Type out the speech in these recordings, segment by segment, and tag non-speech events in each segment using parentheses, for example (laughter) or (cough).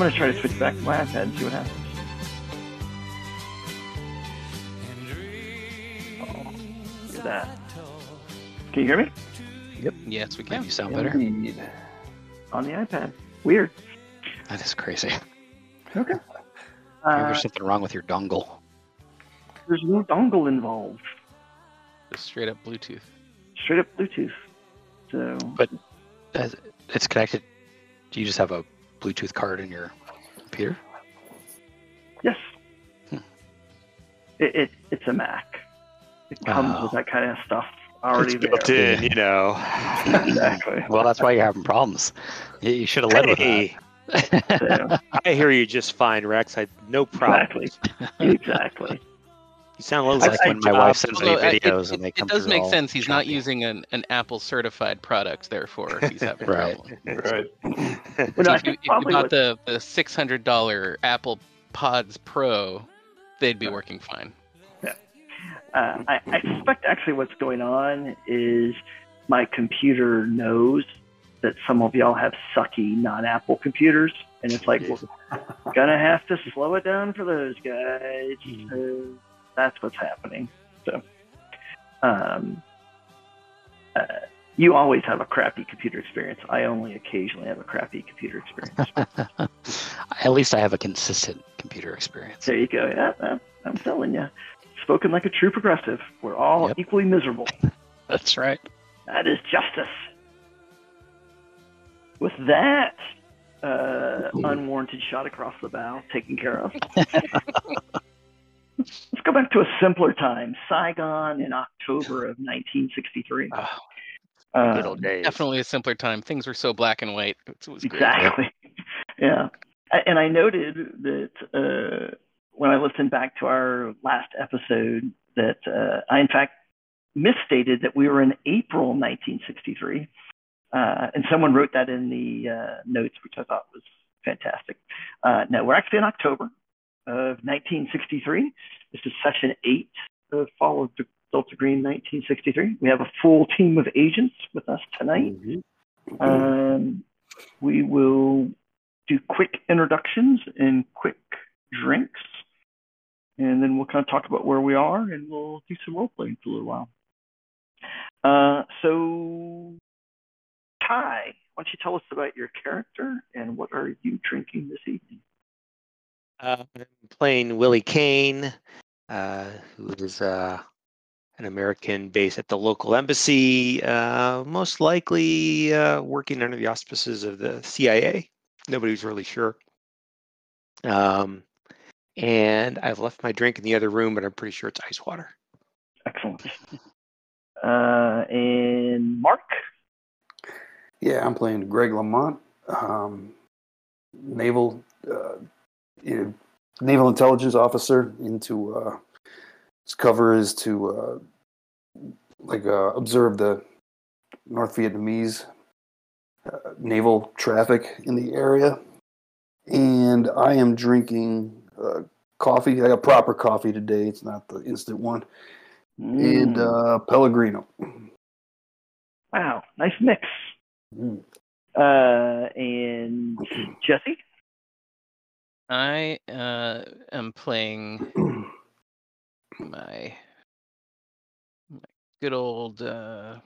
I- I'm gonna try to switch back to my iPad and see what happens. Oh, look at that. Can you hear me? Yep. Yes, we can. You sound better. Indeed. On the iPad. Weird. That is crazy. Okay. Maybe Uh, there's something wrong with your dongle. there's no dongle involved. Just straight up Bluetooth. Straight up Bluetooth. So But as- it's connected. Do you just have a Bluetooth card in your computer? yes, Hmm. it, it it's a Mac. It comes Oh. with that kind of stuff already it's built there. in, you know. Exactly. (laughs) Well, that's why you're having problems. You, you should have led with Hey, that. (laughs) So, I hear you just fine, Rex. I no problem. exactly. Exactly. You sound a little like like when my wife sends me Although, uh, it, videos it- and they it does through make all sense. He's not using an, an Apple certified product, therefore he's having a Right. problem. (laughs) right. Well, no, if you, if you bought what- the, the six hundred dollar Apple Pods Pro, they'd be working fine. uh, I, I suspect actually what's going on is my computer knows that some of y'all have sucky non-Apple computers, and it's like, we're (laughs) gonna have to slow it down for those guys. So that's what's happening. So, um, uh, you always have a crappy computer experience. I only occasionally have a crappy computer experience. (laughs) At least I have a consistent computer experience. there you go. Yeah, I'm- I'm telling you. Spoken like a true progressive. We're all Yep. equally miserable. (laughs) That's right. That is justice. With that uh, unwarranted shot across the bow taken care of, (laughs) let's go back to a simpler time Saigon in October of 1963. Oh, Uh, good old days. Definitely a simpler time. Things were so black and white. It was great. Exactly. (laughs) Yeah. And I noted that uh, when I listened back to our last episode, that uh, I in fact misstated that we were in April 1963, uh, and someone wrote that in the uh, notes, which I thought was fantastic. Uh, no, we're actually in October of 1963. This is session eight of Fall of Delta Green 1963. We have a full team of agents with us tonight. Um, we will do quick introductions and quick drinks, and then we'll kind of talk about where we are, and we'll do some role playing for a little while. Uh, so, Ty, why don't you tell us about your character and what are you drinking this evening? Uh, I'm playing Willie Kane, uh, who is uh, an American based at the local embassy, uh, most likely uh, working under the auspices of the CIA. Nobody's really sure. Um, and I've left my drink in the other room, but I'm pretty sure it's ice water. Excellent. (laughs) Uh, and Mark, Yeah, I'm playing Greg Lamont, um, naval, uh, you know, naval intelligence officer. Into uh, his cover is to uh, like uh, observe the North Vietnamese uh, naval traffic in the area, and I am drinking uh, coffee. I got proper coffee today. It's not the instant one, and Mm, uh, Pellegrino. wow, nice mix. Mm. Uh, and Jesse, I uh, am playing (clears throat) my, my good old uh,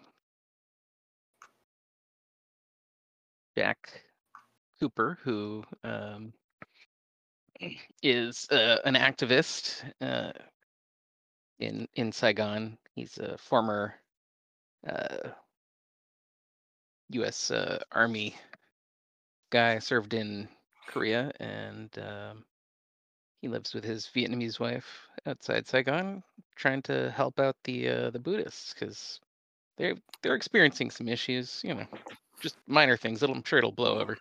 Jack Cooper, who um, (clears throat) is uh, an activist uh, in in Saigon. He's a former uh, U.S. Uh, Army guy, served in Korea, and um, he lives with his Vietnamese wife outside Saigon, trying to help out the uh, the Buddhists because they're they're experiencing some issues. You know, just minor things. It'll, I'm sure it'll blow over.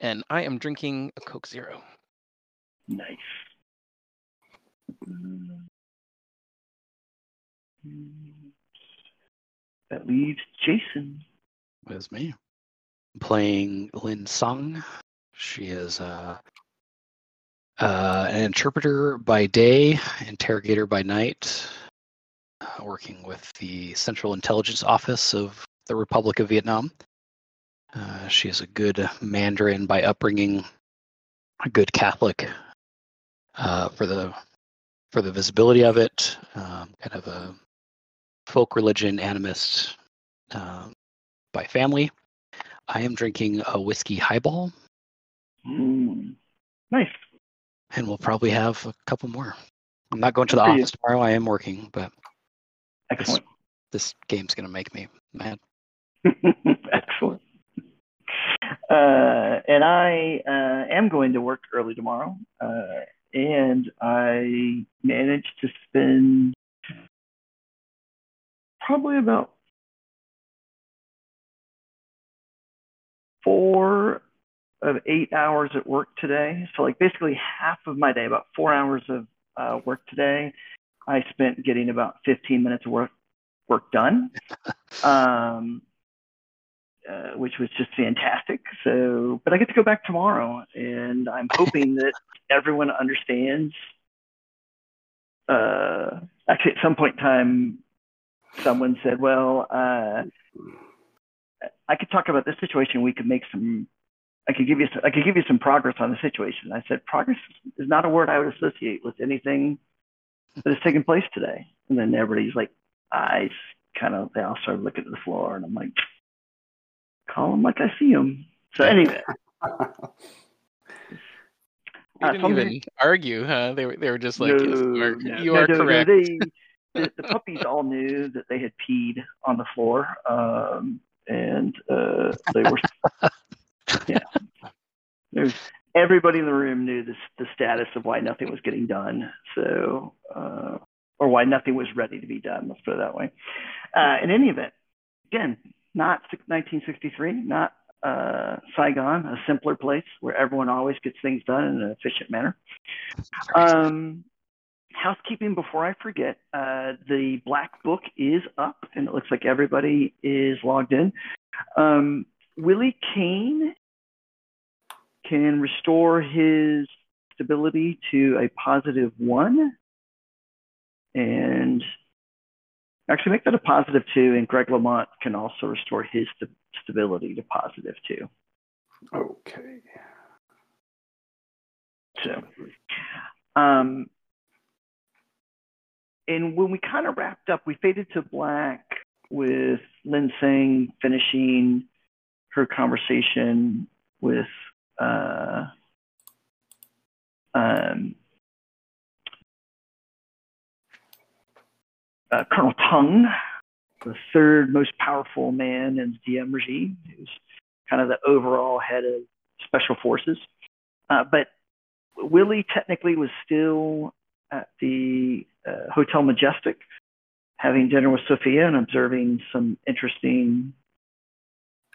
And I am drinking a Coke Zero. Nice. Mm. That leaves Jason. That's me. Playing Lin Sung. She is uh, uh, an interpreter by day, interrogator by night, uh, working with the Central Intelligence Office of the Republic of Vietnam. Uh, she is a good Mandarin by upbringing, a good Catholic uh, for the for the visibility of it, um, kind of a folk religion animist um, by family. I am drinking a whiskey highball, Mm. Nice. and we'll probably have a couple more. I'm not going to the office tomorrow. I am working, but Excellent. this game's gonna make me mad. (laughs) Excellent. Uh, and I uh, am going to work early tomorrow, uh, and I managed to spend probably about four of eight hours at work today. So, like, basically half of my day, about four hours of uh, work today, I spent getting about 15 minutes of work work done. (laughs) Um, uh, which was just fantastic. So, but I get to go back tomorrow, and I'm hoping (laughs) that everyone understands. Uh, actually, at some point in time, someone said, "Well, uh, I could talk about this situation. We could make some. I could give you. I could give you some progress on the situation." I said, "Progress is not a word I would associate with anything that has taken place today." And then everybody's like, eyes kind of. They all started looking at the floor, and I'm like call them like I see them. So anyway, (laughs) We Uh, didn't somebody- even argue, huh? They were they were just like, yes, you are, no, you no, are no, no, correct. they, the, the (laughs) puppies all knew that they had peed on the floor, um, and uh, they were, yeah. There's everybody in the room knew this, the status of why nothing was getting done. So, uh, or why nothing was ready to be done. Let's put it that way. Uh, in any event, again, not 1963, not uh, Saigon, a simpler place where everyone always gets things done in an efficient manner. Um, housekeeping before I forget, uh, the black book is up and it looks like everybody is logged in. Um, Willie Kane can restore his stability to a positive one and actually make that a positive two. And Greg Lamont can also restore his st- stability to positive two. Okay. So, um, and when we kind of wrapped up, we faded to black with Lin Sing finishing her conversation with uh, um, uh, Colonel Tung, the third most powerful man in the Diem regime, who's kind of the overall head of special forces. Uh, but Willie technically was still at the Hotel Majestic, having dinner with Sophia and observing some interesting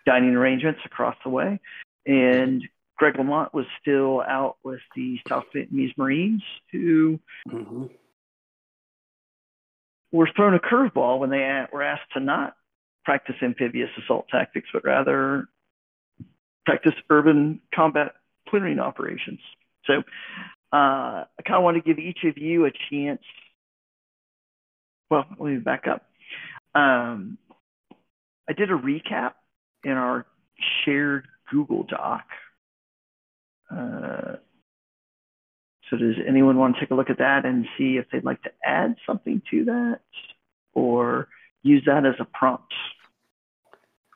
dining arrangements across the way. And Greg Lamont was still out with the South Vietnamese Marines, who hmm were thrown a curveball when they were asked to not practice amphibious assault tactics, but rather practice urban combat clearing operations. So uh, I kind of want to give each of you a chance. Well, let me back up. Um, I did a recap in our shared Google Doc. Uh, so does anyone want to take a look at that and see if they'd like to add something to that or use that as a prompt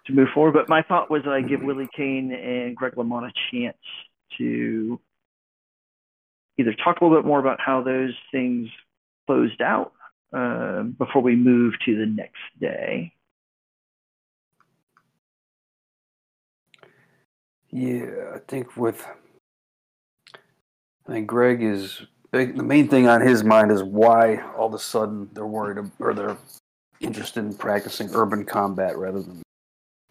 to move forward? But my thought was that I give Willie Kane and Greg Lamont a chance to either talk a little bit more about how those things closed out uh, before we move to the next day. Yeah, I think with I think Greg is big. The main thing on his mind is why all of a sudden they're worried or they're interested in practicing urban combat rather than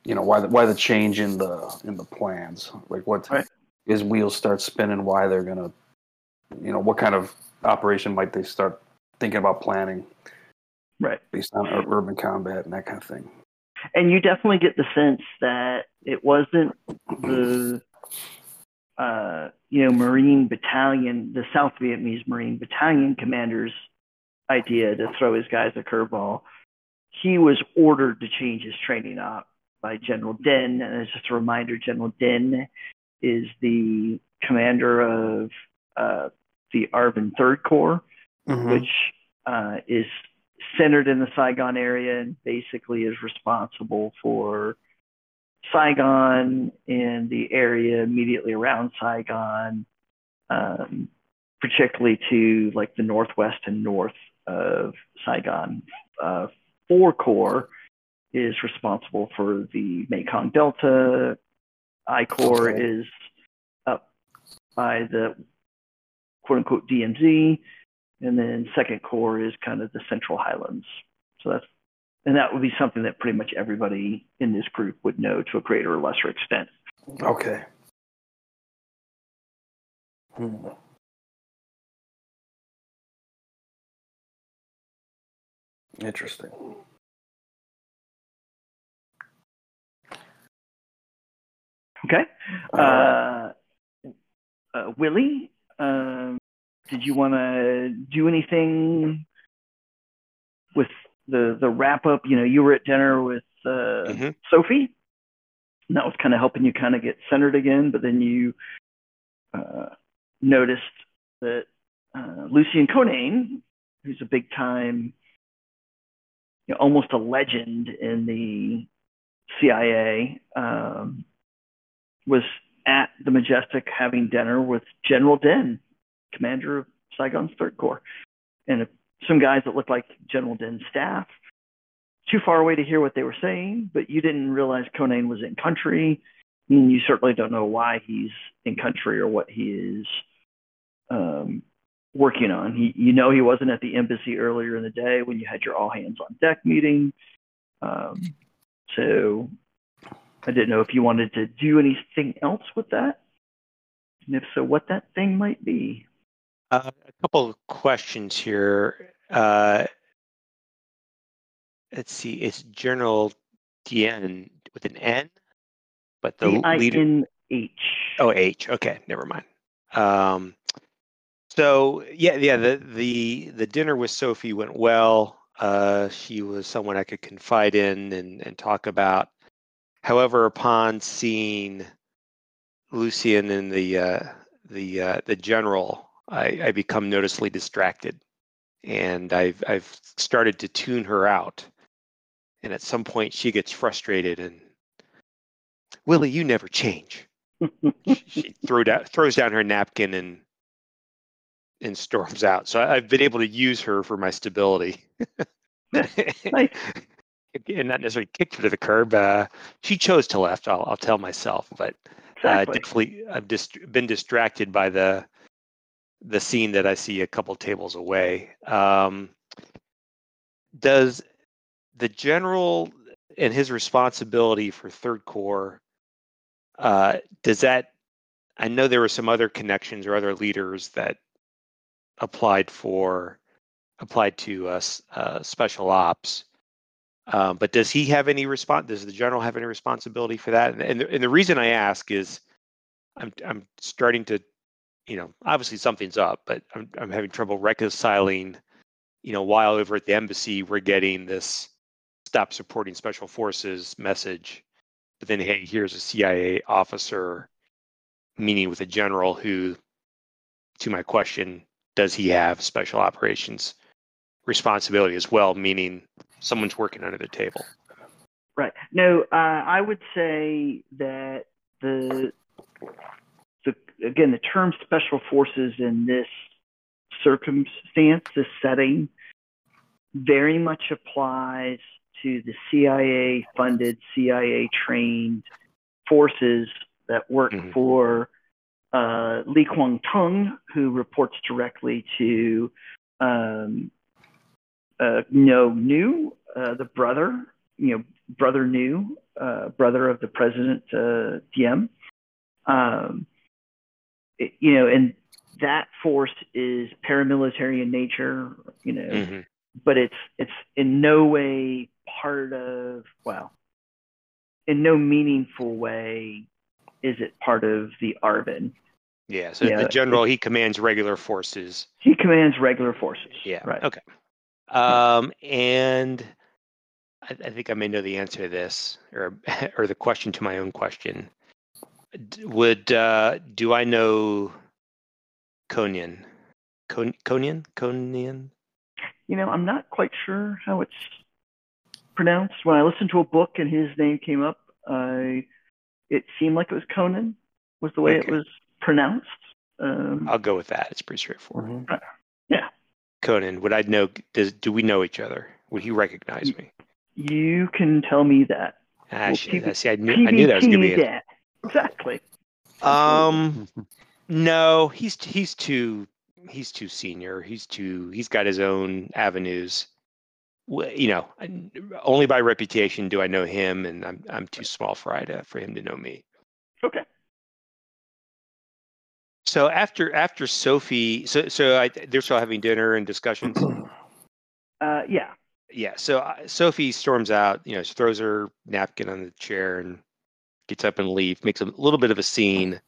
you know why the why the change in the in the plans like what Right. his wheels start spinning why they're gonna you know what kind of operation might they start thinking about planning Right. based on urban combat and that kind of thing. And you definitely get the sense that it wasn't the uh, you know Marine Battalion, the South Vietnamese Marine Battalion commander's idea to throw his guys a curveball. He was ordered to change his training op by General Den. And as just a reminder, General Den is the commander of uh, the ARVN Third Corps, which uh, is centered in the Saigon area and basically is responsible for Saigon and the area immediately around Saigon, um, particularly to like the northwest and north of Saigon. Uh, Four Corps is responsible for the Mekong Delta. I Corps is up by the quote unquote DMZ, and then Second Corps is kind of the Central Highlands. So that's and that would be something that pretty much everybody in this group would know to a greater or lesser extent. Okay. Hmm. Interesting. Okay. Uh, uh, Willie, um, did you want to do anything with the the wrap up? You know, you were at dinner with uh, Mhm. Sophie, and that was kind of helping you kind of get centered again. But then you uh, noticed that uh, Lucien Conein, who's a big time, you know, almost a legend in the CIA, um, was at the Majestic having dinner with General Den, commander of Saigon's Third Corps, and some guys that looked like General Den's staff. Too far away to hear what they were saying, but you didn't realize Conan was in country. And you certainly don't know why he's in country or what he is um, working on. He, you know, he wasn't at the embassy earlier in the day when you had your all hands on deck meeting. Um, so I didn't know if you wanted to do anything else with that, and if so, what that thing might be. Uh, a couple of questions here. Uh, let's see, it's General Dien with an N, but the D I leader. Oh, H. Okay, never mind. Um, so yeah, yeah. The the the dinner with Sophie went well. Uh, she was someone I could confide in and and talk about. However, upon seeing Lucien and the uh, the uh, the general, I, I become noticeably distracted, and I've I've started to tune her out. And at some point, she gets frustrated and Willie, you never change (laughs) she throw down, throws down her napkin and and storms out. So I- I've been able to use her for my stability. (laughs) Nice. (laughs) and not necessarily kicked her to the curb. Uh, she chose to left. I'll, I'll tell myself, but uh, definitely I've just been distracted by the the scene that I see a couple tables away. Um, does the general and his responsibility for Third Corps uh, does that? I know there were some other connections or other leaders that applied for applied to us uh, special ops. Um, but does he have any response? Does the general have any responsibility for that? And, and, the, and the reason I ask is, I'm I'm starting to, you know, obviously something's up, but I'm I'm having trouble reconciling, you know, while over at the embassy we're getting this stop supporting special forces message, but then hey, here's a CIA officer meeting with a general who, to my question, does he have special operations responsibility as well? Meaning someone's working under the table. Right. No, uh, I would say that the the again, the term special forces in this circumstance, this setting, very much applies to the CIA funded, CIA trained forces that work Mhm. for uh, Le Quang Tung, who reports directly to um, uh, Ngo Nhu, uh, the brother, you know, brother Nhu, uh, brother of the president, uh, Diem. Um, you know, and that force is paramilitary in nature, you know, Mhm. but it's it's in no way part of well in no meaningful way is it part of the ARVN Yeah. So the general he commands regular forces. he commands regular forces Yeah. right Okay. Um, and I, I think I may know the answer to this, or (laughs) or the question to my own question. D- Would uh, do I know Konian? Kon- Konian? Konian? you know i'm not quite sure how it's pronounced when i listened to a book and his name came up i it seemed like it was conan was the way it was pronounced um, I'll go with that. It's pretty straightforward. Mhm. Conan, would I know? Does do we know each other? Would he recognize me? you can tell me that Ah, Well, shit. PV I see. I knew, I knew that was gonna be. PvP, A, yeah, exactly um, (laughs) no, he's he's too he's too senior. He's too he's got his own avenues. You know, only by reputation do I know him, and I'm I'm too small for I to for him to know me. okay So after after Sophie, so so I, they're still having dinner and discussions. (clears throat) uh, yeah yeah. So uh, Sophie storms out. You know, she throws her napkin on the chair and gets up and leaves. Makes a little bit of a scene.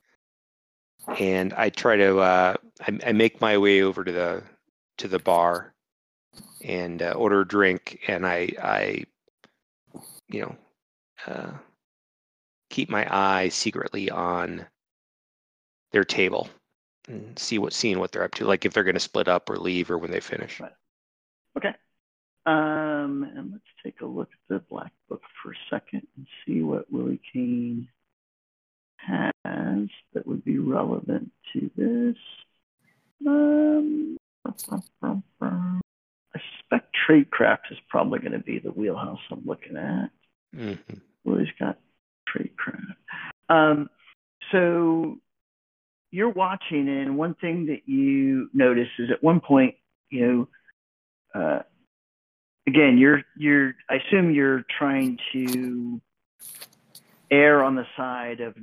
And I try to. Uh, I, I make my way over to the to the bar and uh, order a drink. And I I you know uh, keep my eye secretly on their table and see what seeing what they're up to, like if they're going to split up or leave or when they finish. Okay. Um, and let's take a look at the black book for a second and see what Willie Kane has that would be relevant to this. Um, I suspect tradecraft is probably going to be the wheelhouse I'm looking at. hmm Willie's got tradecraft. Um, so you're watching, and one thing that you notice is at one point, you know, uh, again, you're you're. I assume you're trying to err on the side of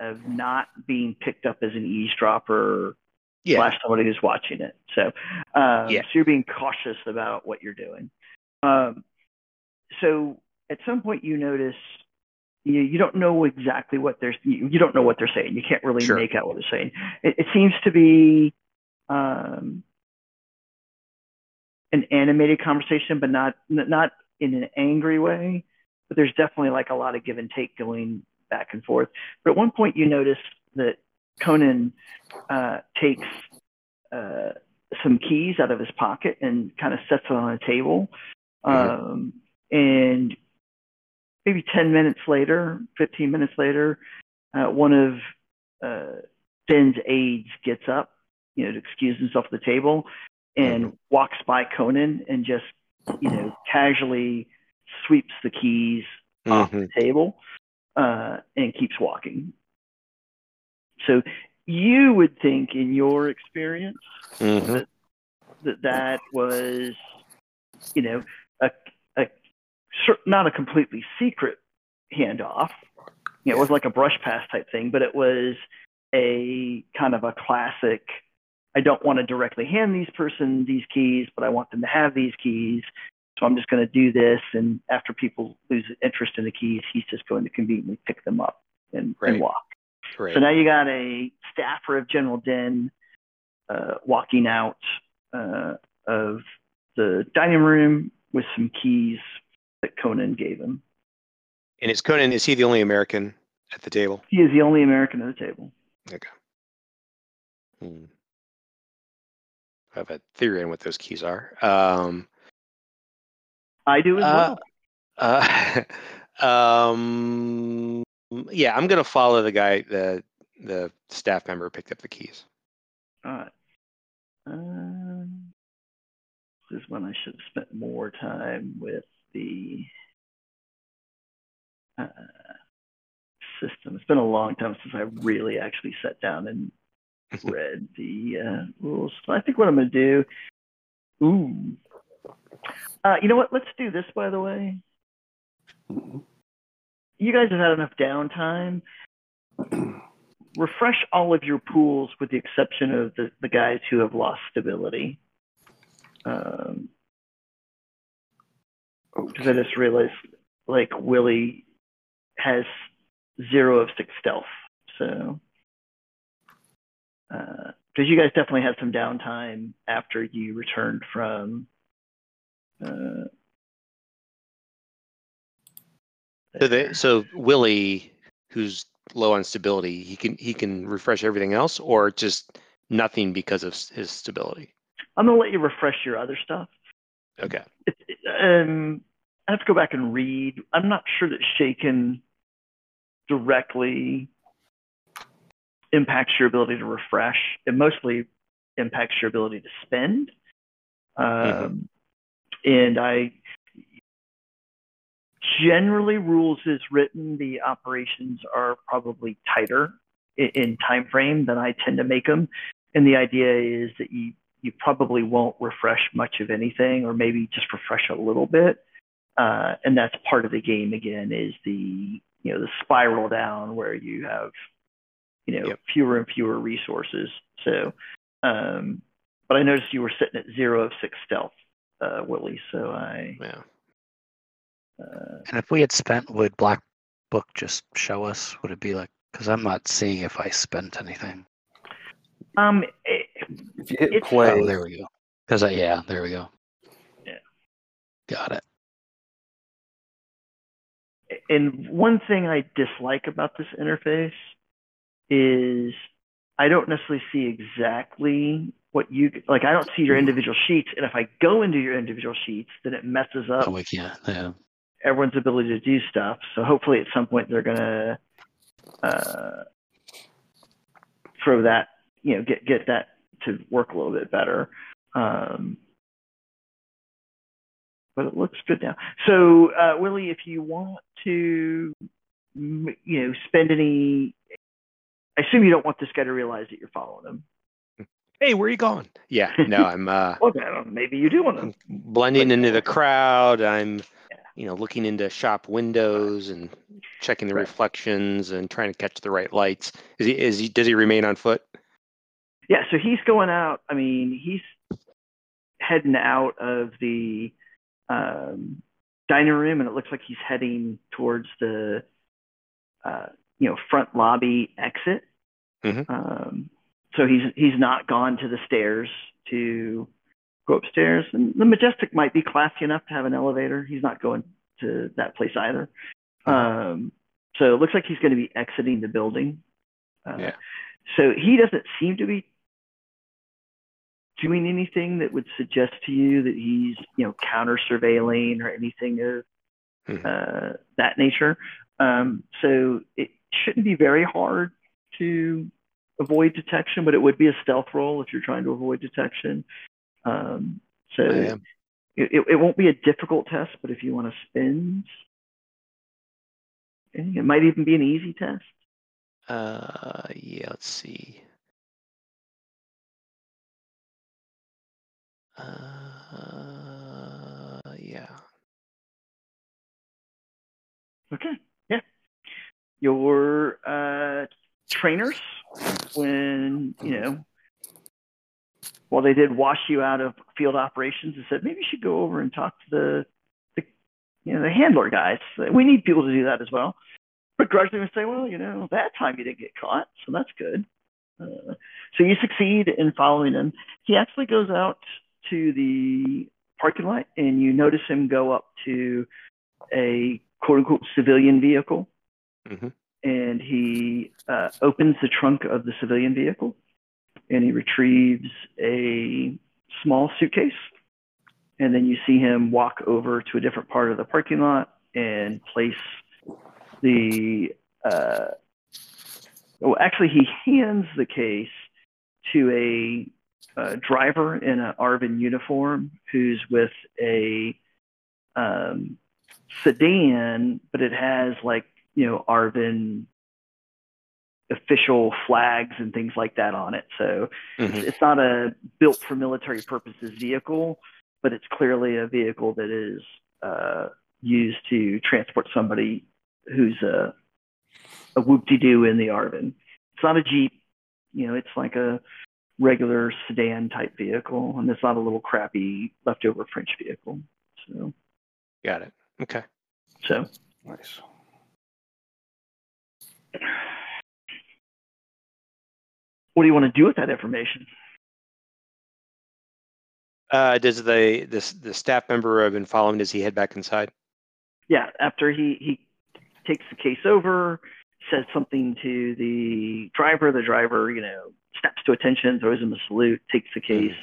of not being picked up as an eavesdropper Yeah. slash somebody who's watching it. So, um, Yeah. so you're being cautious about what you're doing. Um, so at some point you notice you, you don't know exactly what they're you, you don't know what they're saying. You can't really Sure. make out what they're saying. It, it seems to be um, an animated conversation, but not not in an angry way. But there's definitely like a lot of give and take going back and forth. But at one point you notice that Conan uh, takes uh, some keys out of his pocket and kind of sets it on a table. Um, and maybe 10 minutes later, 15 minutes later, uh, one of uh, Ben's aides gets up, you know, to excuse himself at the table and walks by Conan and just, you know, casually sweeps the keys off Mhm. the table uh, and keeps walking. So you would think, in your experience, Mhm. that that was, you know, a, a not a completely secret handoff. You know, it was like a brush pass type thing, but it was a kind of a classic. I don't want to directly hand these person these keys, but I want them to have these keys. So I'm just going to do this, and after people lose interest in the keys, he's just going to conveniently pick them up and, Right. and walk. Right. So now you got a staffer of General Den uh, walking out uh, of the dining room with some keys that Conan gave him. and is Conan? Is he the only American at the table? He is the only American at the table. Okay. Hmm. I have a theory on what those keys are. Um, I do as Uh, well. uh, (laughs) um, yeah, I'm gonna follow the guy, the the staff member picked up the keys. All right. Um, this is when I should have spent more time with the uh, system. It's been a long time since I really actually sat down and read the uh, rules. I think what I'm going to do. Ooh. Uh, you know what? Let's do this, by the way. You guys have had enough downtime. (clears throat) Refresh all of your pools with the exception of the, the guys who have lost stability. Um, because I just realized, like, Willie has zero of six stealth. So, because you guys definitely had some downtime after you returned from. Uh, So, they, so Willie, who's low on stability, he can he can refresh everything else, or just nothing because of his stability. I'm gonna let you refresh your other stuff. Okay. It, it- um, I have to go back and read. I'm not sure that Shaken directly impacts your ability to refresh. It mostly impacts your ability to spend. Um, And I generally rules is written, the operations are probably tighter in, in time frame than I tend to make them. And the idea is that you you probably won't refresh much of anything, or maybe just refresh a little bit. Uh, and that's part of the game again is the you know the spiral down where you have you know Yep. fewer and fewer resources. So, um, but I noticed you were sitting at zero of six stealth, uh, Willie. So I Yeah. uh, And if we had spent, would Black Book just show us? Would it be like? Because I'm not seeing if I spent anything. um it, If you hit play, Oh, there we go. Because I yeah, there we go. Yeah. Got it. and one thing I dislike about this interface is I don't necessarily see exactly what you like. I don't see your individual sheets, and if I go into your individual sheets, then it messes up Oh, can't. Yeah. everyone's ability to do stuff. So hopefully, at some point, they're gonna uh, throw that, you know, get get that to work a little bit better. Um, but it looks good now. So uh, Willie, if you want to, you know, spend any, I assume you don't want this guy to realize that you're following him. Hey, where are you going? Yeah. No, I'm uh, (laughs) Well, I don't know, maybe you do want to. I'm blending into the crowd. I'm, Yeah. you know, looking into shop windows and checking the Right. reflections and trying to catch the right lights. Is he? Is he? Does he remain on foot? Yeah, so he's going out. I mean, he's heading out of the um, dining room, and it looks like he's heading towards the uh, you know front lobby exit. Mhm. Um, so he's he's not gone to the stairs to go upstairs. And the Majestic might be classy enough to have an elevator. He's not going to that place either. Um, so it looks like he's going to be exiting the building. Uh, Yeah. So he doesn't seem to be doing anything that would suggest to you that he's, you know, counter surveilling or anything of Mhm. uh, that nature. Um, so it shouldn't be very hard to avoid detection, but it would be a stealth roll if you're trying to avoid detection. Um, so it, it- won't be a difficult test, but if you want to spend, it might even be an easy test. Uh, yeah. Let's see. Uh, yeah. Okay. Yeah. Your uh, trainers, when you know, while they did wash you out of field operations, and said maybe you should go over and talk to the, the you know, the handler guys. We need people to do that as well. Begrudgingly would say, well, you know, that time you didn't get caught, so that's good. Uh, so you succeed in following him. He actually goes out to the parking lot, and you notice him go up to a quote unquote civilian vehicle, Mhm. And he uh, opens the trunk of the civilian vehicle, and he retrieves a small suitcase, and then you see him walk over to a different part of the parking lot and place the uh, well, actually, he hands the case to a, a driver in an ARVN uniform who's with a um, sedan, but it has like you know ARVN official flags and things like that on it. So Mhm. it's not a built for military purposes vehicle, but it's clearly a vehicle that is uh, used to transport somebody who's a a whoop-de-doo in the ARVN. It's not a Jeep, you know, it's like a regular sedan type vehicle, and it's not a little crappy leftover French vehicle. So, Got it. Okay. so Nice. What do you want to do with that information? Uh, does the this the staff member I've been following? Does he head back inside? yeah, after he he takes the case over, says something to the driver, the driver, you know, snaps to attention, throws him a salute, takes the case,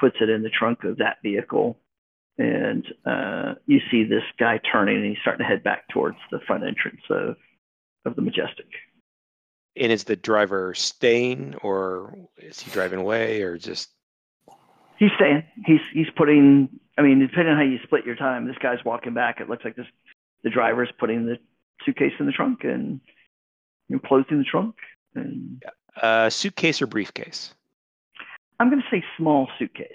puts it in the trunk of that vehicle, and uh, you see this guy turning and he's starting to head back towards the front entrance of of the Majestic. And is the driver staying, or is he driving away, or just? He's staying. He's he's putting. I mean, depending on how you split your time, this guy's walking back. It looks like this. The driver's putting the suitcase in the trunk and you know, closing the trunk. And Uh, suitcase or briefcase? I'm going to say small suitcase.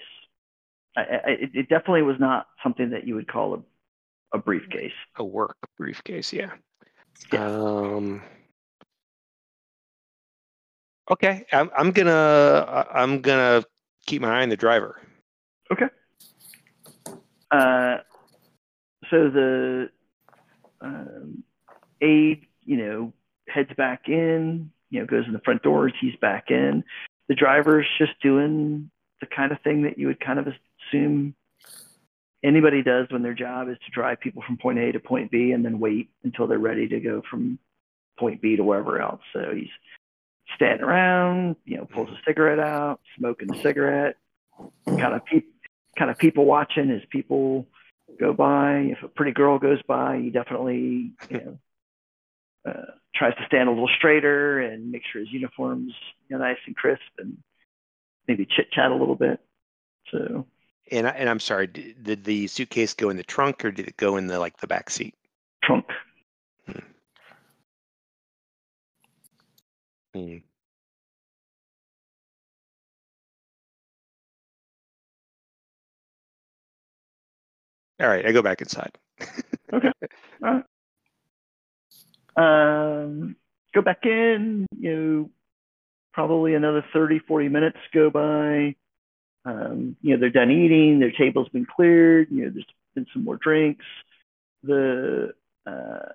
I, I, it, it definitely was not something that you would call a, a briefcase. A work briefcase, yeah. Yeah. Um. Okay, I'm I'm gonna I- I'm gonna keep my eye on the driver. Okay. Uh, so the um, aide, you know, heads back in, you know, goes in the front doors. He's back in. The driver's just doing the kind of thing that you would kind of assume anybody does when their job is to drive people from point A to point B and then wait until they're ready to go from point B to wherever else. So he's standing around, you know, pulls a cigarette out, smoking a cigarette, kind of peep, kind of people watching as people go by. If a pretty girl goes by, he definitely, you know, uh, tries to stand a little straighter and make sure his uniform's you know, nice and crisp and maybe chit chat a little bit. So And I, and I'm sorry, did the suitcase go in the trunk or did it go in the like the back seat? trunk. Hmm. All right, I go back inside. Okay. (laughs) Um, go back in, you know, probably another 30, 40 minutes go by. Um, you know, they're done eating, their table's been cleared, you know, there's been some more drinks. The, uh,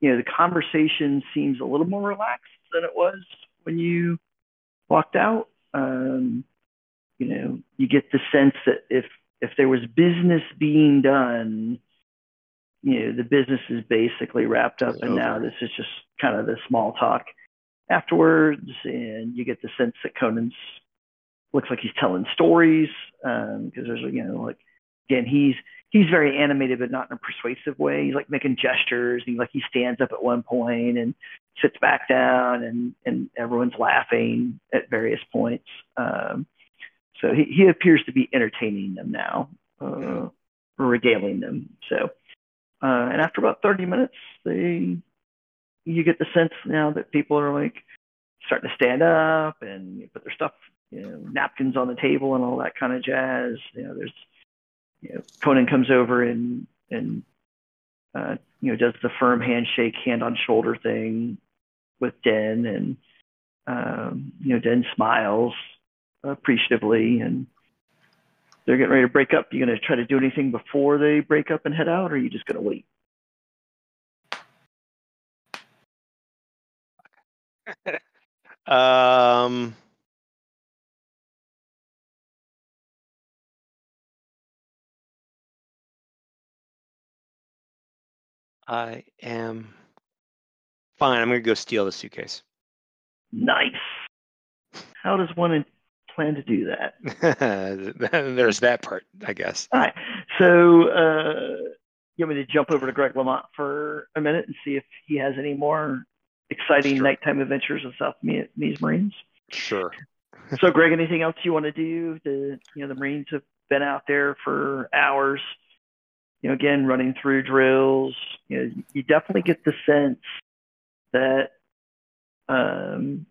you know, the conversation seems a little more relaxed than it was when you walked out. Um, you know, you get the sense that if, if there was business being done, you know, the business is basically wrapped up, and now this is just kind of the small talk afterwards. And you get the sense that Conan's looks like he's telling stories Um, because there's, you know, like again, he's he's very animated, but not in a persuasive way. He's like making gestures. He like he stands up at one point and sits back down, and and everyone's laughing at various points. Um, so he, he appears to be entertaining them now, uh, regaling them. So, uh, and after about 30 minutes, they you get the sense now that people are like starting to stand up and put their stuff, you know, napkins on the table and all that kind of jazz. You know, there's, you know, Conan comes over and and uh, you know does the firm handshake, hand on shoulder thing with Den, and um, you know Den smiles appreciatively, and they're getting ready to break up. You gonna try to do anything before they break up and head out, or are you just gonna wait? (laughs) Um, I am fine. I'm gonna go steal the suitcase. Nice. How does one plan to do that? (laughs) There's that part, I guess. All right. So, uh, you want me to jump over to Greg Lamont for a minute and see if he has any more exciting Sure. nighttime adventures of South Vietnamese Marines. Sure. So, Greg, anything else you want to do? The you know the Marines have been out there for hours. You know, again, running through drills. You know, you definitely get the sense that um,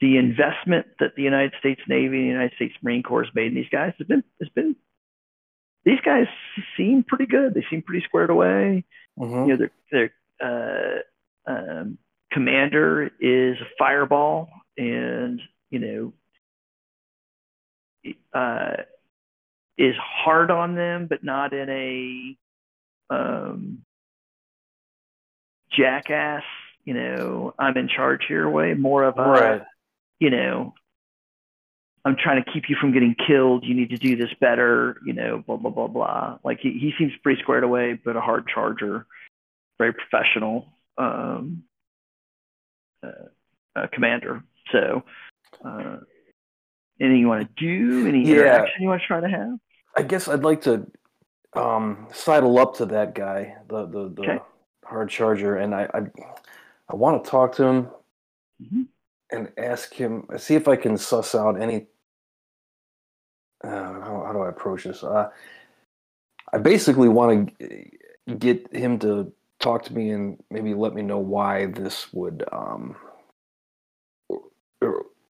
the investment that the United States Navy and the United States Marine Corps has made in these guys has been has been. These guys seem pretty good. They seem pretty squared away Mhm. you know, their their uh, um, commander is a fireball, and you know, uh, is hard on them, but not in a um, jackass. You know, I'm in charge here way. More of a Right. you know, I'm trying to keep you from getting killed. You need to do this better, you know, blah, blah, blah, blah. Like he, he seems pretty squared away, but a hard charger, very professional um, uh, uh, commander. So, uh, anything you want to do? Any Yeah. interaction you want to try to have? I guess I'd like to um, sidle up to that guy, the the, the Okay. hard charger, and I I, I want to talk to him Mhm. and ask him, see if I can suss out any. Uh, how, how do I approach this? Uh, I basically want to get him to talk to me and maybe let me know why this would, um,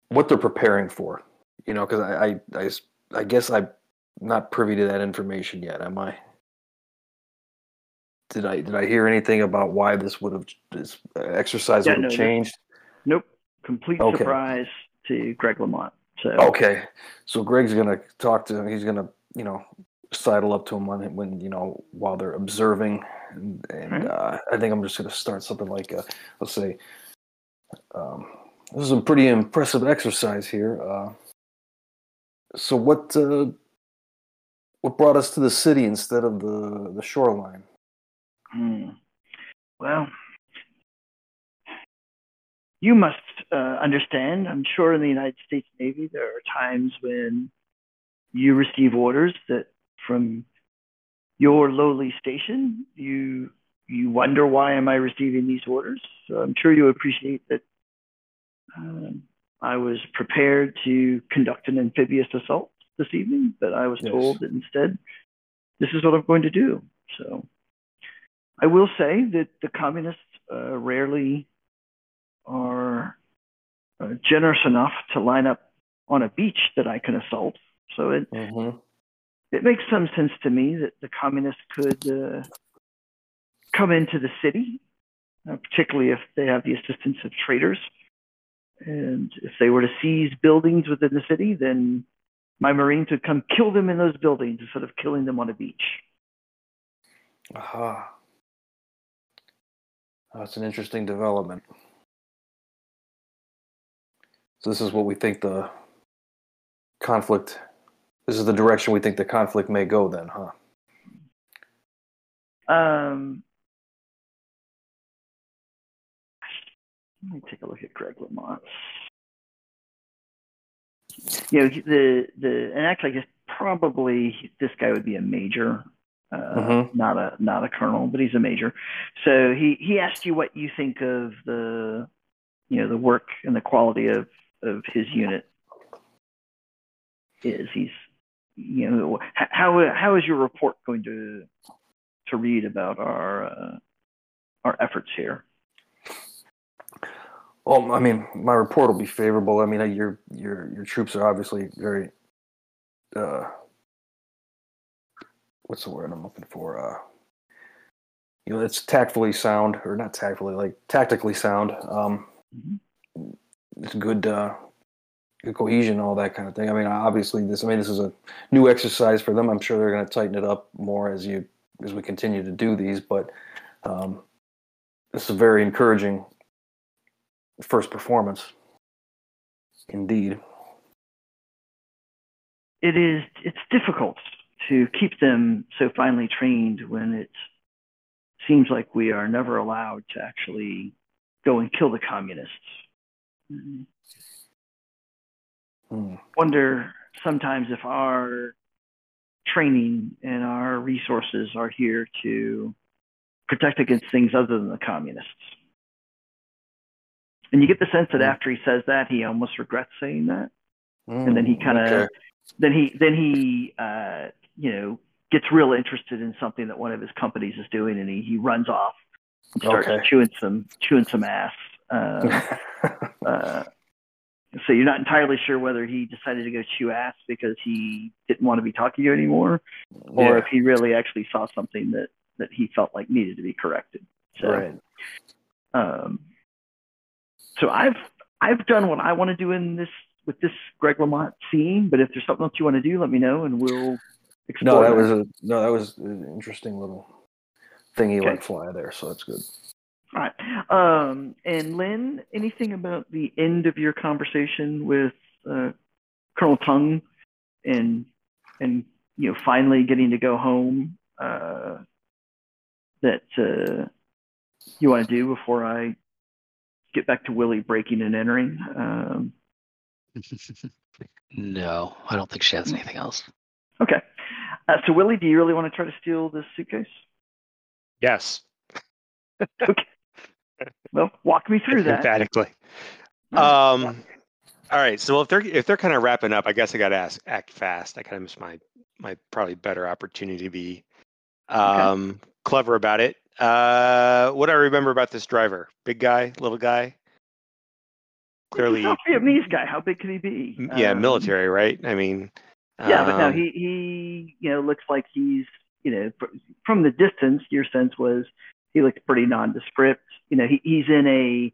what they're preparing for. You know, because I I I guess I'm not privy to that information yet. Am I? Did I did I hear anything about why this would have this exercise Yeah, would have no, changed? Nope. Complete Okay. surprise to Greg Lamont. So, Okay, so Greg's gonna talk to him. He's gonna, you know, sidle up to him when, when you know, while they're observing, and, and uh, I think I'm just gonna start something like, uh, let's say, um, this is a pretty impressive exercise here. Uh, so what, uh, what brought us to the city instead of the the shoreline? Hmm. Well, you must uh, understand, I'm sure in the United States Navy, there are times when you receive orders that from your lowly station, you you wonder why am I receiving these orders. So I'm sure you appreciate that um, I was prepared to conduct an amphibious assault this evening, but I was Yes. told that instead, this is what I'm going to do. So I will say that the communists uh, rarely are uh, generous enough to line up on a beach that I can assault. So it, Mm-hmm. it makes some sense to me that the communists could uh, come into the city, uh, particularly if they have the assistance of traitors. And if they were to seize buildings within the city, then my Marines would come kill them in those buildings instead of killing them on a beach. Aha. That's an interesting development. So this is what we think the conflict. This is the direction we think the conflict may go. Then, huh? Um, let me take a look at Greg Lamont. You know, the the and actually, I guess probably this guy would be a major, uh, Mhm. not a not a colonel, but he's a major. So he he asked you what you think of the, you know, the work and the quality of of his unit. Is he's, you know, how how is your report going to to read about our uh, our efforts here. Well, I mean, my report will be favorable. I mean, your your your troops are obviously very. Uh, what's the word I'm looking for? Uh, you know, it's tactfully sound, or not tactfully, like tactically sound. Um, Mhm. It's good, uh, good cohesion, all that kind of thing. I mean, obviously, this. I mean, this is a new exercise for them. I'm sure they're going to tighten it up more as you as we continue to do these. But um, this is very encouraging first performance. Indeed. It is it's difficult to keep them so finely trained when it seems like we are never allowed to actually go and kill the communists. Hmm. Wonder sometimes if our training and our resources are here to protect against things other than the communists. And you get the sense that Mm. after he says that, he almost regrets saying that. and then he Mm, kind of okay. then he then he uh, you know gets real interested in something that one of his companies is doing, and he, he runs off and starts Okay. chewing some chewing some ass. Um, (laughs) uh, so you're not entirely sure whether he decided to go chew ass because he didn't want to be talking to you anymore, or Yeah, if he really actually saw something that that he felt like needed to be corrected. So, right. um, so I've I've done what I want to do in this with this Greg Lamont scene, but if there's something else you want to do, let me know and we'll explore. No, that was a no, that was an interesting little thing he Okay. let fly there, so that's good. All right. Um, and Lynn, anything about the end of your conversation with uh, Colonel Tung and and you know finally getting to go home uh, that uh, you want to do before I get back to Willie breaking and entering? Um, (laughs) no, I don't think she has anything else. okay. Uh, so Willie, do you really want to try to steal this suitcase? Yes, (laughs) okay. Well, walk me through that. emphatically. Um, all right. So if they're if they're kind of wrapping up, I guess I got to ask act fast. I kind of miss my my probably better opportunity to be um, clever about it. Uh, what I remember about this driver, big guy, little guy, clearly, (laughs) South Vietnamese guy. How big could he be? yeah, Um, military, right? I mean, Yeah, but no, um, he he you know looks like he's you know from the distance. Your sense was he looked pretty nondescript. You know, he, he's in a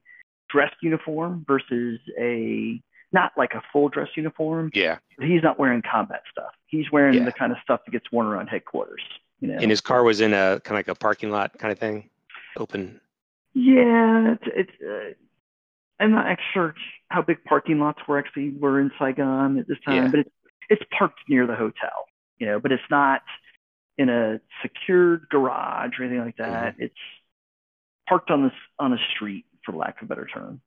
dress uniform versus a not like a full dress uniform. yeah, he's not wearing combat stuff. He's wearing Yeah. the kind of stuff that gets worn around headquarters. You know. and his car was in a kind of like a parking lot kind of thing, open. Yeah, it's, it's uh, I'm not sure how big parking lots were actually were in Saigon at this time, Yeah. but it's it's parked near the hotel, you know, but it's not in a secured garage or anything like Mm-hmm. that. It's parked on this on a street, for lack of a better term.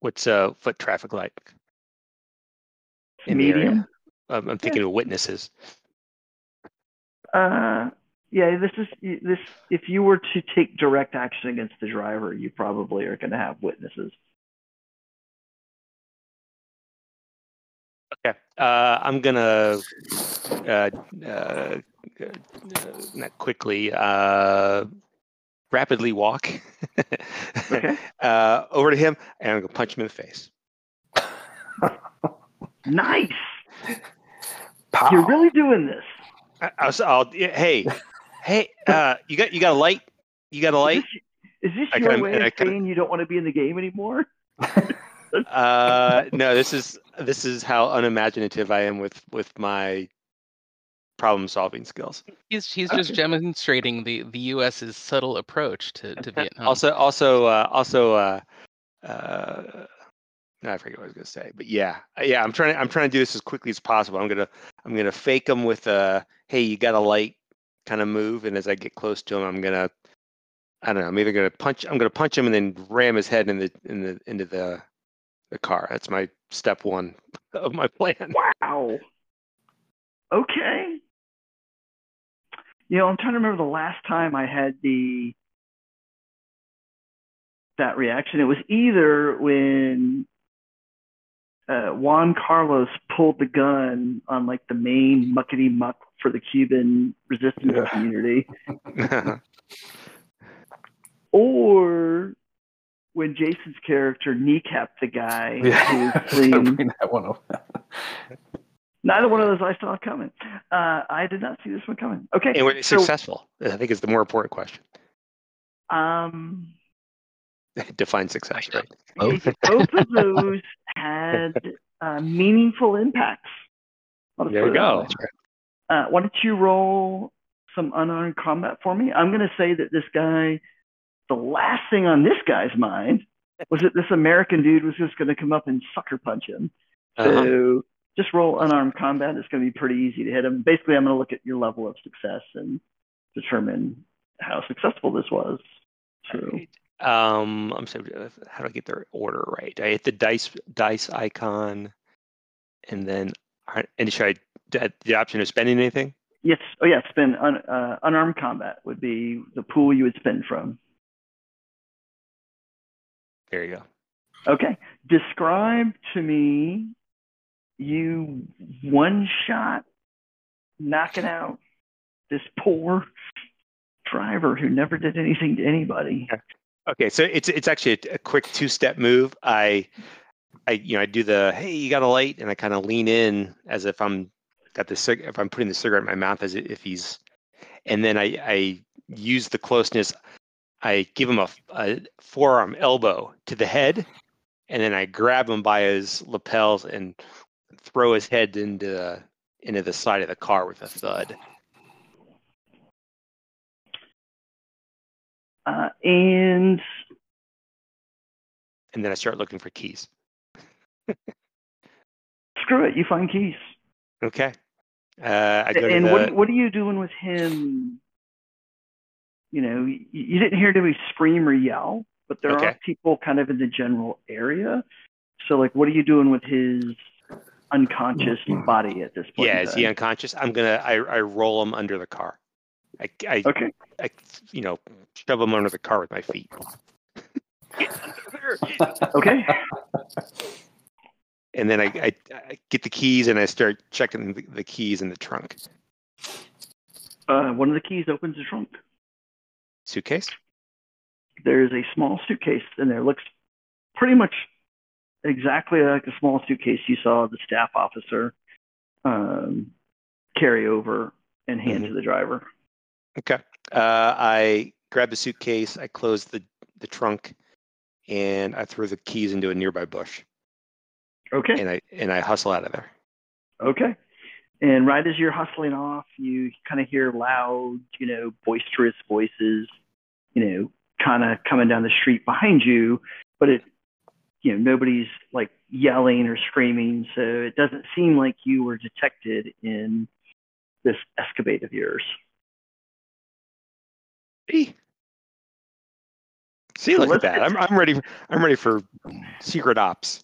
What's uh foot traffic like? in the area? Medium. I'm thinking of witnesses. Uh, yeah, this is this. If you were to take direct action against the driver, you probably are going to have witnesses. Okay. Uh, I'm gonna uh, uh, uh, not quickly, uh, rapidly walk Okay. (laughs) uh, over to him, and I'm gonna punch him in the face. (laughs) Nice. Pow. You're really doing this. I, I'll, s- I'll- yeah, hey, hey, uh, you got you got a light? You got a light? Is this I your kinda- way of kinda- saying you don't want to be in the game anymore? (laughs) Uh, no, this is this is how unimaginative I am with with my problem solving skills. He's he's just demonstrating the the U.S.'s subtle approach to, to Vietnam. Also, also, uh, also, uh, uh, no, I forget what I was gonna say, but yeah, Uh, yeah, I'm trying. I'm trying to do this as quickly as possible. I'm gonna, I'm gonna fake him with a, hey, you got a light kind of move, and as I get close to him, I'm gonna, I don't know, I'm either gonna punch, I'm gonna punch him and then ram his head in the, in the, into the, the car. That's my step one (laughs) of my plan. Wow. Okay. You know, I'm trying to remember the last time I had the that reaction. It was either when uh, Juan Carlos pulled the gun on like the main muckety muck for the Cuban resistance Yeah. community, (laughs) or when Jason's character kneecapped the guy Yeah, was (laughs) bring that one up. Neither one of those I saw coming. Uh, I did not see this one coming. Okay. and were they so, successful? I think is the more important question. um, (laughs) Define success, right? Both. both of those had uh, meaningful impacts. There we you it that go. way. Uh, why don't you roll some unarmed combat for me? I'm going to say that this guy, the last thing on this guy's mind was that this American dude was just going to come up and sucker punch him. So Uh-huh. just roll unarmed combat. It's going to be pretty easy to hit him. Basically, I'm going to look at your level of success and determine how successful this was. So. Um, I'm sorry. How do I get their order right? I hit the dice dice icon, and then and should I the, the option of spending anything? yes, oh yeah, spend un, uh, unarmed combat would be the pool you would spend from. There you go. Okay. Describe to me you one shot knocking out this poor driver who never did anything to anybody. Okay, so it's it's actually a, a quick two step move. I I you know I do the hey you got a light and I kind of lean in as if I'm got the cig- if I'm putting the cigarette in my mouth as if he's and then I I use the closeness. I give him a, a forearm elbow to the head, and then I grab him by his lapels and throw his head into the, into the side of the car with a thud. Uh, and And then I start looking for keys. (laughs) screw it, you find keys. Okay. Uh, I go to and the, what what are you doing with him? You know, you, you didn't hear anybody scream or yell, but there Okay. are people kind of in the general area. So, like, what are you doing with his unconscious body at this point? yeah, is he unconscious? I'm gonna I, I roll him under the car. I, I, Okay. I you know shove him under the car with my feet. Okay. (laughs) and then I, I, I get the keys and I start checking the, the keys in the trunk Uh, one of the keys opens the trunk. suitcase. There's a small suitcase in there. It looks pretty much exactly like a small suitcase you saw the staff officer um, carry over and hand Mhm. to the driver. Okay. Uh, I grab the suitcase, I close the, the trunk, and I throw the keys into a nearby bush, Okay. and I and I hustle out of there. Okay. And right as you're hustling off, you kind of hear loud, you know, boisterous voices, you know, kind of coming down the street behind you, but it, you know, nobody's like yelling or screaming, so it doesn't seem like you were detected in this escapade of yours. See, see, look at that. I'm I'm ready. I'm ready for secret ops.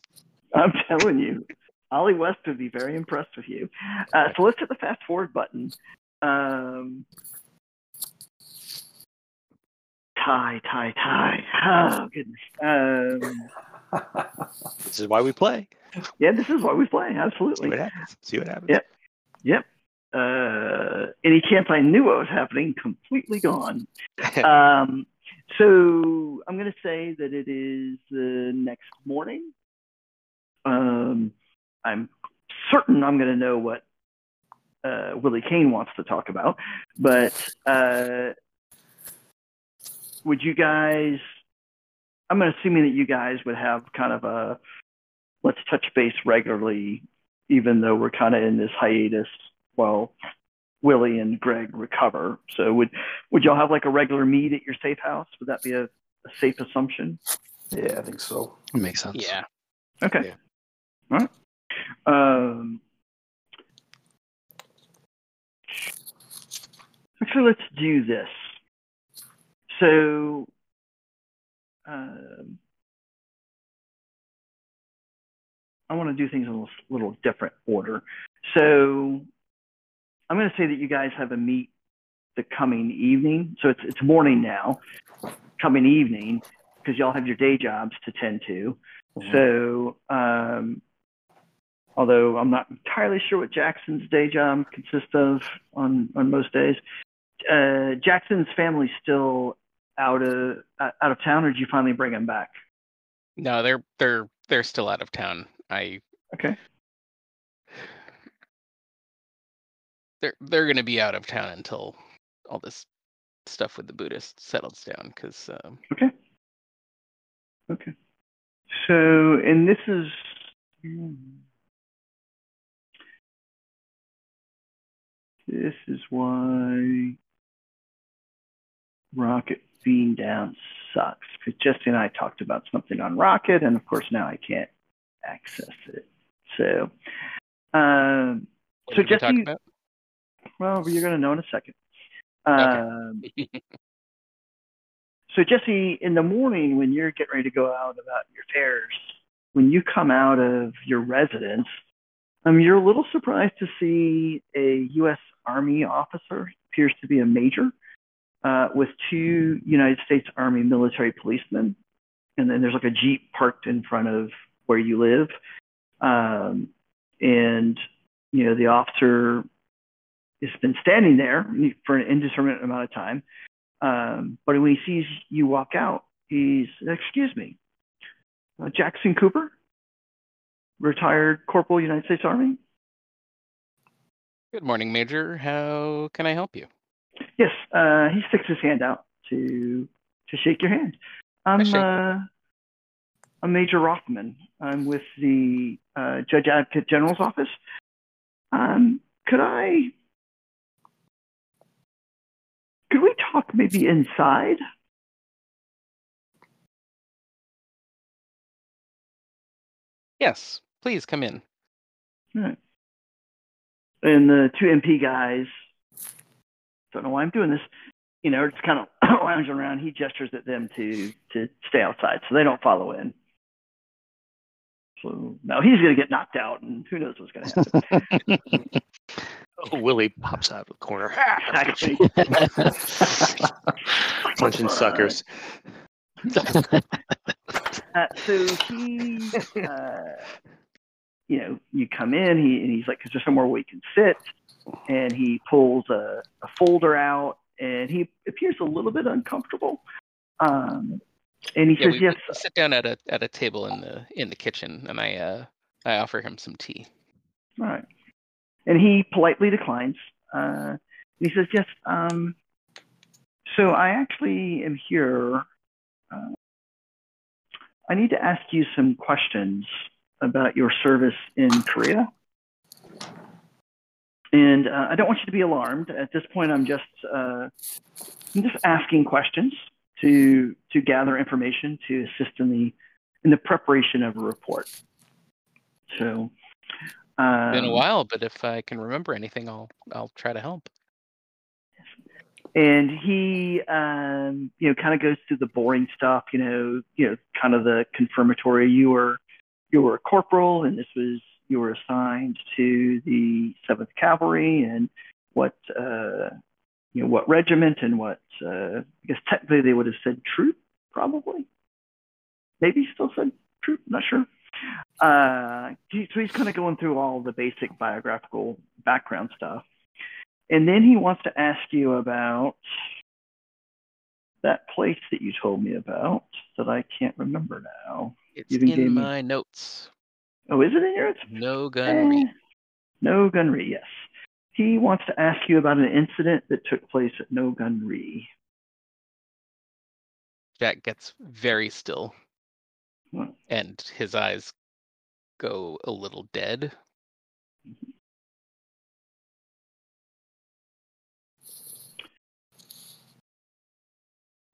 I'm telling you, Ollie West would be very impressed with you. Uh, so let's hit the fast forward button. Um, tie, tie, tie. Oh goodness. Um, (laughs) This is why we play. yeah, this is why we play. See Absolutely. what happens. See what happens. Yep. Yep. Uh, any chance I knew what was happening, completely gone. (laughs) um, so I'm going to say that it is the next morning. Um, I'm certain I'm going to know what uh, Willie Kane wants to talk about, but uh, would you guys? I'm assuming that you guys would have kind of a let's touch base regularly, even though we're kind of in this hiatus while Willie and Greg recover. So would would y'all have like a regular meet at your safe house? Would that be a, a safe assumption? Yeah, I think so. It makes sense. Yeah. Okay. Yeah. All right. Um, actually, let's do this. So, um, I want to do things in a little, little different order. So, I'm going to say that you guys have a meet the coming evening. So it's it's morning now, coming evening, because y'all have your day jobs to tend to. So, um, although I'm not entirely sure what Jackson's day job consists of on on most days, uh, Jackson's family still out of out of town, or did you finally bring him back? No, they're they're they're still out of town. I Okay. they're they're gonna be out of town until all this stuff with the Buddhists settles down. Because um, Okay. Okay. So, and this is. This is why Rocket being down sucks. Because Jesse and I talked about something on Rocket, and of course now I can't access it. So, um, So did we Jesse- about? well, you're going to know in a second. Okay. Um, (laughs) So Jesse, in the morning when you're getting ready to go out about your affairs, when you come out of your residence, um, you're a little surprised to see a U.S. Army officer, appears to be a major, uh, with two United States Army military policemen and then there's like a jeep parked in front of where you live, um, and you know the officer has been standing there for an indeterminate amount of time. Um, but when he sees you walk out, he's, excuse me, uh, Jackson Cooper, retired Corporal, United States Army. Good morning, Major. How can I help you? Yes, uh, he sticks his hand out to to shake your hand. I'm uh, I'm Major Rothman. I'm with the uh, Judge Advocate General's office. Um, could I could we talk maybe inside? Yes, please come in. Right. And the two MP guys, don't know why I'm doing this, you know, just kind of lounging around. He gestures at them to to stay outside, so they don't follow in. So now he's going to get knocked out, and who knows what's going to happen. (laughs) Oh, Willie pops out of the corner. (laughs) Actually, (laughs) Punching suckers. Uh, so he, uh, you know, you come in, he and he's like, "Is there somewhere we can sit?" And he pulls a, a folder out, and he appears a little bit uncomfortable. Um, and he Yeah, says, we, "Yes, we sit down at a at a table in the in the kitchen, and I uh I offer him some tea. All right. And he politely declines. Uh, he says, Yes, um, so I actually am here. Uh, I need to ask you some questions about your service in Korea. And uh, I don't want you to be alarmed. At this point, I'm just uh, I'm just asking questions to to gather information to assist in the in the preparation of a report. So, um, Been a while, but if I can remember anything, I'll I'll try to help. and he um you know kind of goes through the boring stuff you know you know kind of the confirmatory you were you were a corporal and this was you were assigned to the seventh cavalry and what uh you know what regiment and what uh i guess technically they would have said troop probably. Maybe still said troop not sure. Uh so he's kind of going through all the basic biographical background stuff. And then he wants to ask you about that place that you told me about that I can't remember now. It's gave in me- my notes. Oh, is it in yours? No Gun Ri. Eh, no Gun Ri, yes. He wants to ask you about an incident that took place at No Gun Ri. Jack gets very still, Hmm. and his eyes go a little dead.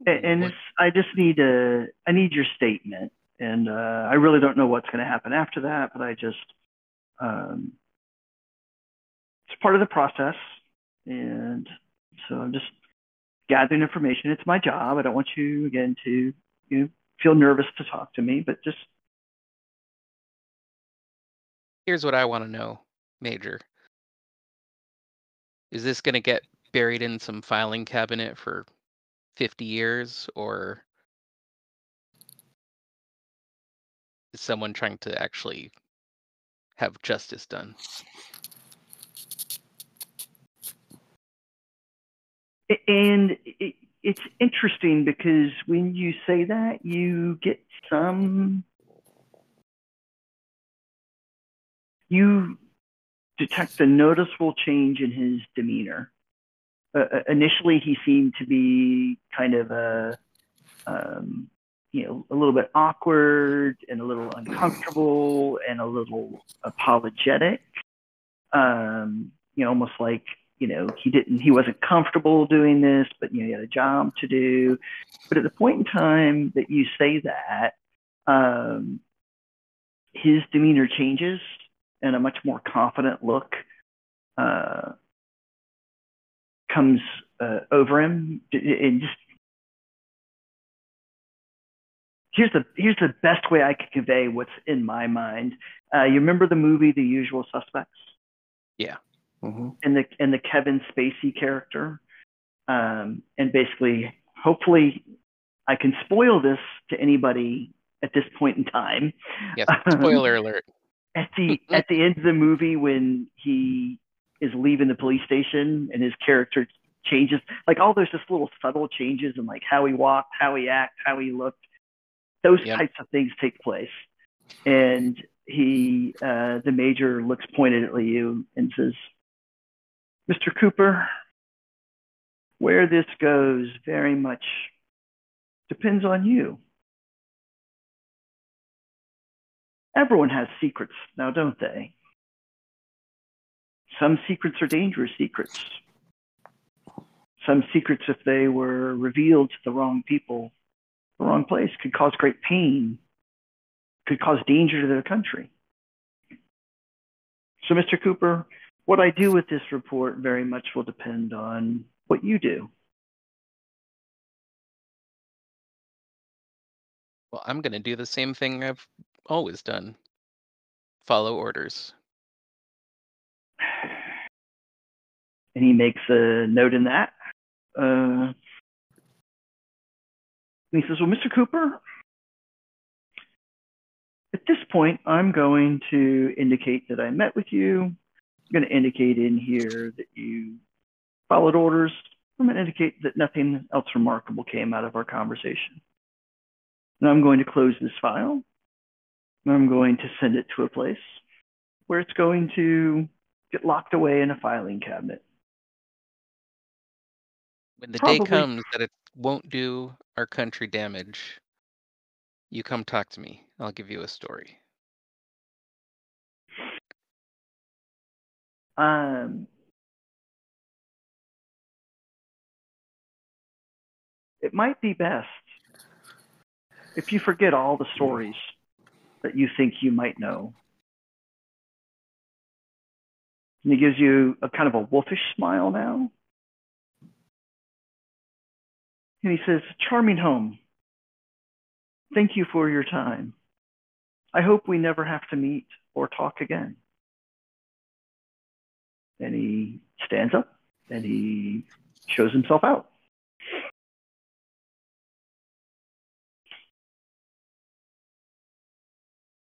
And it's, I just need a, I need your statement. And uh, I really don't know what's going to happen after that, but I just, um, it's part of the process. And so I'm just gathering information. It's my job. I don't want you, again, to you know, feel nervous to talk to me, but just, Here's what I want to know, Major. Is this going to get buried in some filing cabinet for 50 years, or is someone trying to actually have justice done? and it, it's interesting because when you say that, you get some, you detect a noticeable change in his demeanor. Uh, uh, initially, he seemed to be kind of a, um, you know, a little bit awkward and a little uncomfortable and a little apologetic. Um, you know, almost like you know he didn't, he wasn't comfortable doing this, but you know he had a job to do. But at the point in time that you say that, um, his demeanor changes and a much more confident look uh, comes uh, over him. And just here's the here's the best way I could convey what's in my mind. Uh, you remember the movie The Usual Suspects hmm and the and the Kevin Spacey character, um, and basically, hopefully, I can spoil this to anybody at this point in time. Yes. Spoiler alert. (laughs) at the at the end of the movie when he is leaving the police station and his character changes like all those just little subtle changes in like how he walked how he acted how he looked. Those Yep. types of things take place. And he uh, the major looks pointedly at you and says mr cooper where this goes very much depends on you. Everyone has secrets now don't they some secrets are dangerous secrets some secrets, if they were revealed to the wrong people, the wrong place, could cause great pain, could cause danger to their country. So, Mr. Cooper, what I do with this report very much will depend on what you do. Well, I'm going to do the same thing I've always done follow orders. And he makes a note in that. Uh, and he says, Well, Mr. Cooper, at this point, I'm going to indicate that I met with you. I'm going to indicate in here that you followed orders. I'm going to indicate that nothing else remarkable came out of our conversation. And I'm going to close this file. And I'm going to send it to a place where it's going to get locked away in a filing cabinet. When the day comes that it won't do our country damage, you come talk to me. I'll give you a story. Um, it might be best if you forget all the stories that you think you might know. And he gives you a kind of a wolfish smile now. And he says, Charming home. Thank you for your time. I hope we never have to meet or talk again. And he stands up and he shows himself out.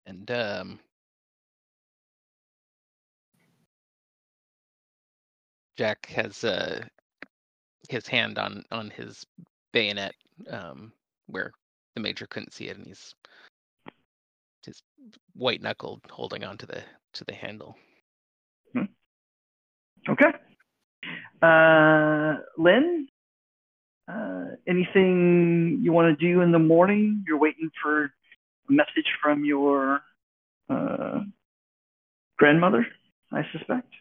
And um, Jack has uh, his hand on on his bayonet, um, where the major couldn't see it, and he's just white knuckled, holding on to the to the handle. Okay. Uh, Lynn, uh, anything you want to do in the morning? You're waiting for a message from your uh, grandmother, I suspect.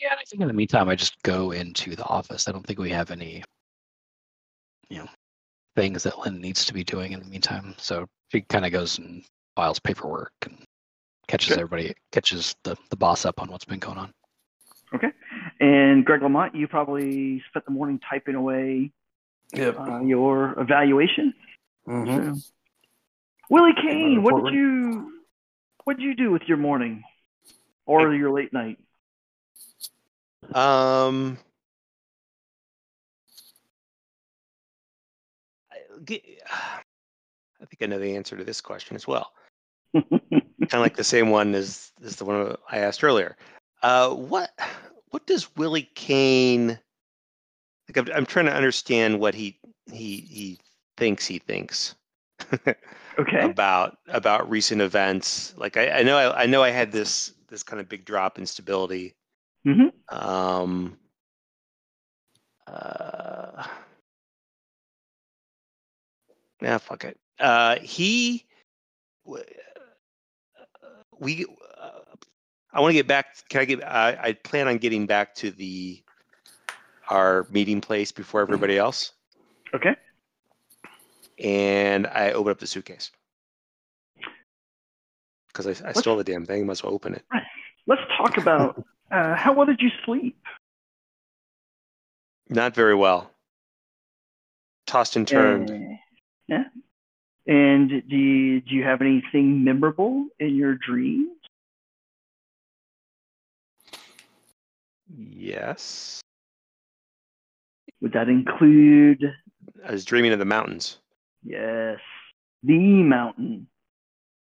Yeah, I think in the meantime, I just go into the office. I don't think we have any, you know, things that Lynn needs to be doing in the meantime. So she kind of goes and files paperwork and catches Good. everybody, catches the, the boss up on what's been going on. Okay. And Greg Lamont, you probably spent the morning typing away Yep. uh, your evaluation. Mhm. So- Willie Kane, what did you what did you do with your morning or your late night? Um, I, think I know the answer to this question as well. (laughs) kind of like the same one as as the one I asked earlier. Uh, what what does Willie Kane? Like I'm, I'm trying to understand what he he he thinks he thinks (laughs) okay. about about recent events. Like I, I know I, I know I had this this kind of big drop in stability. Hmm Um, uh, yeah, fuck it. Uh, he, uh, we, uh, I want to get back. Can I get? I, I plan on getting back to the our meeting place before everybody else, Okay. and I open up the suitcase because I, I stole the damn thing. As well open it. Let's talk about uh, how well did you sleep? Not very well. Tossed and turned. Uh, yeah. And do you, do you have anything memorable in your dreams? Yes. Would that include I was dreaming of the mountains. Yes, the mountain.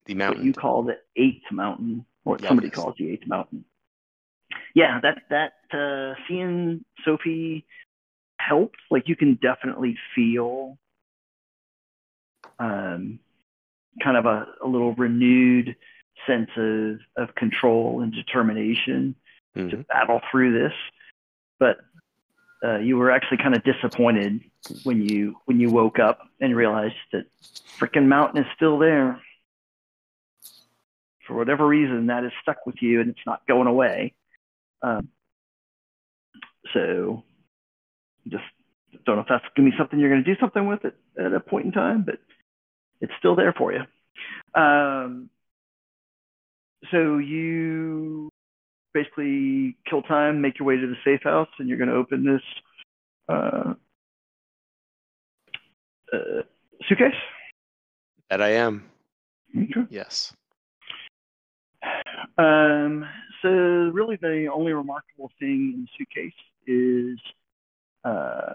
The mountain. What you call the eighth mountain, or Yeah, somebody yes. calls the eighth mountain. Yeah, that that uh, seeing Sophie helps. Like you can definitely feel um, kind of a, a little renewed sense of, of control and determination to Mhm. battle through this. But uh, you were actually kind of disappointed when you when you woke up and realized that freaking mountain is still there. For whatever reason, that is stuck with you and it's not going away. Um, so, just don't know if that's going to be something you're going to do something with it at a point in time, but it's still there for you. Um, so you basically kill time, make your way to the safe house, and you're going to open this uh, uh, suitcase. That I am. Okay. Yes. Um, so really, the only remarkable thing in the suitcase is uh,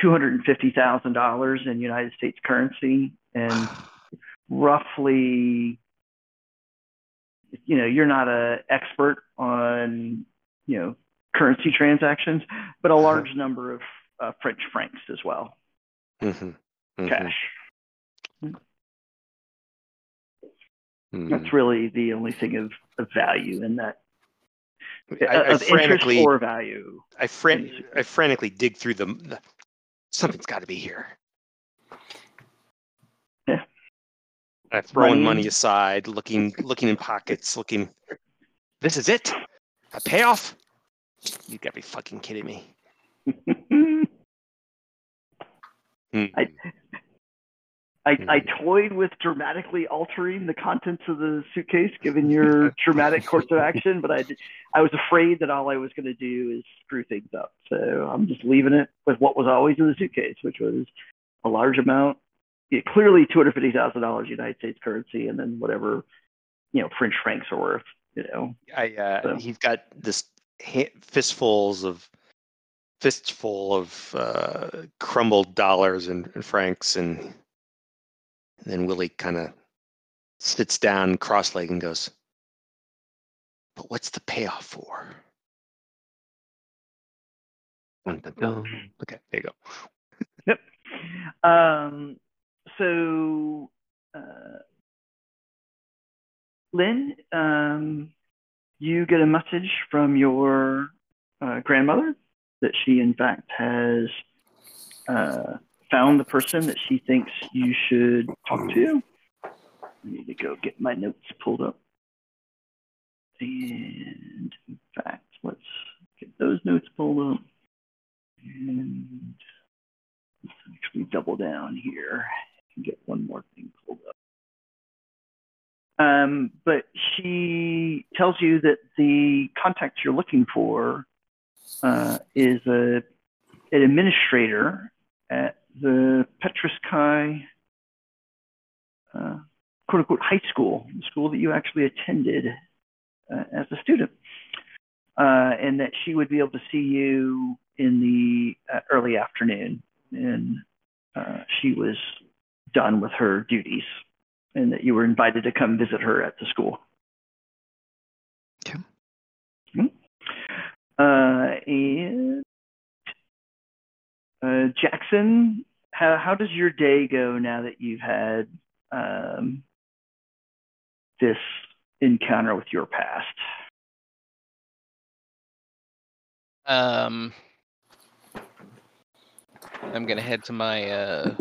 two hundred and fifty thousand dollars in United States currency, and (sighs) roughly, you know, you're not an expert on you know currency transactions, but a large number of uh, French francs as well, hmm cash. Mm-hmm. That's really the only thing of, of value in that I, I of interest frantically, or value. I, fran- I frantically dig through the. the something's got to be here. Yeah. I'm throwing Money. money aside, looking, looking in pockets, looking. This is it. A payoff. You got to be fucking kidding me. (laughs) Hmm. I- I, I toyed with dramatically altering the contents of the suitcase given your (laughs) dramatic course of action, but I, I was afraid that all I was going to do is screw things up. So I'm just leaving it with what was always in the suitcase, which was a large amount, yeah, clearly $250,000 United States currency, and then whatever, you know, French francs are worth, you know. I uh, So- he's got this fistfuls of fistful of uh, crumbled dollars and, and francs, and, then Willie kind of sits down cross-legged and goes, "But what's the payoff for?" Dun, dun, dun. Okay, there you go. yep. Um, so, uh, Lynn, um, you get a message from your uh, grandmother that she, in fact, has uh, found the person that she thinks you should talk to. I need to go get my notes pulled up. And, in fact, let's get those notes pulled up. And let's actually double down here and get one more thing pulled up. Um, but she tells you that the contact you're looking for uh, is a, an administrator at the Petrus Ky uh, quote unquote high school, the school that you actually attended uh, as a student. Uh, and that she would be able to see you in the uh, early afternoon. And uh, she was done with her duties, and that you were invited to come visit her at the school. Okay. Hmm. Uh, and uh, Jackson, how how does your day go now that you've had um, this encounter with your past? Um, I'm gonna head to my uh,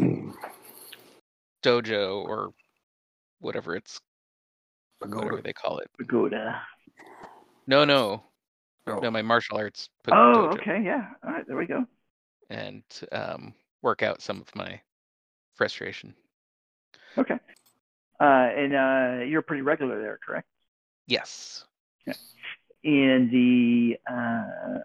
dojo or whatever it's whatever they call it. Pagoda. No, no, Oh. no. My martial arts. pa- Oh, dojo, okay, yeah. All right, there we go. And um, work out some of my frustration. Okay. Uh, and uh, you're pretty regular there, correct? Yes. and the uh,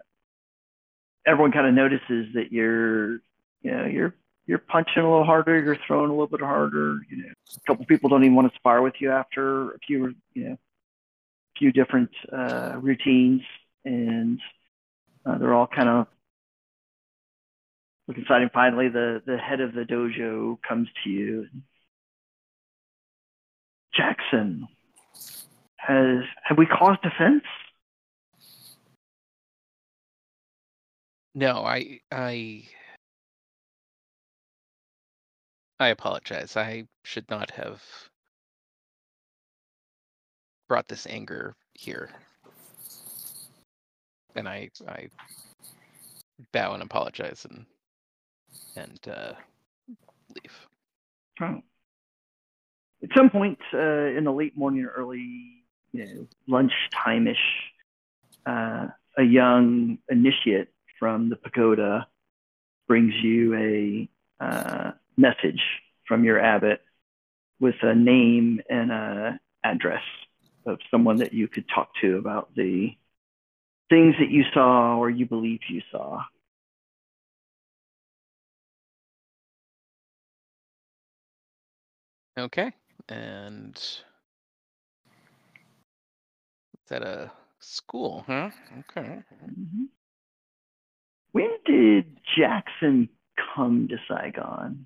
everyone kind of notices that you're you know you're you're punching a little harder, you're throwing a little bit harder. You know, a couple people don't even want to spar with you after a few you know a few different uh, routines, and uh, they're all kind of look inside, and finally, the the head of the dojo comes to you. Jackson, has have we caused offense? No, I I I apologize. I should not have brought this anger here. And I I bow and apologize and and uh, leave. Oh. At some point uh, in the late morning or early, you know, lunchtime-ish, uh, a young initiate from the pagoda brings you a uh, message from your abbot with a name and a address of someone that you could talk to about the things that you saw or you believe you saw. Okay. And it's at a school, huh? Okay. Mhm. When did Jackson come to Saigon?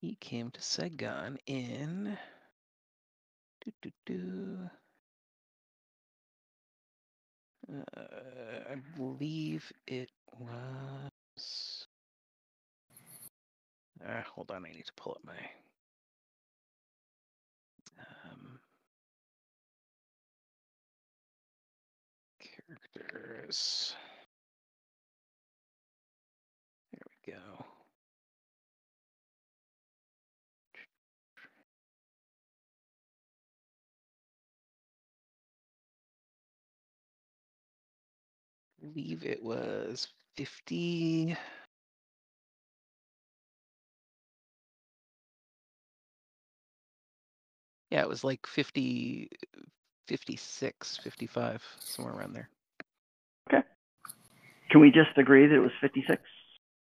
He came to Saigon in. doo, doo, doo. Uh, I believe it was. Uh, hold on, I need to pull up my. Um, characters. There we go. believe it was 50. Yeah, it was like 50, 56, 55, somewhere around there. Okay. Can we just agree that it was 56?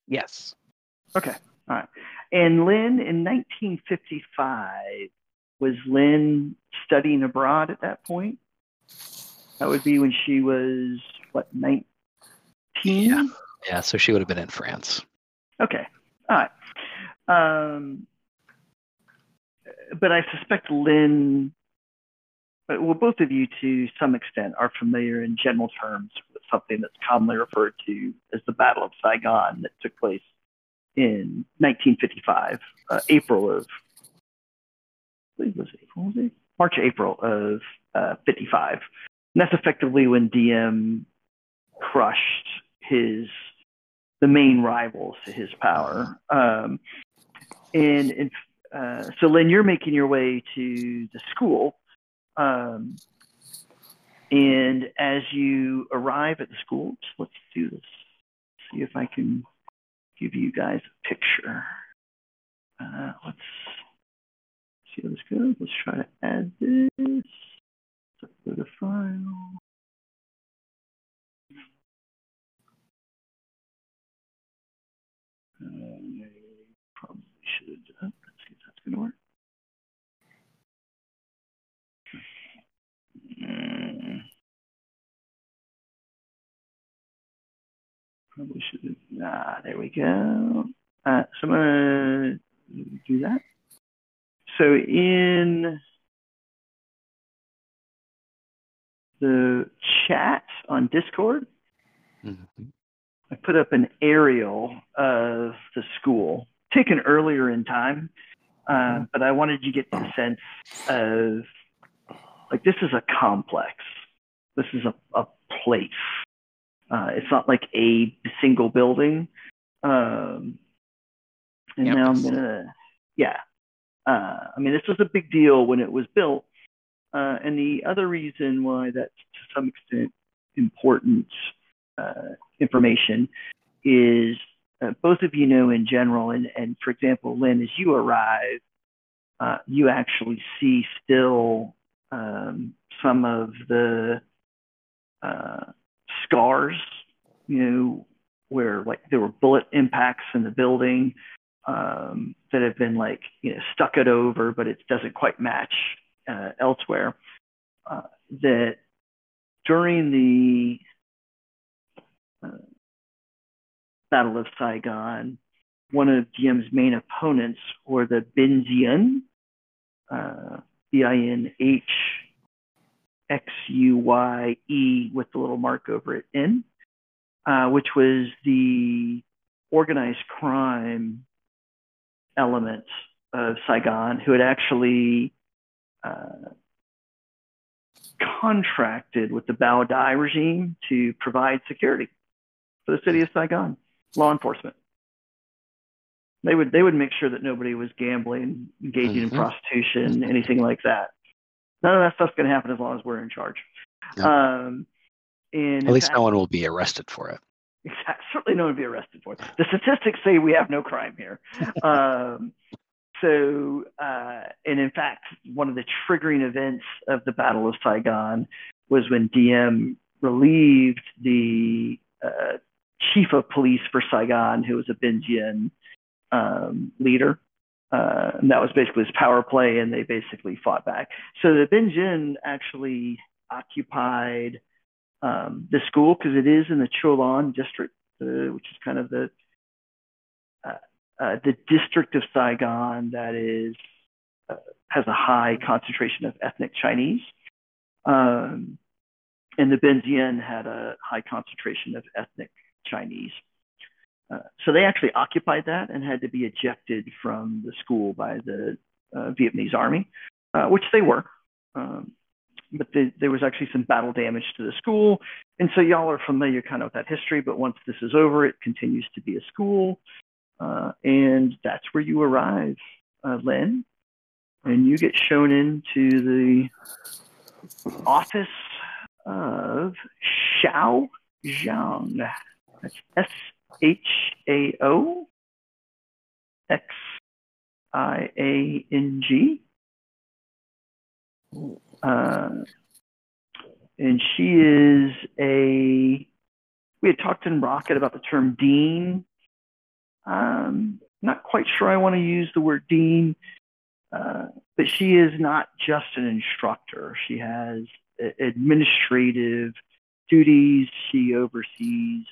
Yes. Okay. All right. And Lynn, in 1955, was Lynn studying abroad at that point? That would be when she was, what, 19? Yeah. Yeah, so she would have been in France. Okay. All right. Um, but I suspect Lynn, well, both of you to some extent are familiar in general terms with something that's commonly referred to as the Battle of Saigon that took place in 1955, uh, April of, I believe was April, was it? March, April of uh, 55. And that's effectively when Diem crushed his the main rivals to his power. Um, and and uh, so, Lynn, you're making your way to the school. Um, and as you arrive at the school, let's do this. See if I can give you guys a picture. Uh, let's see how this goes. Let's try to add this. Let's upload a file. Um, probably should have done. Let's see going to work. Mm. Probably should have. Ah, there we go. Uh, so I'm going to do that. So in the chat on Discord, Mhm. I put up an aerial of the school taken earlier in time, uh, but I wanted you to get the sense of like this is a complex. This is a, a place. Uh, it's not like a single building. Um, and Yep. now I'm gonna, yeah. Uh, I mean, this was a big deal when it was built. Uh, and the other reason why that's to some extent important uh, information is uh, both of you know in general, and, and for example, Lynn, as you arrive, uh, you actually see still um, some of the uh, scars, you know, where like there were bullet impacts in the building um, that have been like, you know, stuccoed over, but it doesn't quite match uh, elsewhere. Uh, that during the uh, Battle of Saigon, one of Diem's main opponents were the Binh Xuyen, uh, B-I-N-H X-U-Y-E with the little mark over it in, uh, which was the organized crime element of Saigon, who had actually uh, contracted with the Bao Dai regime to provide security for the city of Saigon, law enforcement. They would they would make sure that nobody was gambling, engaging Mhm. in prostitution, anything like that. None of that stuff's going to happen as long as we're in charge. Yep. Um, and At least fact- no one will be arrested for it. Exactly. (laughs) Certainly no one will be arrested for it. The statistics say we have no crime here. (laughs) um, so, uh, and in fact, one of the triggering events of the Battle of Saigon was when Diem relieved the uh, chief of police for Saigon, who was a Binh Xuyen um, leader. Uh, and that was basically his power play, and they basically fought back. So the Binh Xuyen actually occupied um, the school because it is in the Cholon district, uh, which is kind of the uh, uh, the district of Saigon that is uh, has a high concentration of ethnic Chinese, um, and the Binh Xuyen had a high concentration of ethnic Chinese. Uh, so they actually occupied that and had to be ejected from the school by the uh, Vietnamese army, uh, which they were. Um, but the, there was actually some battle damage to the school. And so y'all are familiar kind of with that history, but once this is over, it continues to be a school. Uh, and that's where you arrive, uh, Len. And you get shown into the office of Shao Xiang. That's S H A O X I A N G. Uh, and she is a. We had talked in Rocket about the term dean. Um, not quite sure I want to use the word dean, uh, but she is not just an instructor. She has administrative duties. She oversees,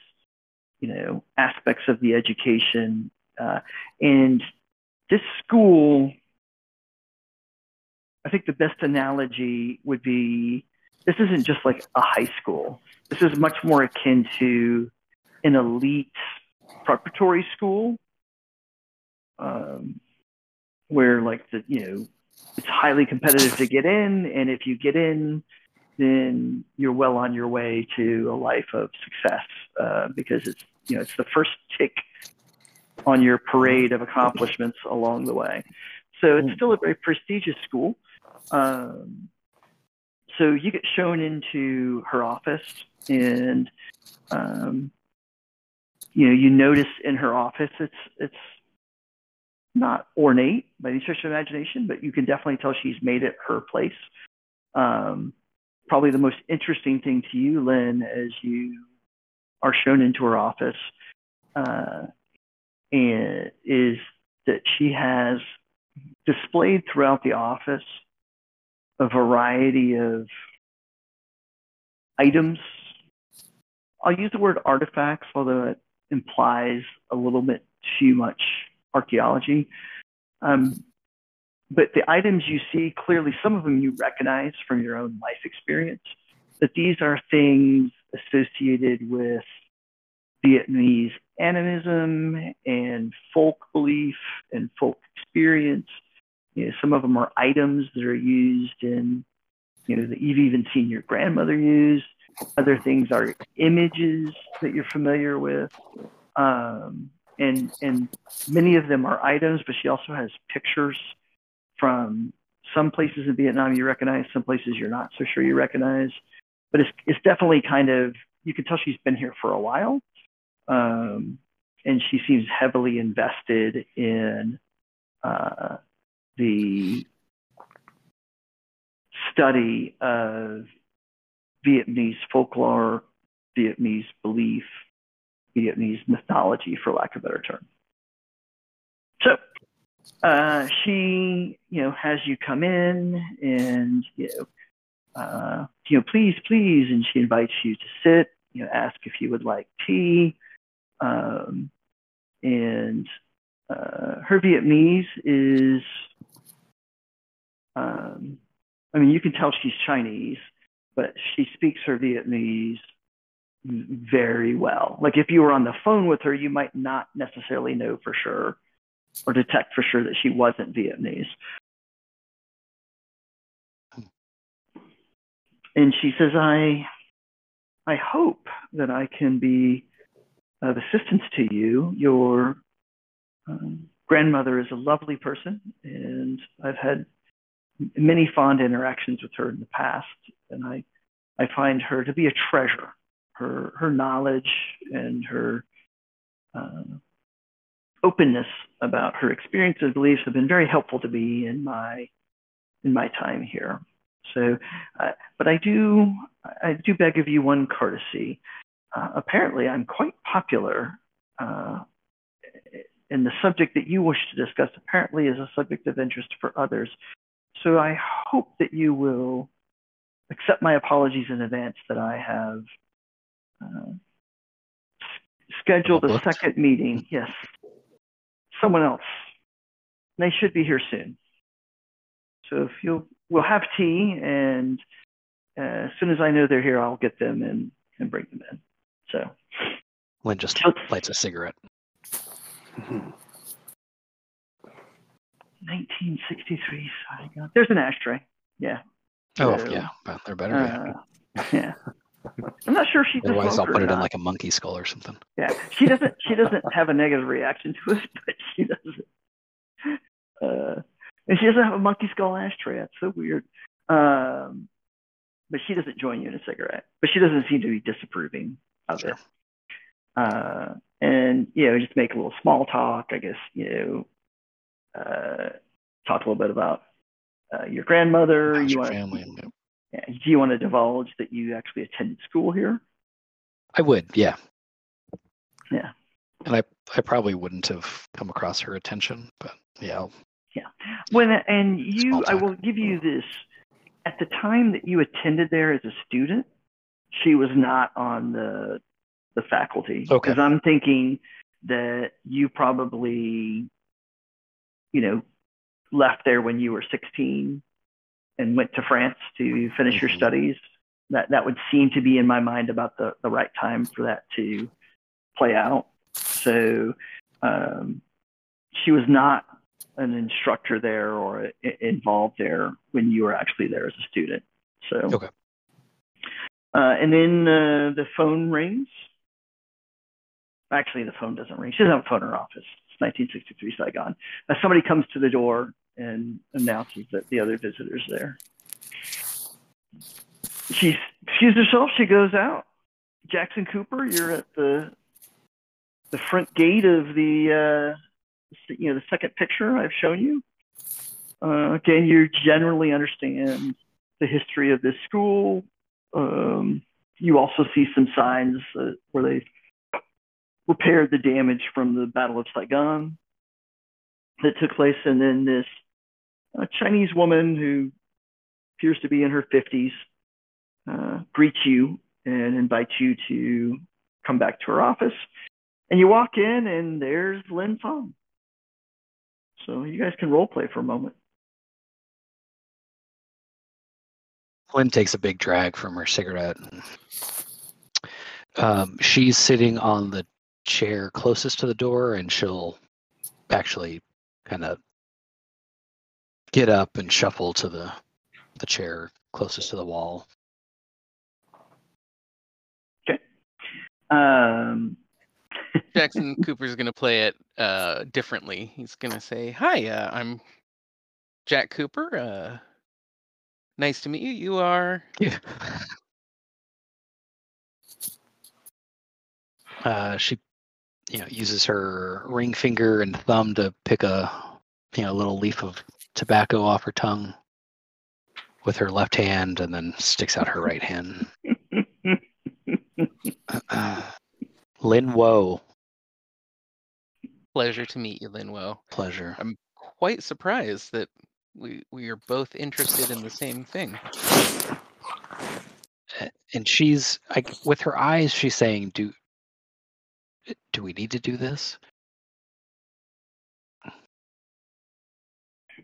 you know, aspects of the education. Uh, and this school, I think the best analogy would be this isn't just like a high school. This is much more akin to an elite preparatory school, um, where like the you know it's highly competitive to get in, and if you get in, then you're well on your way to a life of success uh, because it's you know it's the first tick on your parade of accomplishments along the way. So it's still a very prestigious school. Um, so you get shown into her office, and um, you know you notice in her office it's it's not ornate by any stretch of imagination, but you can definitely tell she's made it her place. Um, probably the most interesting thing to you, Lynn, as you are shown into her office, uh, and is that she has displayed throughout the office a variety of items. I'll use the word artifacts, although it implies a little bit too much archaeology. Um, but the items you see clearly, some of them you recognize from your own life experience, that these are things associated with Vietnamese animism and folk belief and folk experience. You know, some of them are items that are used in, you know, that you've even seen your grandmother use. Other things are images that you're familiar with. Um, and, and many of them are items, but she also has pictures from some places in Vietnam you recognize, some places you're not so sure you recognize. But it's, it's definitely kind of, you can tell she's been here for a while. Um, and she seems heavily invested in uh, the study of Vietnamese folklore, Vietnamese belief, Vietnamese mythology, for lack of a better term. So uh, she, you know, has you come in and you know, uh, you know, please, please, and she invites you to sit. You know, ask if you would like tea, Um, and uh, her Vietnamese is, um, I mean, you can tell she's Chinese, but she speaks her Vietnamese very well. Like if you were on the phone with her, you might not necessarily know for sure or detect for sure that she wasn't Vietnamese. And she says, I, I hope that I can be of assistance to you. Your um, grandmother is a lovely person, and I've had many fond interactions with her in the past, and I, I find her to be a treasure. Her, her knowledge and her uh, openness about her experience and beliefs have been very helpful to me in my in my time here. So, uh, but I do I do beg of you one courtesy. Uh, apparently, I'm quite popular, uh, and the subject that you wish to discuss apparently is a subject of interest for others. So I hope that you will accept my apologies in advance that I have uh, scheduled a second meeting. Yes, someone else. They should be here soon. So if you'll, we'll have tea, and uh, as soon as I know they're here, I'll get them and, and bring them in. So Lynn just lights a cigarette. (laughs) 1963 Saigon. There's an ashtray. Yeah. Oh So, yeah, but they're better. yeah. Uh, yeah. I'm not sure if she's Otherwise, I'll put it in like a monkey skull or something. Yeah, she doesn't. She (laughs) doesn't have a negative reaction to it, (laughs) but she doesn't. Uh, and she doesn't have a monkey skull ashtray. That's so weird. Um, but she doesn't join you in a cigarette. But she doesn't seem to be disapproving of Sure. it. Uh, and you know, just make a little small talk. I guess you know, uh, talk a little bit about uh, your grandmother. How's you your want family? yeah, do you want to divulge that you actually attended school here? I would, yeah. Yeah. And I, I probably wouldn't have come across her attention, but yeah, I'll- When and you, I will give you this. At the time that you attended there as a student, she was not on the the faculty. Okay. Because I'm thinking that you probably, you know, left there when you were 16 and went to France to finish your Mhm. studies. That that would seem to be in my mind about the the right time for that to play out. So um, she was not an instructor there or involved there when you were actually there as a student. So, Okay. Uh, and then uh, the phone rings. Actually, the phone doesn't ring. She doesn't have a phone in her office. It's 1963 Saigon. Uh, somebody comes to the door and announces that the other visitor's there. She excuses herself. She goes out. Jackson Cooper, you're at the the front gate of the uh, you know the second picture I've shown you. Uh, again, you generally understand the history of this school. Um, you also see some signs uh, where they repaired the damage from the Battle of Saigon that took place, and then this uh, Chinese woman who appears to be in her 50s uh, greets you and invites you to come back to her office. And you walk in, and there's Lin Fong. So you guys can role play for a moment. Lynn takes a big drag from her cigarette. Um, she's sitting on the chair closest to the door, and she'll actually kind of get up and shuffle to the the chair closest to the wall. Um, Jackson Cooper's gonna play it uh, differently. He's gonna say, "Hi, uh, I'm Jack Cooper. Uh, nice to meet you. You are." Yeah. Uh, she, you know, uses her ring finger and thumb to pick a, you know, little leaf of tobacco off her tongue with her left hand, and then sticks out her right hand. (laughs) Uh, Lin Wo, Pleasure to meet you, Lin Wo. pleasure. I'm quite surprised that we we are both interested in the same thing. and she's like with her eyes she's saying do do we need to do this?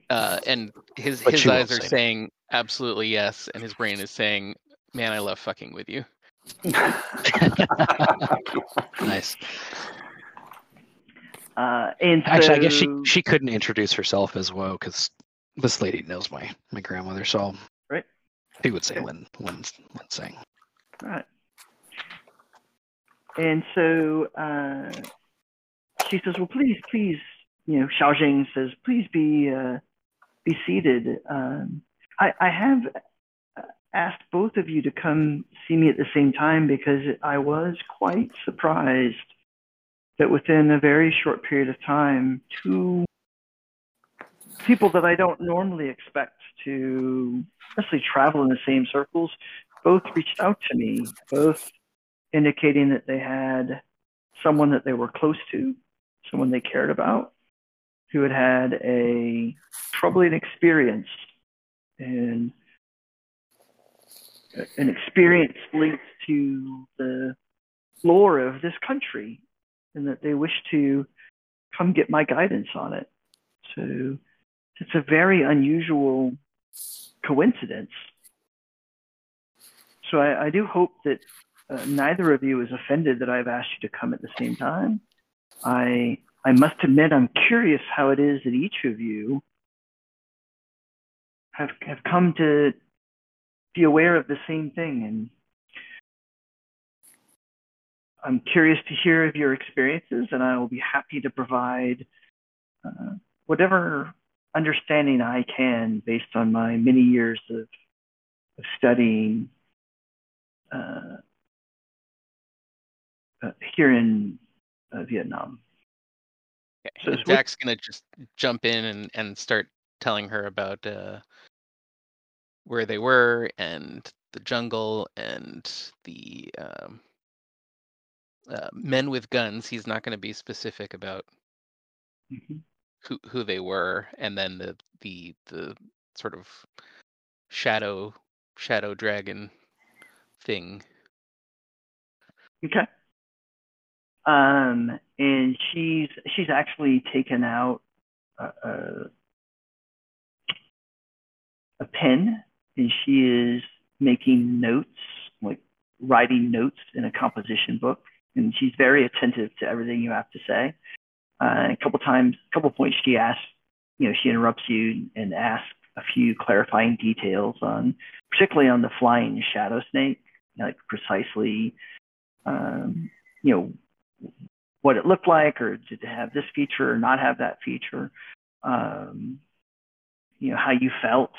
Uh, and his But his eyes are say saying absolutely yes, and his brain is saying, "Man, I love fucking with you." (laughs) nice. Uh, and Actually, I guess she she couldn't introduce herself as well because this lady knows my my grandmother, so Right. She would say. Lin Lin Lin Sang. Right. And so uh, she says, "Well, please, please, you know." Xiao Jing says, "Please be uh, be seated." Um, I, I have asked both of you to come see me at the same time because I was quite surprised that within a very short period of time, two people that I don't normally expect to especially travel in the same circles both reached out to me, both indicating that they had someone that they were close to, someone they cared about, who had had a troubling experience and an experience linked to the lore of this country, and that they wish to come get my guidance on it. So it's a very unusual coincidence. So I, I do hope that uh, neither of you is offended that I've asked you to come at the same time. I I must admit I'm curious how it is that each of you have have come to be aware of the same thing and I'm curious to hear of your experiences and I will be happy to provide uh, whatever understanding I can based on my many years of, of studying uh, uh, here in uh, Vietnam. So And it's what- Jack's gonna just jump in and, and start telling her about uh, where they were and the jungle and the um, uh, men with guns. He's not going to be specific about Mhm. who who they were, and then the the the sort of shadow shadow dragon thing. Okay. Um, and she's she's actually taken out a, a, a pen and she is making notes, like writing notes in a composition book. And she's very attentive to everything you have to say. Uh, a couple times, a couple points, she asks, you know, she interrupts you and asks a few clarifying details on, particularly on the flying shadow snake, like precisely um, you know, what it looked like, or did it have this feature or not have that feature? Um, you know, how you felt,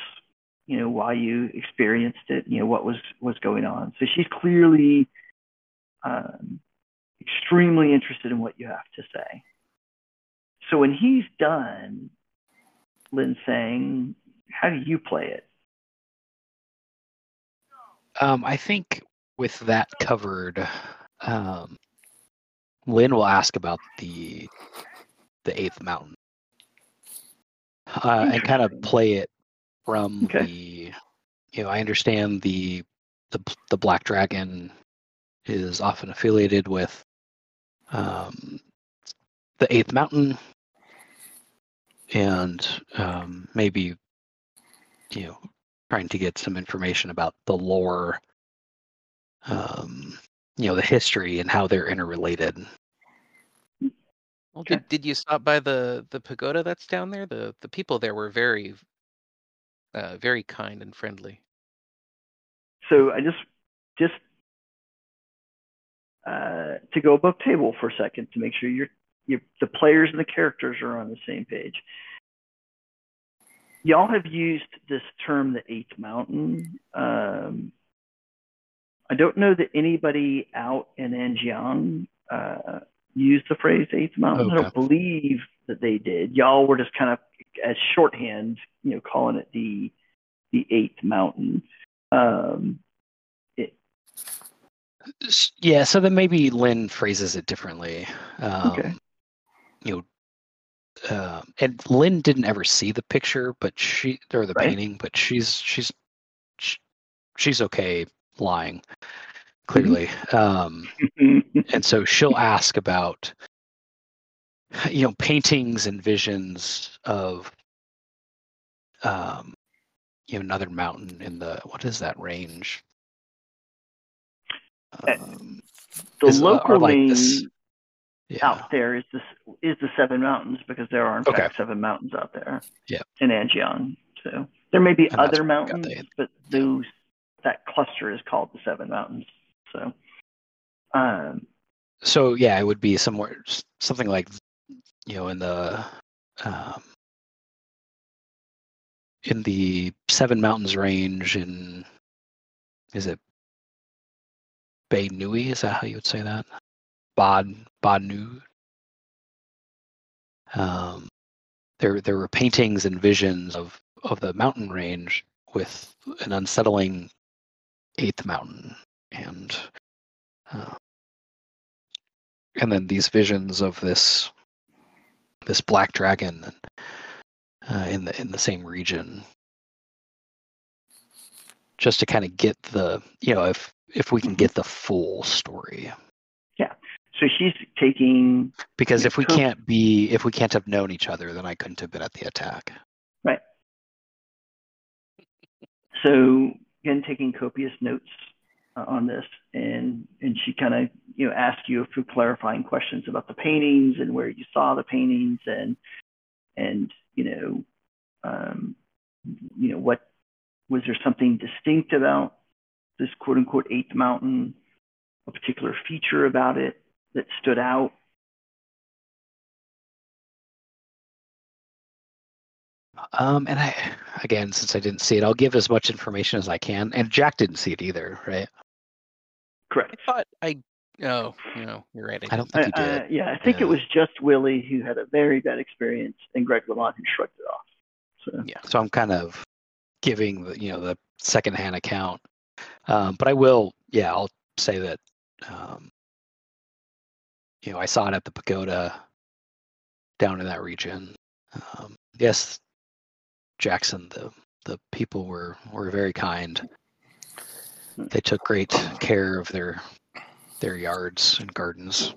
you know, why you experienced it, you know, what was was going on. So she's clearly um, extremely interested in what you have to say. So when he's done, Lynn's saying, "How do you play it?" Um, I think with that covered, um, Lynn will ask about the the eighth mountain, uh, and kind of play it from Okay. the. You know, I understand the the the black dragon is often affiliated with um, the eighth mountain, and um, maybe you know trying to get some information about the lore um, you know the history and how they're interrelated Well, Sure. did, did you stop by the the pagoda that's down there? The the people there were very uh, very kind and friendly. So I just just uh, to go above table for a second to make sure you're, you're the players and the characters are on the same page. Y'all have used this term, the eighth mountain. Um, I don't know that anybody out in An Giang uh, used the phrase eighth mountain. I don't believe that they did. Y'all were just kind of as shorthand, you know, calling it the the eighth mountain. Um, S- yeah so then maybe lynn phrases it differently um, Okay. you know um, and lynn didn't ever see the picture but she or the Right. painting but she's she's sh- she's okay lying clearly. Um, (laughs) and so she'll ask about you know paintings and visions of um, you know another mountain in the what is that range? Um, the uh, local are like yeah. out there is this is the Seven Mountains because there are in Okay. fact seven mountains out there. Yeah. In An Giang. So there may be And other where we got mountains, but those that cluster is called the Seven Mountains. So um so yeah, it would be somewhere something like you know in the um, in the Seven Mountains range in is it Bay Nui? Is that how you would say that? Bod Nu. Um, there there were paintings and visions of of the mountain range with an unsettling eighth mountain and uh, and then these visions of this this black dragon uh, in the in the same region just to kind of get the you know if if we can get the full story Yeah. so she's taking because if we can't be if we can't have known each other then i couldn't have been at the attack Right. so again taking copious notes on this. And and she kind of you know asked you a few clarifying questions about the paintings and where you saw the paintings and and you know um, you know what was there something distinct about this quote unquote eighth mountain a particular feature about it that stood out? Um and i again since i didn't see it i'll give as much information as i can. And jack didn't see it either right correct I thought I. Oh, no, you're right. i don't I- think you did I- yeah i think Yeah. it was just willie who had a very bad experience and greg lamont who shrugged it off so yeah. so i'm kind of giving the you know the secondhand account um, but i will yeah i'll say that um, you know i saw it at the pagoda down in that region um, yes jackson the the people were were very kind they took great care of their their yards and gardens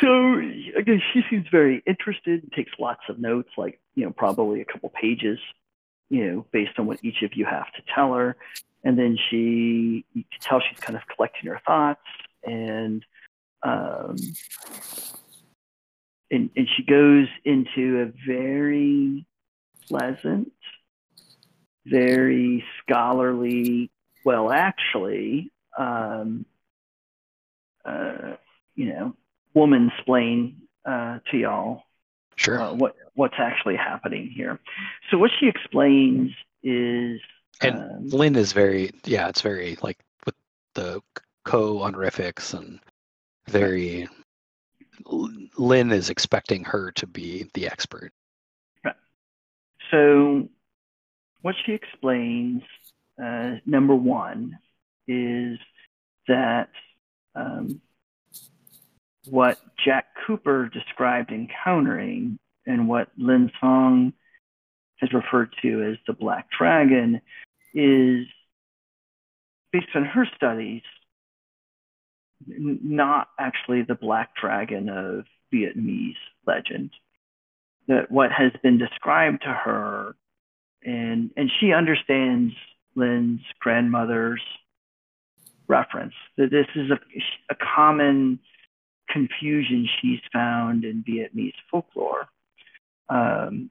So again, she seems very interested, takes lots of notes, like, you know, probably a couple pages, you know, based on what each of you have to tell her. And then she, you can tell she's kind of collecting her thoughts and, um, and, and she goes into a very pleasant, very scholarly, well, actually, um, uh, you know, woman splain uh, to y'all sure uh, what what's actually happening here. So what she explains is And um, Lynn is very, yeah, it's very like with the co honorifics and very. Lynn is expecting her to be the expert. so what she explains uh, number one is that um, what Jack Cooper described encountering and what Lin Song has referred to as the Black Dragon is based on her studies not actually the Black Dragon of Vietnamese legend. That what has been described to her, and and she understands Lynn's grandmother's reference that this is a, a common confusion she's found in Vietnamese folklore. Um,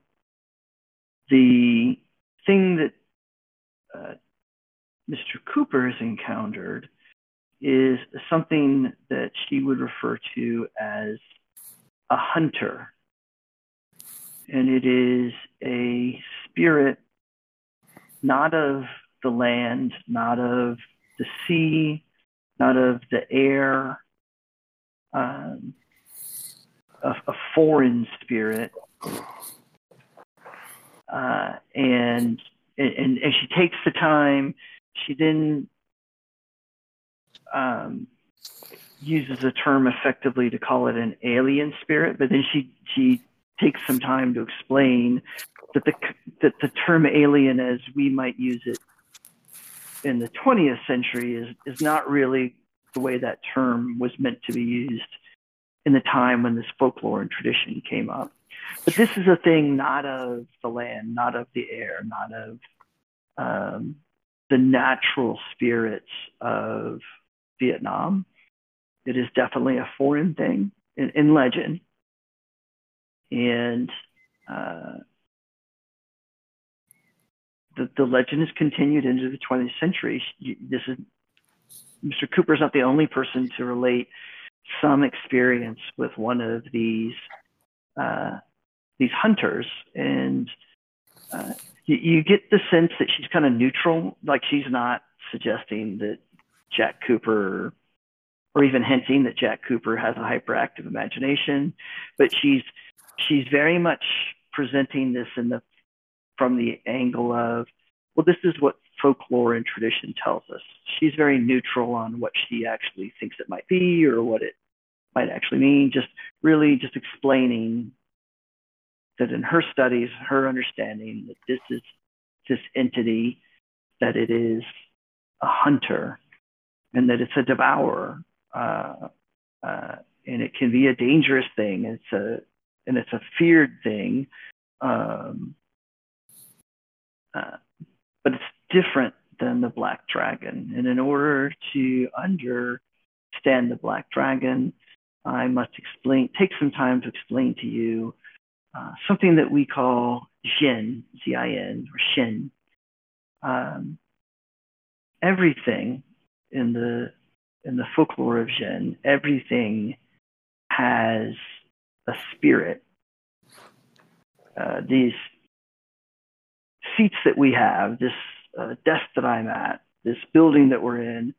the thing that uh, Mr. Cooper has encountered is something that she would refer to as a hunter. And it is a spirit not of the land, not of the sea, not of the air, um, a, a foreign spirit. Uh, and, and, and she takes the time. She then um, uses a term effectively to call it an alien spirit, but then she she takes some time to explain that the that the term alien, as we might use it in the 20th century is is not really the way that term was meant to be used in the time when this folklore and tradition came up. But this is a thing not of the land, not of the air, not of um, the natural spirits of Vietnam. It is definitely a foreign thing in, in legend. And uh, the, the legend has continued into the 20th century. This is Mr. Cooper is not the only person to relate some experience with one of these uh, these hunters, and uh, you, you get the sense that she's kind of neutral, like she's not suggesting that Jack Cooper or even hinting that Jack Cooper has a hyperactive imagination, but she's she's very much presenting this in the from the angle of, well, this is what folklore and tradition tells us. She's very neutral on what she actually thinks it might be or what it might actually mean, just really just explaining that in her studies, her understanding that this is this entity, that it is a hunter, and that it's a devourer, uh, uh, and it can be a dangerous thing. It's a and it's a feared thing, um, uh, but it's different than the black dragon. And in order to understand the black dragon, I must explain, take some time to explain to you uh, something that we call Jin, Z-I-N, or Shin. Um, everything in the in the folklore of Jin, everything has a spirit. Uh, these seats that we have, this uh, desk that I'm at, this building that we're in,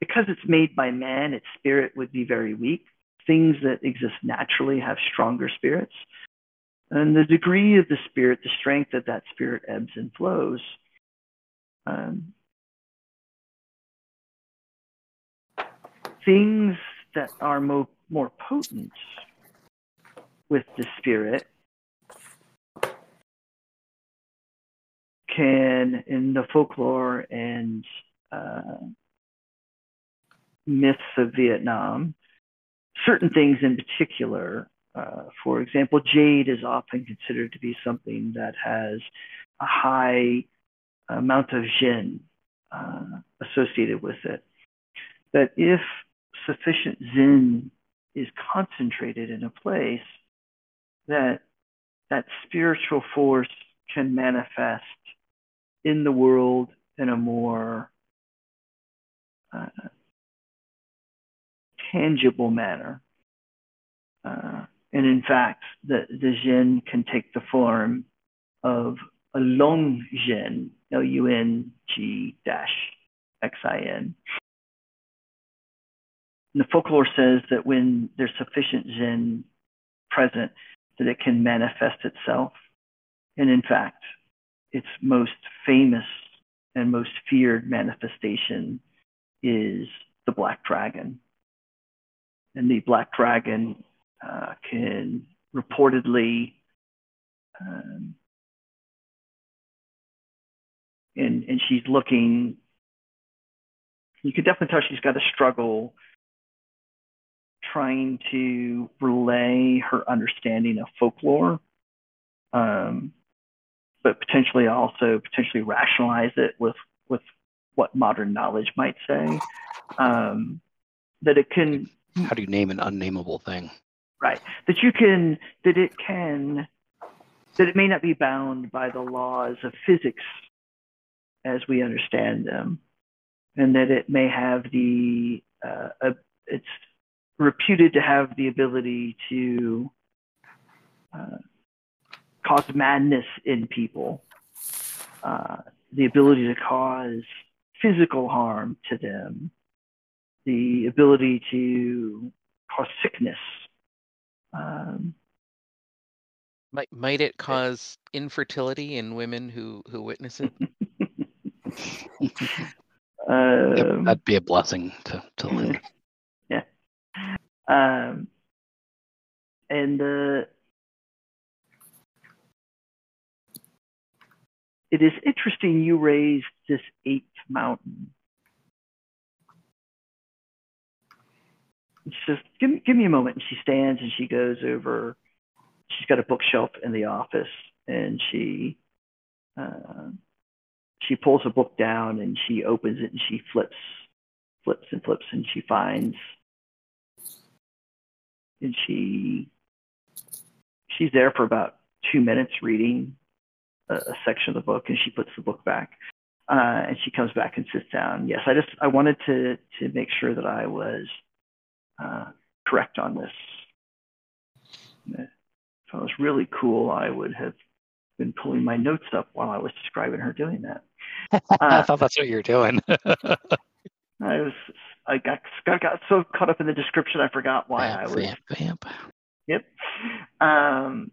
because it's made by man, its spirit would be very weak. Things that exist naturally have stronger spirits. And the degree of the spirit, the strength of that spirit ebbs and flows. Um, things that are mo- more potent with the spirit can, in the folklore and uh, myths of Vietnam, certain things in particular. Uh, for example, jade is often considered to be something that has a high amount of yin uh, associated with it. That if sufficient zen is concentrated in a place, that that spiritual force can manifest in the world in a more uh, tangible manner. Uh, and in fact, the, the Jin can take the form of a long Jin, L-U-N-G dash X-I-N. the folklore says that when there's sufficient Jin present, that it can manifest itself. And in fact, its most famous and most feared manifestation is the black dragon. And the black dragon uh, can reportedly um, and and she's looking you could definitely tell she's got a struggle trying to relay her understanding of folklore. Um, but potentially also potentially rationalize it with with what modern knowledge might say um, that it can how do you name an unnameable thing? Right. That you can, that it can, that it may not be bound by the laws of physics as we understand them, and that it may have the, uh, it's reputed to have the ability to uh, cause madness in people, uh, the ability to cause physical harm to them, the ability to cause sickness. Um, might might it cause infertility in women who who witness it? (laughs) um, that'd be a blessing to, to Lynn. (laughs) yeah. Um, and uh, it is interesting you raised this eighth mountain. She says, give me, give me a moment. And she stands and she goes over, she's got a bookshelf in the office and she, uh, she pulls a book down and she opens it and she flips, flips and flips and she finds, and she, she's there for about two minutes reading a, a section of the book and she puts the book back. Uh, and she comes back and sits down. Yes, I just I wanted to to make sure that I was uh, correct on this. If it was really cool, I would have been pulling my notes up while I was describing her doing that. (laughs) I Uh, thought that's what you were doing. (laughs) I was I got got, got so caught up in the description I forgot why I was. vamp. Yep. Um,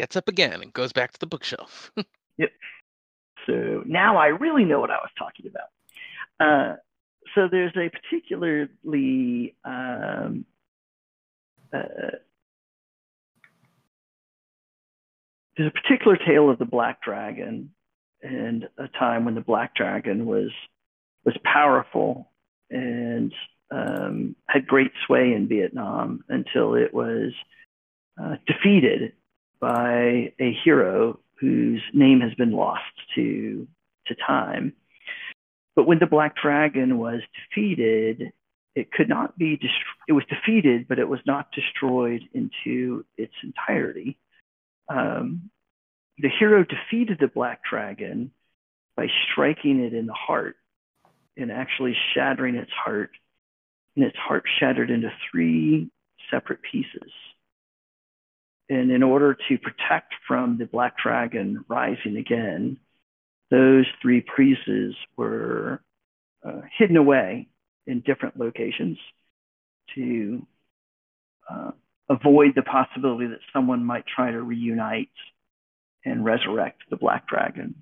gets up again and goes back to the bookshelf. (laughs) yep. So now I really know what I was talking about. Uh, so there's a particularly um, uh, there's a particular tale of the Black Dragon and a time when the Black Dragon was was powerful and um, had great sway in Vietnam until it was uh, defeated by a hero whose name has been lost to to time. But when the Black Dragon was defeated, it could not be dest- it was defeated, but it was not destroyed into its entirety. Um, the hero defeated the Black Dragon by striking it in the heart and actually shattering its heart, and its heart shattered into three separate pieces. And in order to protect from the black dragon rising again, those three pieces were uh, hidden away in different locations to uh, avoid the possibility that someone might try to reunite and resurrect the black dragon.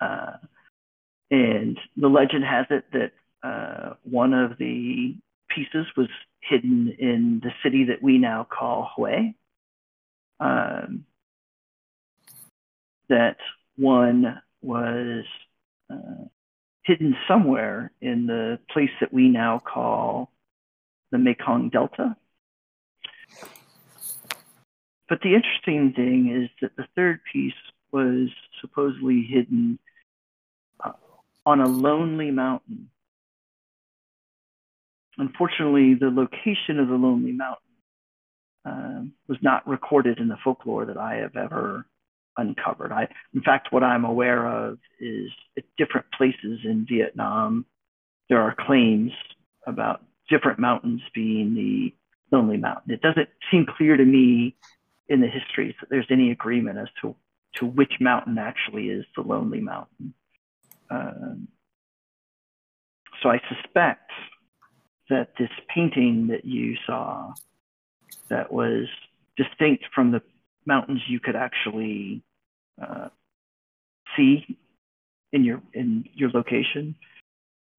Uh, and the legend has it that uh, one of the pieces was hidden in the city that we now call Hue um, that one was uh, hidden somewhere in the place that we now call the Mekong Delta. But the interesting thing is that the third piece was supposedly hidden uh, on a lonely mountain. Unfortunately, the location of the lonely mountain um, was not recorded in the folklore that I have ever uncovered. I, in fact, what I'm aware of is at different places in Vietnam, there are claims about different mountains being the Lonely Mountain. It doesn't seem clear to me in the histories that there's any agreement as to to which mountain actually is the Lonely Mountain. Um, so I suspect that this painting that you saw that was distinct from the mountains you could actually uh, see in your in your location,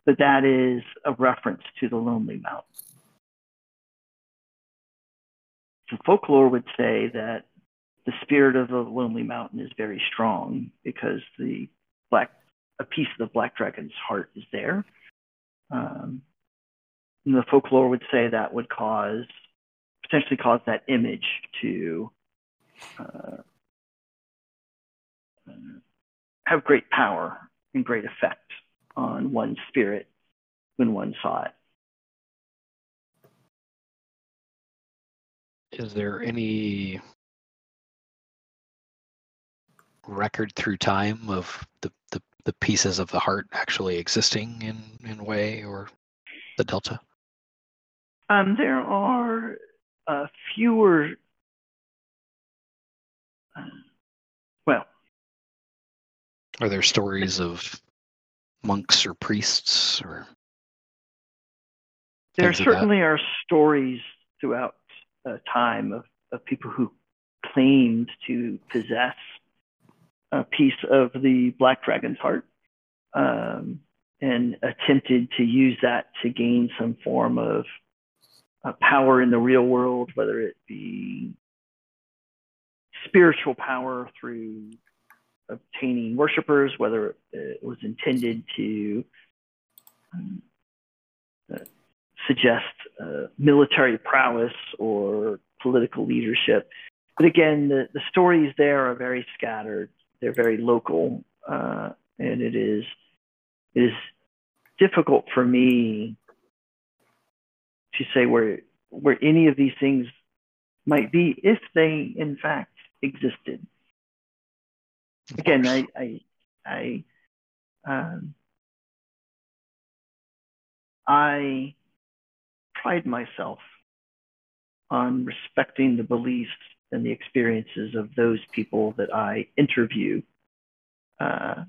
but that is a reference to the Lonely Mountain. So folklore would say that the spirit of the Lonely Mountain is very strong because the black a piece of the black dragon's heart is there. Um, the folklore would say that would cause potentially cause that image to uh, have great power and great effect on one's spirit when one saw it. Is there any record through time of the, the, the pieces of the heart actually existing in, in Hue or the Delta? Um, there are uh, fewer, well, Are there stories of monks or priests or there things of that? certainly are stories throughout uh, time of, of people who claimed to possess a piece of the black dragon's heart um, and attempted to use that to gain some form of uh, power in the real world, whether it be spiritual power through obtaining worshippers, whether it was intended to um, uh, suggest uh, military prowess or political leadership. But again, the, the stories there are very scattered. They're very local, uh, and it is it is difficult for me to say where where any of these things might be if they in fact existed. Again, I I I um, I pride myself on respecting the beliefs and the experiences of those people that I interview uh,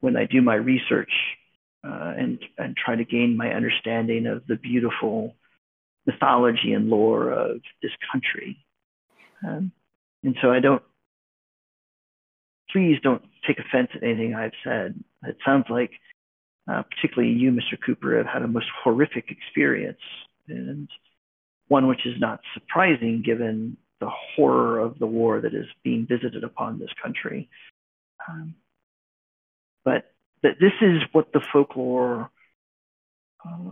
when I do my research uh, and and try to gain my understanding of the beautiful mythology and lore of this country. Um, and so I don't. Please don't take offense at anything I've said. It sounds like, uh, particularly you, Mr. Cooper, have had a most horrific experience, and one which is not surprising given the horror of the war that is being visited upon this country. Um, but that this is what the folklore uh,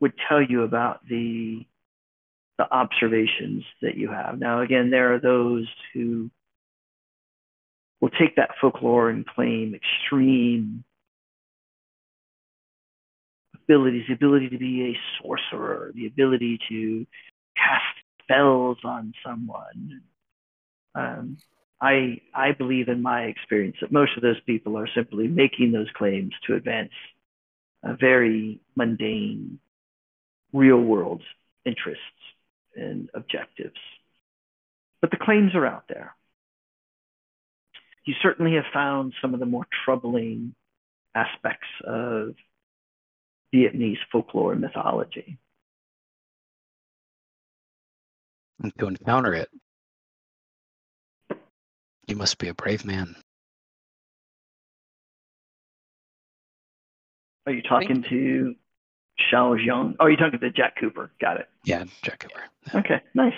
would tell you about the the observations that you have. Now, again, there are those who will take that folklore and claim extreme abilities, the ability to be a sorcerer, the ability to cast spells on someone. Um, I I believe in my experience that most of those people are simply making those claims to advance a very mundane, real world interests and objectives. But the claims are out there. You certainly have found some of the more troubling aspects of Vietnamese folklore and mythology. And to encounter it, you must be a brave man. Are you talking to Shao Xiang? Oh, you're talking to Jack Cooper. Got it. Yeah, Jack Cooper. Okay, nice.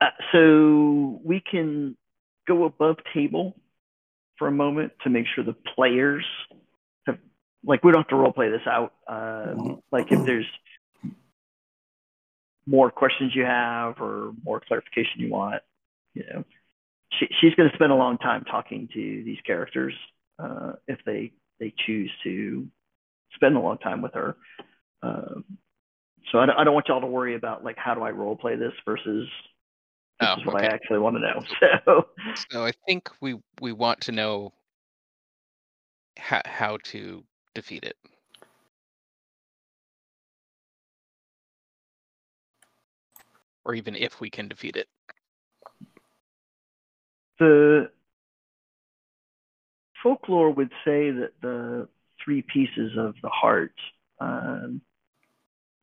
Uh, so we can go above table for a moment to make sure the players have, like, we don't have to role play this out. Um, like, if there's more questions you have or more clarification you want, you know, she, she's going to spend a long time talking to these characters uh, if they they choose to spend a long time with her. Um, so I don't, I don't want y'all to worry about like how do I role play this versus this Oh, is what okay. I actually want to know. (laughs) So So I think we we want to know how how to defeat it. Or even if we can defeat it. the folklore would say that the three pieces of the heart, um,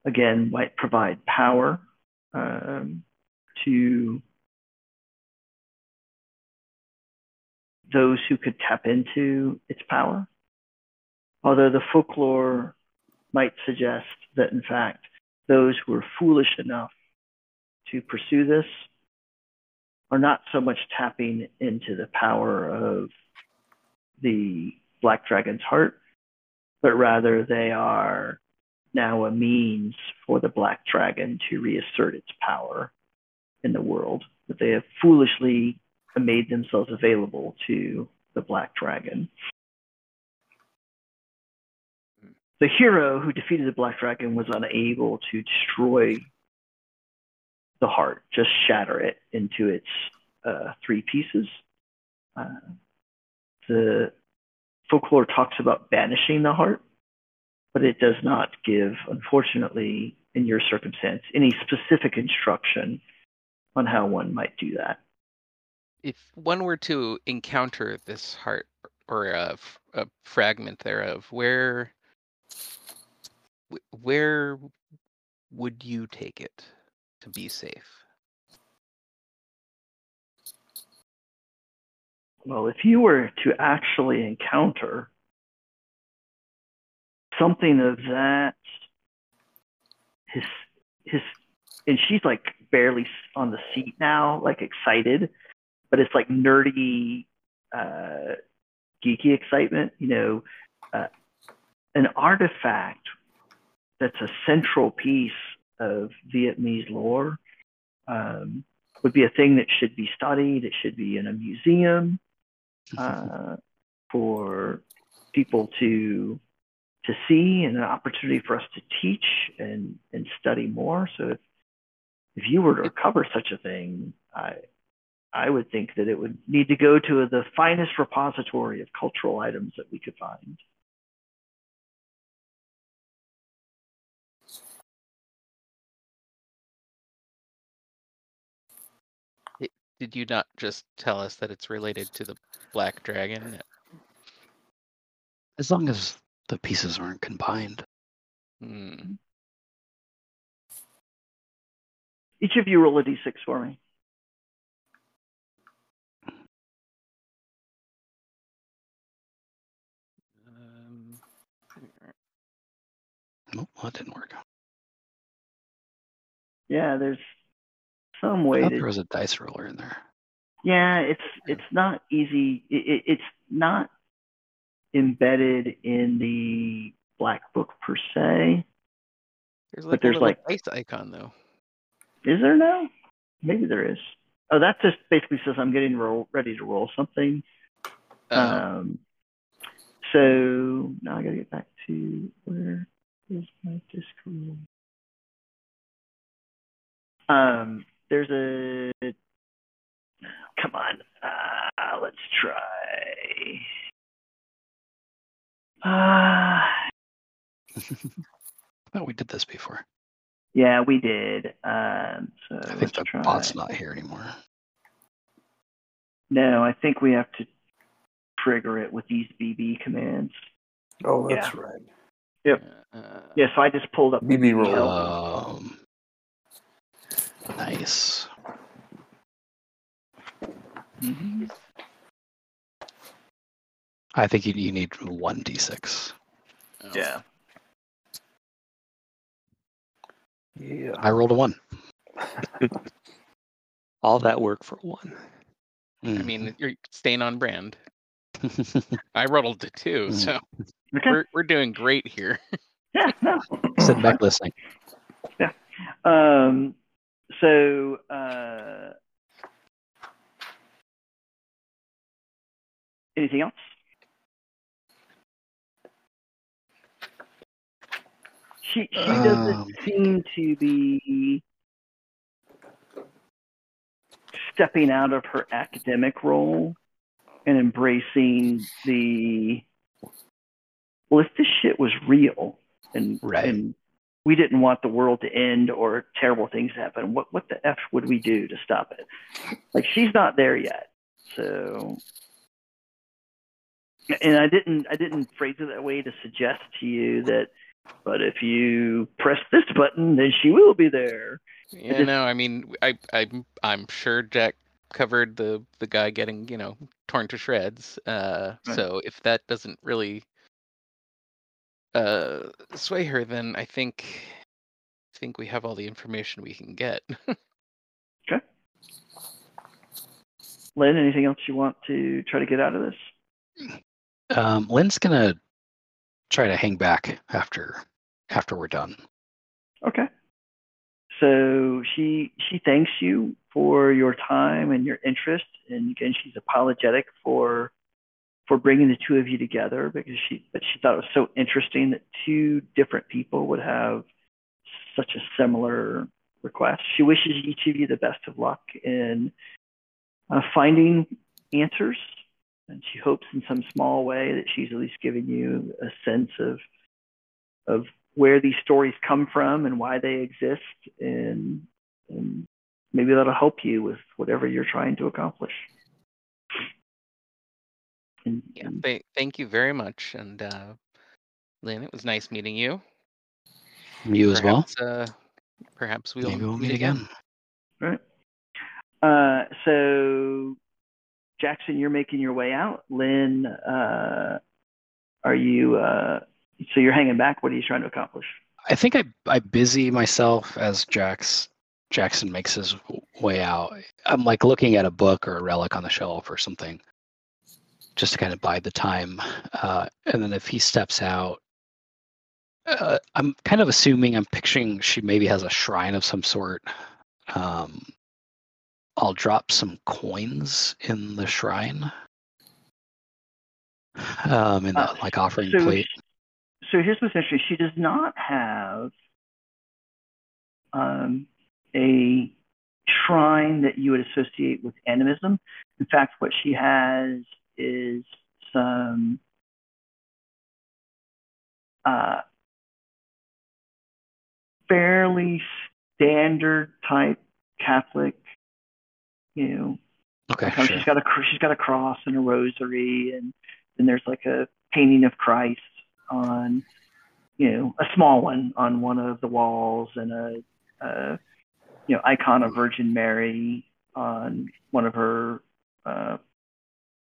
again, might provide power um, to those who could tap into its power. Although the folklore might suggest that, in fact, those who are foolish enough to pursue this are not so much tapping into the power of the black dragon's heart, but rather they are now a means for the black dragon to reassert its power in the world. That they have foolishly made themselves available to the black dragon. The hero who defeated the black dragon was unable to destroy the heart, just shatter it into its uh, three pieces. Uh, the folklore talks about banishing the heart, but it does not give, unfortunately, in your circumstance, any specific instruction on how one might do that. If one were to encounter this heart or a fragment thereof, where where would you take it to be safe? Well, if you were to actually encounter something of that, his his, and she's like barely on the seat now, like excited. but it's like nerdy, uh, geeky excitement. You know, uh, an artifact that's a central piece of Vietnamese lore um, would be a thing that should be studied. It should be in a museum uh, for people to to see and an opportunity for us to teach and and study more. So if if you were to recover such a thing, I I would think that it would need to go to the finest repository of cultural items that we could find. Did you not just tell us that it's related to the black dragon? As long as the pieces aren't combined. Hmm. Each of you roll a d6 for me. Um, Nope, that didn't work. Yeah, there's some I way thought to there was a dice roller in there. Yeah, it's it's not easy. It, it, it's not embedded in the black book per se. there's But like there's a like- dice icon though. Is there now? Maybe there is. Oh, that just basically says I'm getting roll, ready to roll something. Oh, Um, so now I gotta get back to where is my disc roll? Um, there's a. Come on, uh, let's try. Uh, (sighs) I thought we did this before. yeah, we did. Um, so I think let's the try. bot's not here anymore. No, I think we have to trigger it with these BB commands. Oh, that's right. yep uh, Yeah, so I just pulled up BB roll. Um, nice. Mhm. I think you, you need one d6. oh. Yeah. Yeah. I rolled a one. (laughs) All that work for one. I Mm. mean, you're staying on brand. (laughs) I rolled a two, Mm. so Okay. we're we're doing great here. Yeah. No. sit back listening. (laughs) Yeah. Um, so, uh, anything else? She, she doesn't Um. seem to be stepping out of her academic role and embracing the well, if this shit was real and Right. and we didn't want the world to end or terrible things happen, what what the f would we do to stop it? Like she's not there yet, so. And I didn't I didn't phrase it that way to suggest to you that, but if you press this button, then she will be there. Yeah, just- no, I mean, I I'm I'm sure Jack covered the the guy getting you know torn to shreds. Uh, Right. so if that doesn't really uh sway her, then I think I think we have all the information we can get. (laughs) Okay. Lynn, anything else you want to try to get out of this? Um, Lynn's gonna try to hang back after after we're done. Okay. So she she thanks you for your time and your interest, and again, she's apologetic for for bringing the two of you together because she she thought it was so interesting that two different people would have such a similar request. She wishes each of you the best of luck in uh, finding answers, and she hopes in some small way that she's at least given you a sense of of where these stories come from and why they exist, and, and maybe that'll help you with whatever you're trying to accomplish. And, yeah, th- thank you very much, and uh, Lynn, it was nice meeting you. You as well. Perhaps, Uh, perhaps we'll Maybe we'll meet again. Right. Uh, so, Jackson, you're making your way out. Lynn, uh, are you? Uh, so you're hanging back. What are you trying to accomplish? I think I I busy myself as Jax Jackson makes his way out. I'm like looking at a book or a relic on the shelf or something, just to kind of bide the time. Uh, and then if he steps out, uh, I'm kind of assuming I'm picturing she maybe has a shrine of some sort. Um, I'll drop some coins in the shrine, um, in that Uh, like offering so plate. so here's what's interesting. She does not have um, a shrine that you would associate with animism. In fact, what she has is some uh, fairly standard type Catholic, you know, Okay, sure. she's got a she's got a cross and a rosary, and then there's like a painting of Christ on, you know, a small one on one of the walls, and a, a you know icon of Virgin Mary on one of her uh,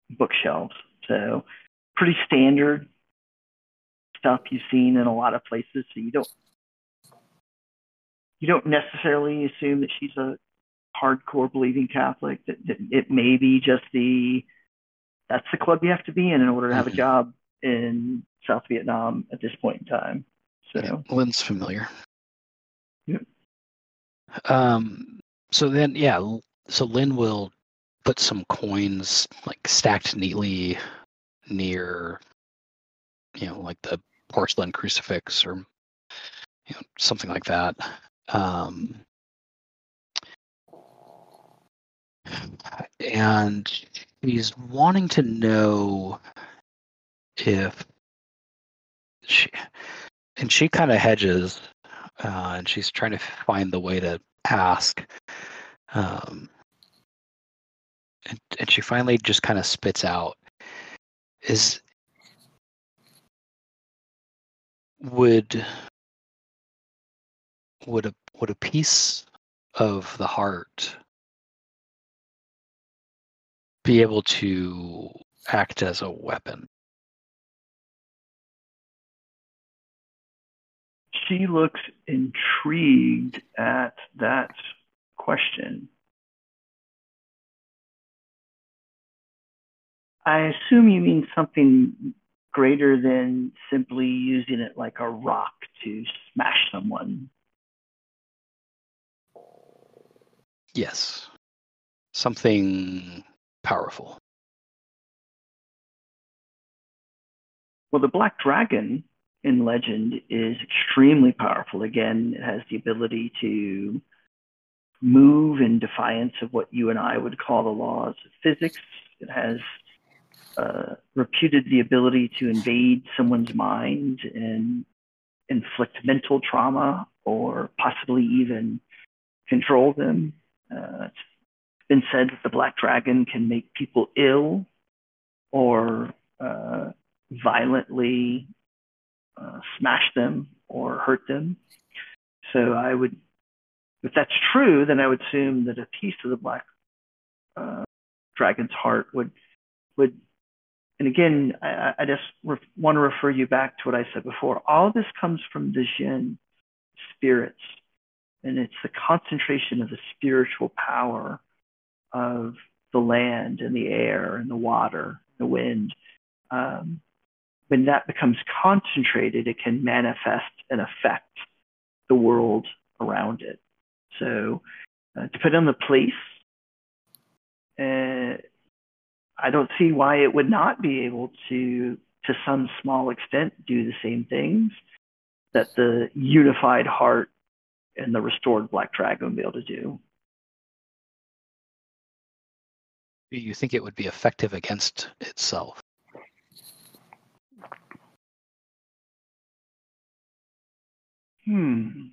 bookshelves. So pretty standard stuff you've seen in a lot of places. So you don't you don't necessarily assume that she's a hardcore believing Catholic. That, that it may be just the that's the club you have to be in in order to have a Mhm. job in South Vietnam at this point in time. So Yeah, Lynn's familiar. Yep. Um. So then, yeah. So Lynn will put some coins like stacked neatly near, you know, like the porcelain crucifix or you know something like that. Um. And he's wanting to know if she and she kind of hedges uh, and she's trying to find the way to ask um, and, and she finally just kind of spits out is would would a would a piece of the heart be able to act as a weapon she looks intrigued at that question. I assume you mean something greater than simply using it like a rock to smash someone. yes something powerful Well, the Black Dragon in legend is extremely powerful. Again, it has the ability to move in defiance of what you and I would call the laws of physics. It has uh, reputed the ability to invade someone's mind and inflict mental trauma or possibly even control them. Uh, it's been said that the Black Dragon can make people ill or uh, violently uh, smash them or hurt them. So I would, if that's true, then I would assume that a piece of the black uh, dragon's heart would would. And again, I, I just want to refer you back to what I said before. All this comes from the Jinn spirits, and it's the concentration of the spiritual power of the land and the air and the water, the wind. Um, when that becomes concentrated, it can manifest and affect the world around it. So, uh, depending on the place, uh, I don't see why it would not be able to, to some small extent, do the same things that the unified heart and the restored black dragon would be able to do. do you think it would be effective against itself Hmm.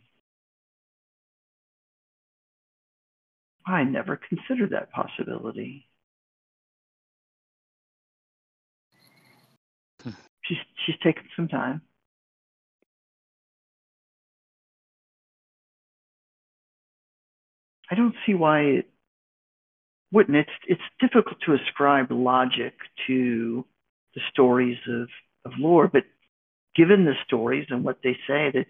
I never considered that possibility. she's she's taken some time. I don't see why it wouldn't. It's it's difficult to ascribe logic to the stories of of lore, but given the stories and what they say, that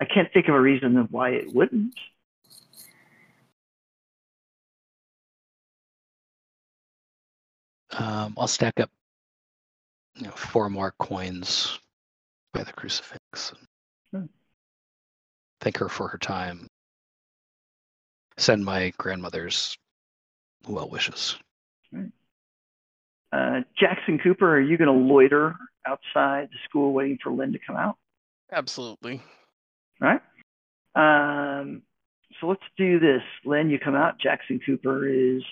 I can't think of a reason of why it wouldn't. Um, I'll stack up you know, four more coins by the crucifix. Hmm. Thank her for her time. Send my grandmother's well wishes. Uh, Jackson Cooper, are you going to loiter outside the school waiting for Lynn to come out? Absolutely. Right. Um, so let's do this. Lynn, you come out. Jackson Cooper is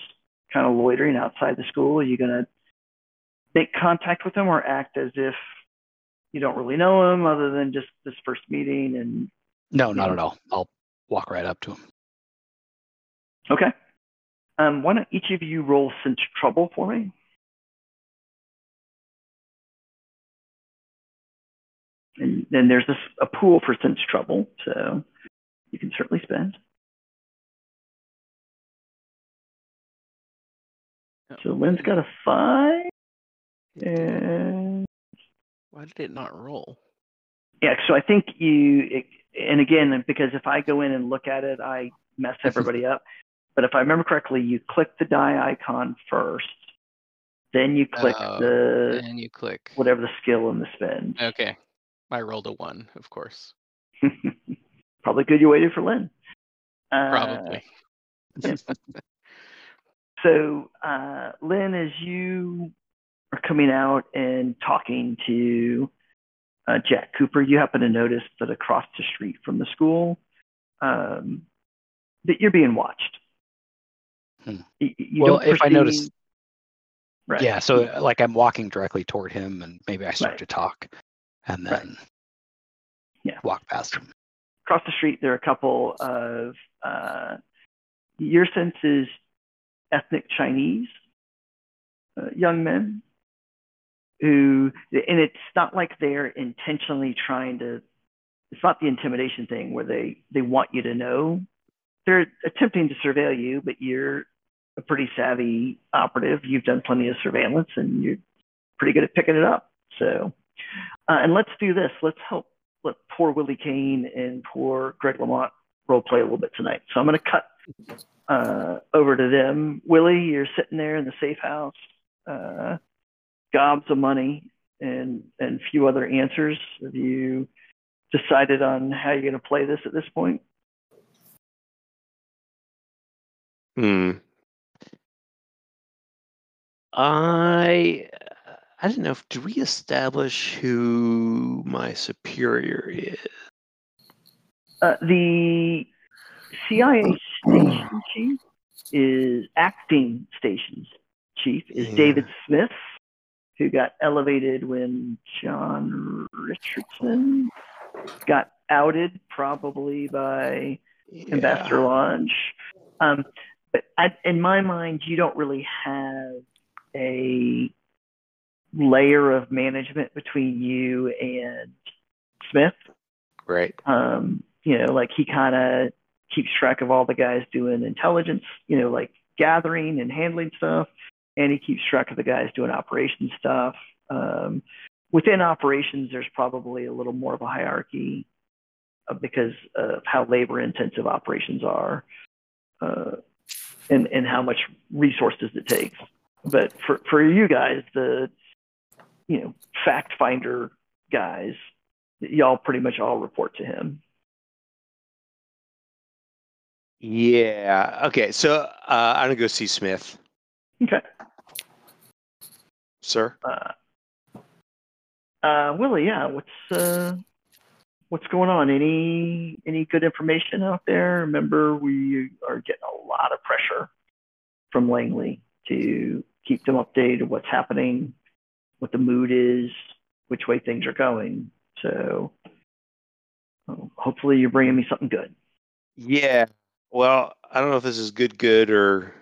kind of loitering outside the school. Are you going to make contact with them or act as if you don't really know him other than just this first meeting? And No, not at all. I'll walk right up to him. okay. Um, why don't each of you roll sense trouble for me? And then there's this a pool for sense trouble, so you can certainly spend. So Lynn's got a five, and Why did it not roll? yeah. So I think you, and again, because if I go in and look at it, I mess everybody up. But if I remember correctly, you click the die icon first, then you click Oh, the and you click. whatever the skill and the spend. Okay. I rolled a one, of course. (laughs) Probably good you waited for Lynn. Uh, Probably. (laughs) So, uh, Lynn, as you are coming out and talking to uh, Jack Cooper, you happen to notice that across the street from the school, um, that you're being watched. Hmm. You, you Well, if I notice- right. Yeah, so like I'm walking directly toward him and maybe I start Right. to talk and Right. then Yeah. walk past him. across the street, there are a couple of uh, your sense is ethnic Chinese uh, young men who, and it's not like they're intentionally trying to. It's not the intimidation thing where they they want you to know. They're attempting to surveil you, but you're a pretty savvy operative. You've done plenty of surveillance, and you're pretty good at picking it up. So, uh, and let's do this. Let's help let poor Willie Kane and poor Greg Lamont role play a little bit tonight. So I'm going to cut uh, over to them. Willie, you're sitting there in the safe house, uh, gobs of money and and few other answers. Have you decided on how you're going to play this at this point? Hmm. I I don't know if do we establish who my superior is? Uh, the CIA station chief is acting stations chief is Yeah. David Smith, who got elevated when John Richardson got outed, probably by Ambassador Lodge. Um, but I, in my mind, you don't really have a layer of management between you and Smith. Right. Um, you know, like he kind of keeps track of all the guys doing intelligence, you know, like gathering and handling stuff, and he keeps track of the guys doing operations stuff. Um, within operations, there's probably a little more of a hierarchy uh, because of how labor intensive operations are uh, and, and how much resources it takes. But for, for you guys, the you know fact finder guys, y'all pretty much all report to him. Yeah. Okay. So uh, I'm gonna go see Smith, Okay. Sir. Uh, uh, Willie, yeah, what's uh, what's going on? Any any good information out there? Remember, we are getting a lot of pressure from Langley to keep them updated what's happening, what the mood is, which way things are going. So um, hopefully, you're bringing me something good. Yeah. Well, I don't know if this is good, good or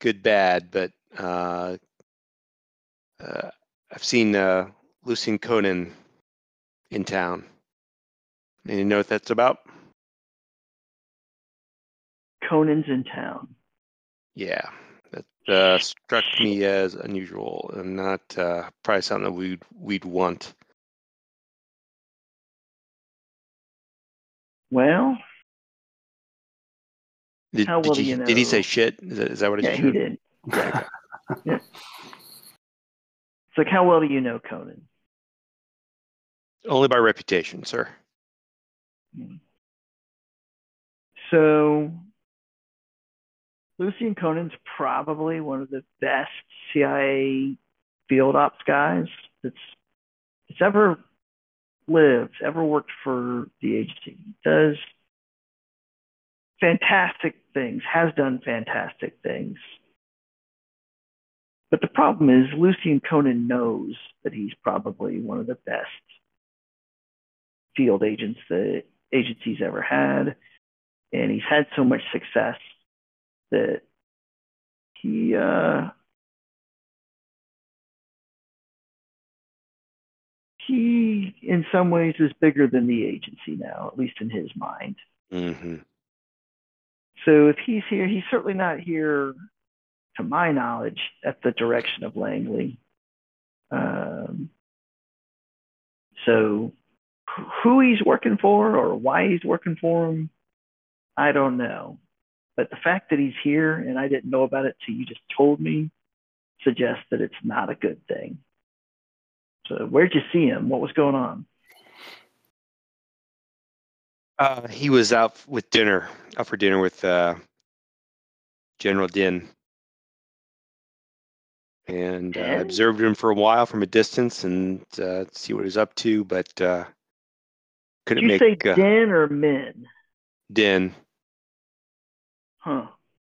good, bad, but uh, uh, I've seen uh, Lucien Conein in town. And you know what that's about? Conein's in town. Yeah. That uh, struck me as unusual and not uh, probably something that we'd we'd want. Well, Did, How did, well do you, you did he say shit? Is that, is that what it yeah, he did. (laughs) Yeah. yeah. So, like, how well do you know Conein? Only by reputation, sir. Hmm. So, Lucien Conein's probably one of the best CIA field ops guys that's that's ever lived, ever worked for the agency. Does fantastic things, has done fantastic things. But the problem is, Lucien Conein knows that he's probably one of the best field agents the agency's ever had. And he's had so much success that he, uh, he, in some ways, is bigger than the agency now, at least in his mind. hmm So if he's here, he's certainly not here, to my knowledge, at the direction of Langley. Um, so who he's working for or why he's working for him, I don't know. But the fact that he's here and I didn't know about it till you just told me suggests that it's not a good thing. So where'd you see him? What was going on? Uh, he was out with dinner, out for dinner with uh, General Dinh, and uh, Dinh? observed him for a while from a distance and uh, see what he's up to, but uh, Did couldn't you make say uh, or Minh? Dinh. Huh.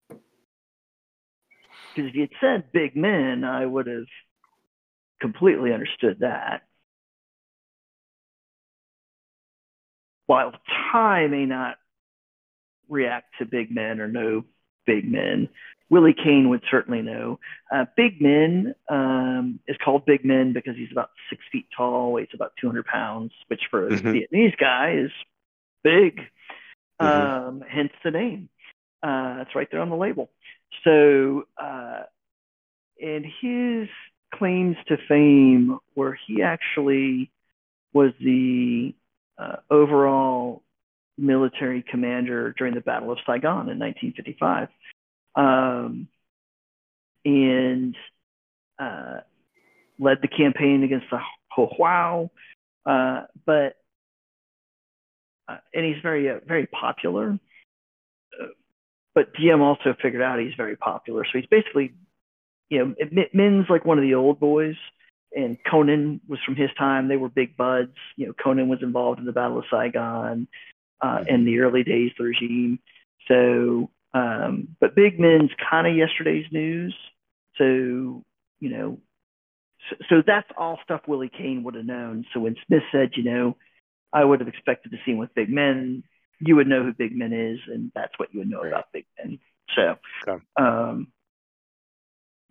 Because if you'd said Big Minh, I would have completely understood that. While Ty may not react to Big Minh or know Big Minh, Willie Kane would certainly know. Uh, Big Minh um, is called Big Minh because he's about six feet tall, weighs about 200 pounds, which for a Mhm. Vietnamese guy is big. Mhm. Um, hence the name. Uh, it's right there on the label. So, uh, and his claims to fame were he actually was the uh, overall military commander during the Battle of Saigon in 1955. Um, and uh, led the campaign against the Ho Wow. Uh, but uh, and he's very uh, very popular. Uh, but Diem also figured out he's very popular, so he's basically, you know, Minh's like one of the old boys, and Conein was from his time. They were big buds. You know, Conein was involved in the Battle of Saigon uh, in the early days of the regime. So, um, but Big Minh's kind of yesterday's news. So, you know, so, so that's all stuff Willie Kane would have known. So when Smith said, you know, I would have expected to see him with Big Minh, you would know who Big Minh is, and that's what you would know Right. about Big Minh. So, Okay. um,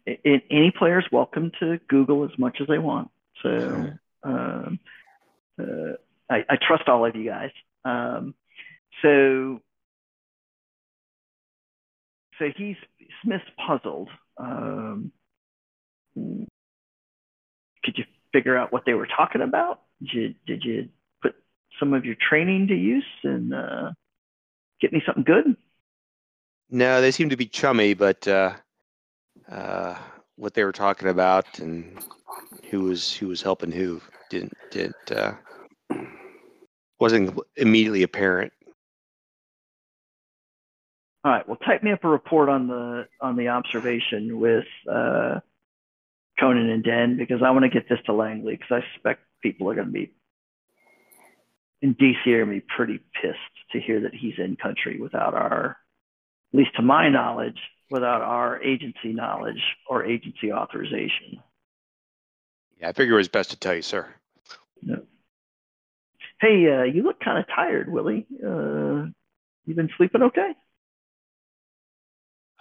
any player's welcome to Google as much as they want. So, (laughs) um, uh, I, I trust all of you guys. Um, so, so he's Smith's puzzled. Um, could you figure out what they were talking about? Did you, did you put some of your training to use and uh, get me something good? No, they seem to be chummy, but uh, uh, what they were talking about and who was who was helping who didn't didn't uh, wasn't immediately apparent. All right. Well, type me up a report on the on the observation with uh, Conein and Dinh because I want to get this to Langley because I suspect people are going to be in DC are going to be pretty pissed to hear that he's in country without our, at least to my knowledge, without our agency knowledge or agency authorization. Yeah, I figure it was best to tell you, sir. No. Hey, uh, you look kind of tired, Willie. Uh, you been sleeping okay?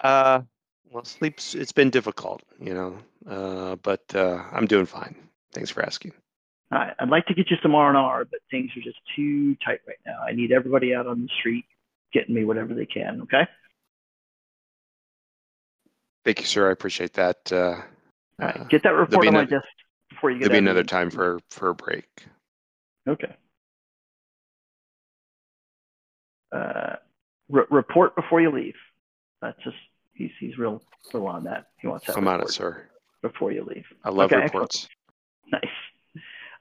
Uh, well, sleep's it's been difficult, you know, uh, but uh, I'm doing fine. Thanks for asking. Right, I'd like to get you some R&R, but things are just too tight right now. I need everybody out on the street getting me whatever they can, okay? Thank you, sir. I appreciate that. Uh, All right, uh, get that report on my desk before you get there'll be another the- time for for a break. Okay. Uh, re- report before you leave. That's just, he's, he's real, real on that. He wants that I'm on it, sir. before you leave. I love Okay, reports. Nice.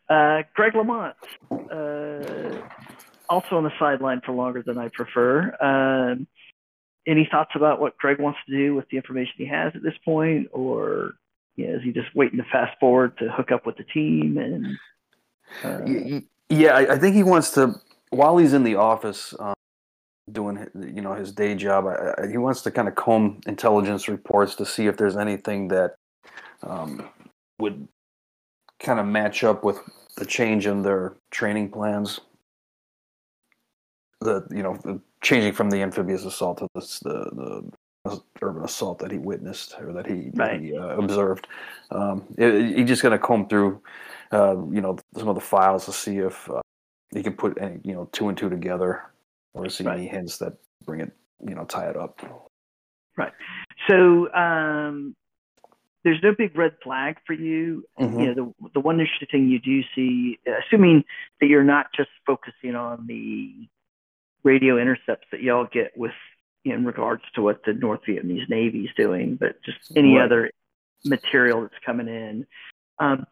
Uh, Greg Lamont, uh, also on the sideline for longer than I prefer. Um, any thoughts about what Greg wants to do with the information he has at this point, or you know, is he just waiting to fast forward to hook up with the team? And uh, Y- y- Yeah, I, I think he wants to while he's in the office um, doing you know his day job. I, I, he wants to kind of comb intelligence reports to see if there's anything that um, would kind of match up with the change in their training plans. The you know the changing from the amphibious assault to this, the the urban assault that he witnessed or that he, Right. he uh, observed. Um, he just going to comb through, uh, you know, some of the files to see if uh, he can put any, you know, two and two together, or see any hints that bring it, you know, tie it up. Right. So um, there's no big red flag for you. Mhm. You know, the the one interesting thing you do see, assuming that you're not just focusing on the radio intercepts that y'all get with in regards to what the North Vietnamese Navy is doing, but just any Right. other material that's coming in. Um,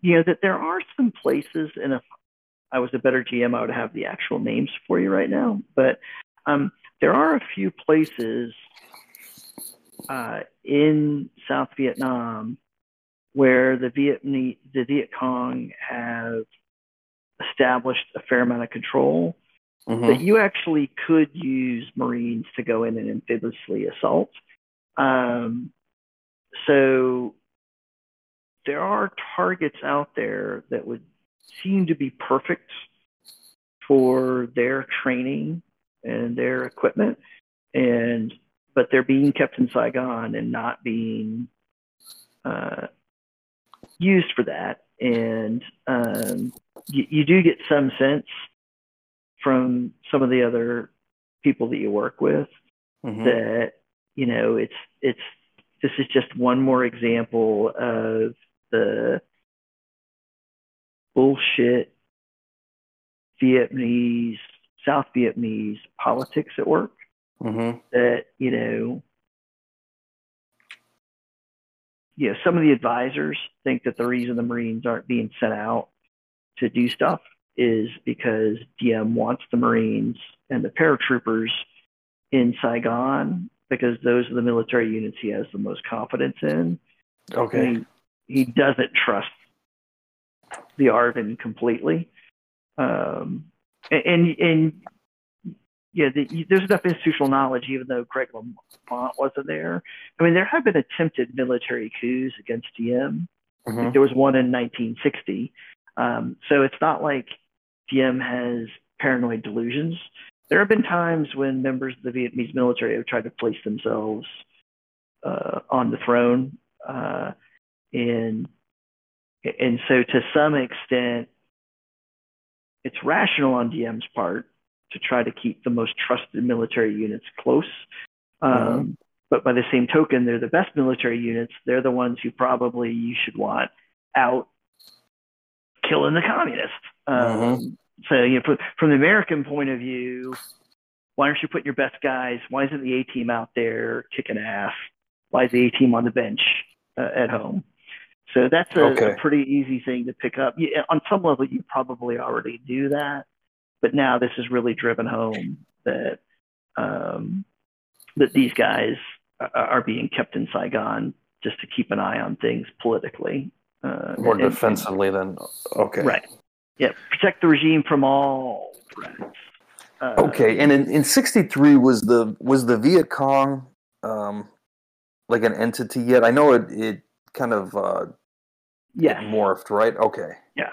you know that there are some places, in if I was a better GM, I would have the actual names for you right now. But um, there are a few places uh, in South Vietnam where the Vietnamese, the Viet Cong have established a fair amount of control Mhm. that you actually could use Marines to go in and amphibiously assault. Um, so there are targets out there that would seem to be perfect for their training and their equipment, and but they're being kept in Saigon and not being uh, used for that. And um, you, you do get some sense from some of the other people that you work with Mhm. that you know it's it's this is just one more example of the bullshit Vietnamese South Vietnamese politics at work Mhm. that you know you know some of the advisors think that the reason the Marines aren't being sent out to do stuff is because Diem wants the Marines and the paratroopers in Saigon because those are the military units he has the most confidence in. Okay. He, he doesn't trust the ARVN completely. Um, and, and, yeah, the, there's enough institutional knowledge, even though Greg Lamont wasn't there. I mean, there have been attempted military coups against Diem. Mhm. There was one in 1960. Um, so it's not like Diem has paranoid delusions. There have been times when members of the Vietnamese military have tried to place themselves uh, on the throne, uh, and and so to some extent, it's rational on Diem's part to try to keep the most trusted military units close. Um, But by the same token, they're the best military units. They're the ones who probably you should want out killing the communists. Um, So, you know, from, from the American point of view, why aren't you putting your best guys? Why isn't the A team out there kicking ass? Why is the A team on the bench uh, at home? So that's a, Okay. a pretty easy thing to pick up. You, on some level, you probably already do that, but now this is really driven home that um, that these guys are, being kept in Saigon just to keep an eye on things politically. Uh, More and- and- defensively than okay. Right. Yeah. Protect the regime from all threats. Uh, Okay, and in, in '63 was the was the Viet Cong um, like an entity yet? I know it it kind of uh, yes. morphed, right? Okay. Yeah.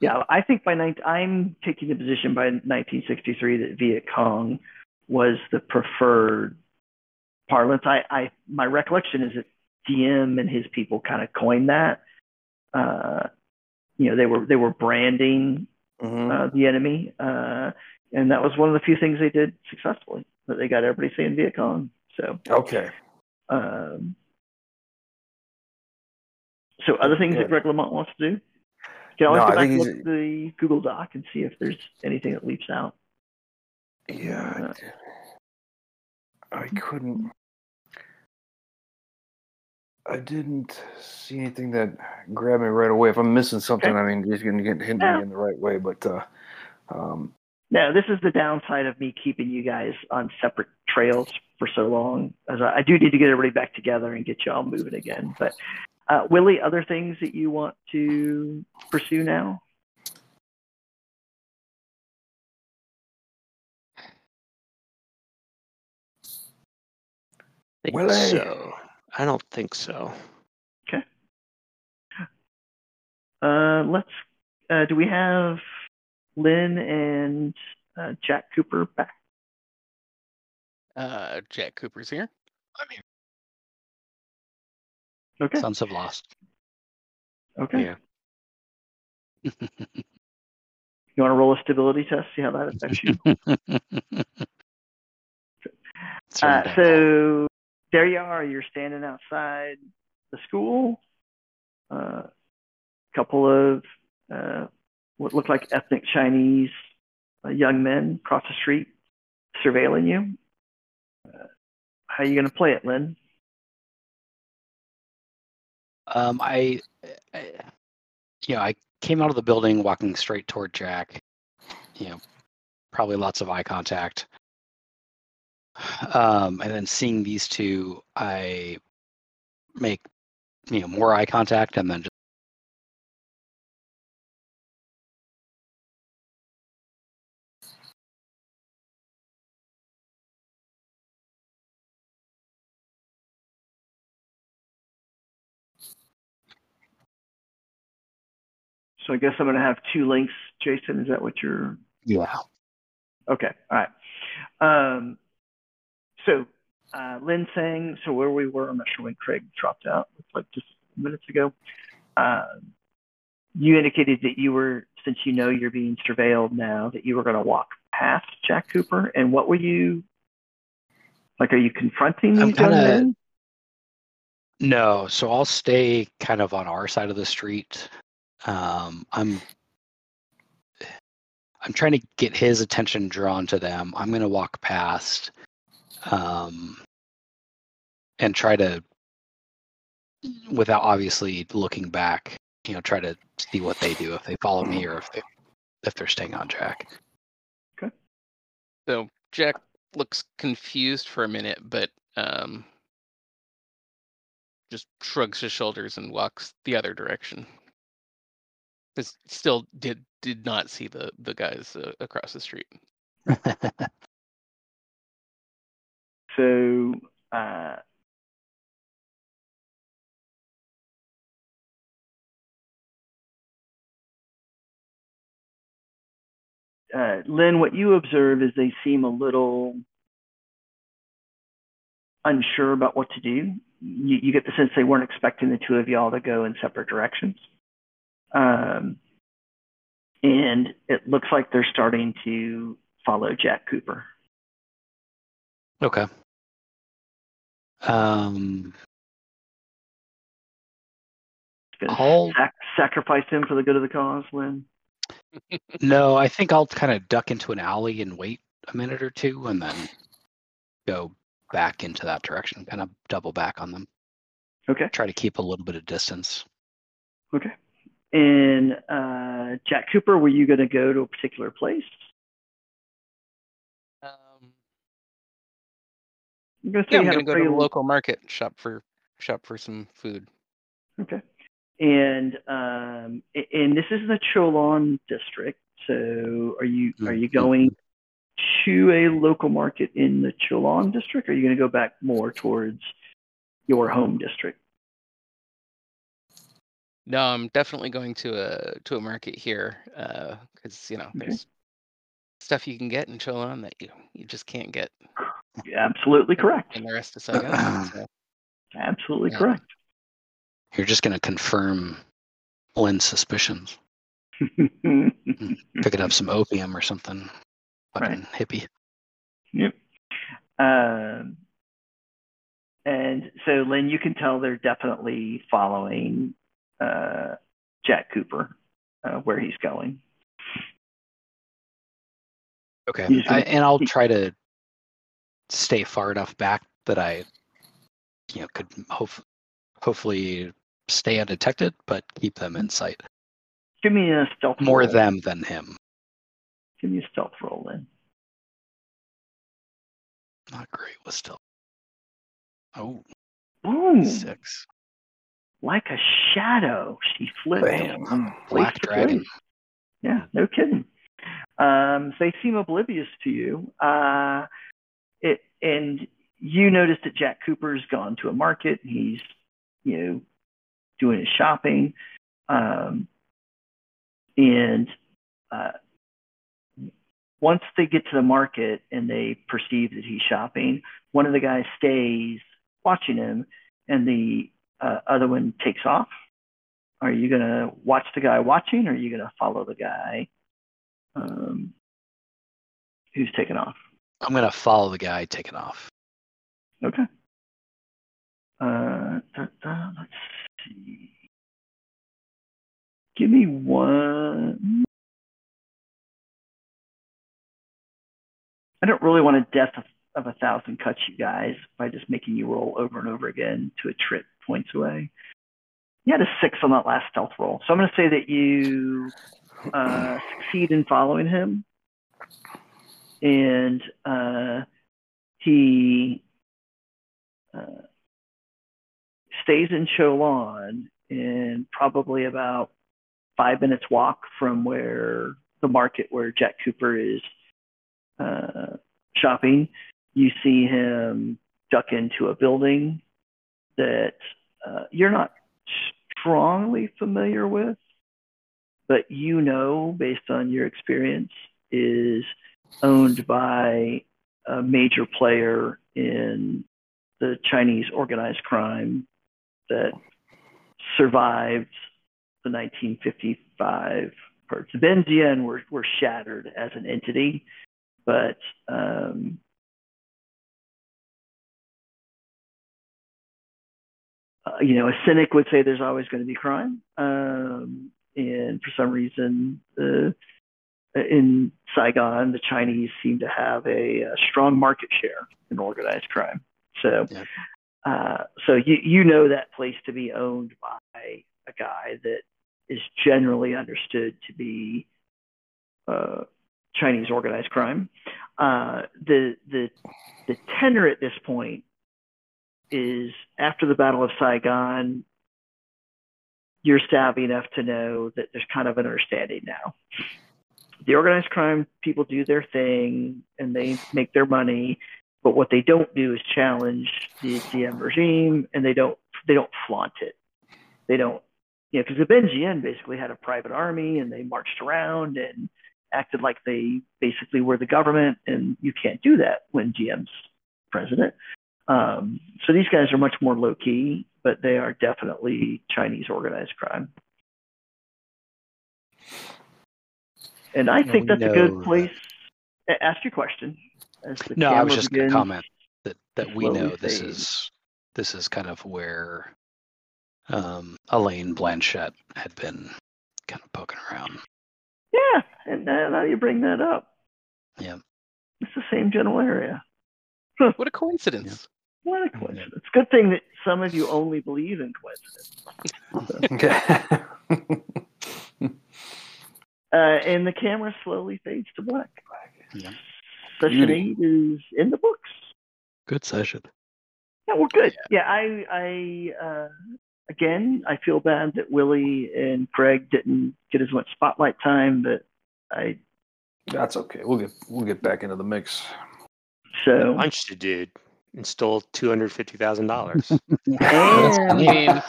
Yeah. I think by 19, I'm taking the position by 1963 that Viet Cong was the preferred parlance. I, I my recollection is that Diem and his people kind of coined that. Uh, you know, they were they were branding hmm uh, the enemy, uh, and that was one of the few things they did successfully. That they got everybody saying Viet Cong. So. Okay. Um, so other things Yeah. that Greg Lamont wants to do? Can always No, go I back and look at the Google Doc and see if there's anything that leaps out. Yeah. I, I couldn't. I didn't see anything that grabbed me right away. If I'm missing something, Okay. I mean, he's gonna get hit me in the right way. But uh, um, No, this is the downside of me keeping you guys on separate trails for so long. As I, I do need to get everybody back together and get y'all moving again. But uh, Willie, other things that you want to pursue now? think Willie. so. I don't think so. Okay. Uh, let's. Uh, do we have Lynn and uh, Jack Cooper back? Uh, Jack Cooper's here. I'm here. Okay. Sons have lost. Okay. Yeah. (laughs) You want to roll a stability test? See how that affects you. (laughs) Uh, so there you are. You're standing outside the school. A uh, couple of uh, what look like ethnic Chinese uh, young men across the street surveilling you. Uh, how are you going to play it, Lynn? Um, I, I, you know, I came out of the building walking straight toward Jack. You know, probably lots of eye contact. Um, and then seeing these two, I make you know more eye contact, and then So I guess I'm going to have two links. Jason, is that what you're? yeah. Okay. All right. Um, so uh, Lynn saying, so where we were, I'm not sure when Craig dropped out. It's like just minutes ago. Um, you indicated that you were, since you know you're being surveilled now, that you were going to walk past Jack Cooper. And what were you? Like, are you confronting I'm these young kinda- men? No, so I'll stay kind of on our side of the street. Um, I'm I'm trying to get his attention drawn to them. I'm going to walk past um, and try to, without obviously looking back, you know, try to see what they do if they follow me or if they if they're staying on track. Okay. So Jack looks confused for a minute, but um, just shrugs his shoulders and walks the other direction. Because still did did not see the the guys uh, across the street. (laughs) So, uh, uh, Lynn, what you observe is they seem a little unsure about what to do. You, you get the sense they weren't expecting the two of y'all to go in separate directions. Um, and it looks like they're starting to follow Jack Cooper. okay. Um, I'll sac- sacrifice him for the good of the cause, Lynn. (laughs) No, I think I'll kind of duck into an alley and wait a minute or two and then go back into that direction, kind of double back on them. Okay. Try to keep a little bit of distance. Okay. And uh, Jack Cooper, were you going to go to a particular place? Um, I'm going to say yeah, I'm gonna go to the local market shop for shop for some food. Okay. And um, and this is the Cholon district. So are you are you going to a local market in the Cholon district? Or are you going to go back more towards your home district? No, I'm definitely going to a to a market here because you know Okay. there's stuff you can get in Cholon that you you just can't get Absolutely correct. And the rest of Saigon. (clears throat) so, Absolutely Yeah. correct. You're just going to confirm Lynn's suspicions. (laughs) Picking up some opium or something. Fucking hippie. Yep. Um, and so, Lynn, you can tell they're definitely following uh, Jack Cooper uh, where he's going. Okay. You just I, and I'll keep- try to stay far enough back that I, you know, could hope hopefully stay undetected, but keep them in sight. Give me a stealth. More roll. them than him. Give me a stealth roll then. Not great with still. Oh, Boom! six. Like a shadow, she flips. Bam. Black dragon. place. Yeah, no kidding. Um, they seem oblivious to you. Uh, it, and you notice that Jack Cooper's gone to a market. He's, you know, doing his shopping. Um, and uh, once they get to the market and they perceive that he's shopping, one of the guys stays watching him, and the uh, other one takes off. Are you going to watch the guy watching, or are you going to follow the guy um, who's taken off? I'm gonna follow the guy taking off. Okay. Uh, da, da, let's see. Give me one. I don't really want a death of, of a thousand cuts, you guys, by just making you roll over and over again to a trip points away. You had a six on that last stealth roll, so I'm going to say that you uh, succeed in following him, and uh, he uh, stays in Cholon and probably about five minutes walk from where the market where Jack Cooper is uh, shopping. You see him duck into a building that uh, you're not strongly familiar with, but you know, based on your experience, is owned by a major player in the Chinese organized crime that survived the 1955 purge. The Binh Xuyen were, were shattered as an entity, but um, uh, you know, a cynic would say there's always going to be crime, um, and for some reason, uh, in Saigon, the Chinese seem to have a, a strong market share in organized crime. So, Yeah. uh, so you you know that place to be owned by a guy that is generally understood to be uh, Chinese organized crime. Uh, the the the tenor at this point is after the Battle of Saigon. You're savvy enough to know that there's kind of an understanding now. The organized crime people do their thing and they make their money, but what they don't do is challenge the Diem regime, and they don't they don't flaunt it. They don't, you know, because the Binh Xuyen basically had a private army and they marched around and acted like they basically were the government, and you can't do that when Diem's president. Um, so these guys are much more low key, but they are definitely Chinese organized crime. And I think that's a good place. a- Ask your question. As the No, I was just gonna comment that that we slowly know this fade. is this is kind of where um, Elaine Blanchette had been kind of poking around. Yeah, and uh, now you bring that up. Yeah. It's the same general area. (laughs) What a coincidence. What a coincidence. It's a good thing that some of you only believe in coincidence. Okay. (laughs) Uh, and the camera slowly fades to black. Yeah. Session Beauty. eight is in the books. Good session. Yeah, we're good. Yeah, I, I, uh, again, I feel bad that Willie and Craig didn't get as much spotlight time, but I, That's okay. We'll get we'll get back into the mix. so. Punched a dude and stole two hundred fifty thousand dollars. (laughs) (laughs) I mean, a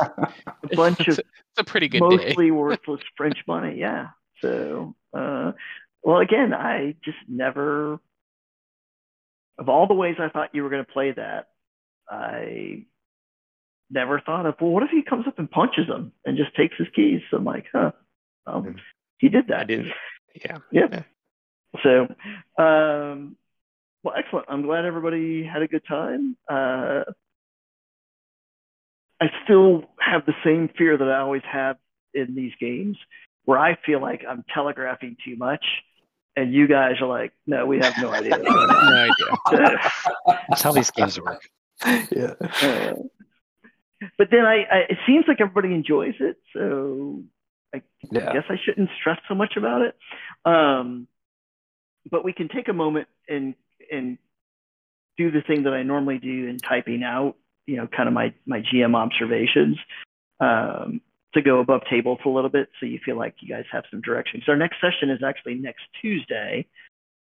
(laughs) bunch of it's, a, it's a pretty good day. mostly worthless French money. Yeah. So, uh, well, again, I just never, of all the ways I thought you were going to play that, I never thought of, well, what if he comes up and punches him and just takes his keys? So I'm like, huh, well, Mhm. he did that. I didn't. Yeah. Yeah. So, um, well, excellent. I'm glad everybody had a good time. Uh, I still have the same fear that I always have in these games, where I feel like I'm telegraphing too much, and you guys are like, "No, we have no idea." (laughs) No idea. That's how these games work. yeah. uh, but then I, I, it seems like everybody enjoys it, so I, Yeah. I guess I shouldn't stress so much about it. Um, but we can take a moment and and do the thing that I normally do in typing out, you know, kind of my my GM observations um, to go above table for a little bit, so you feel like you guys have some direction. So our next session is actually next Tuesday.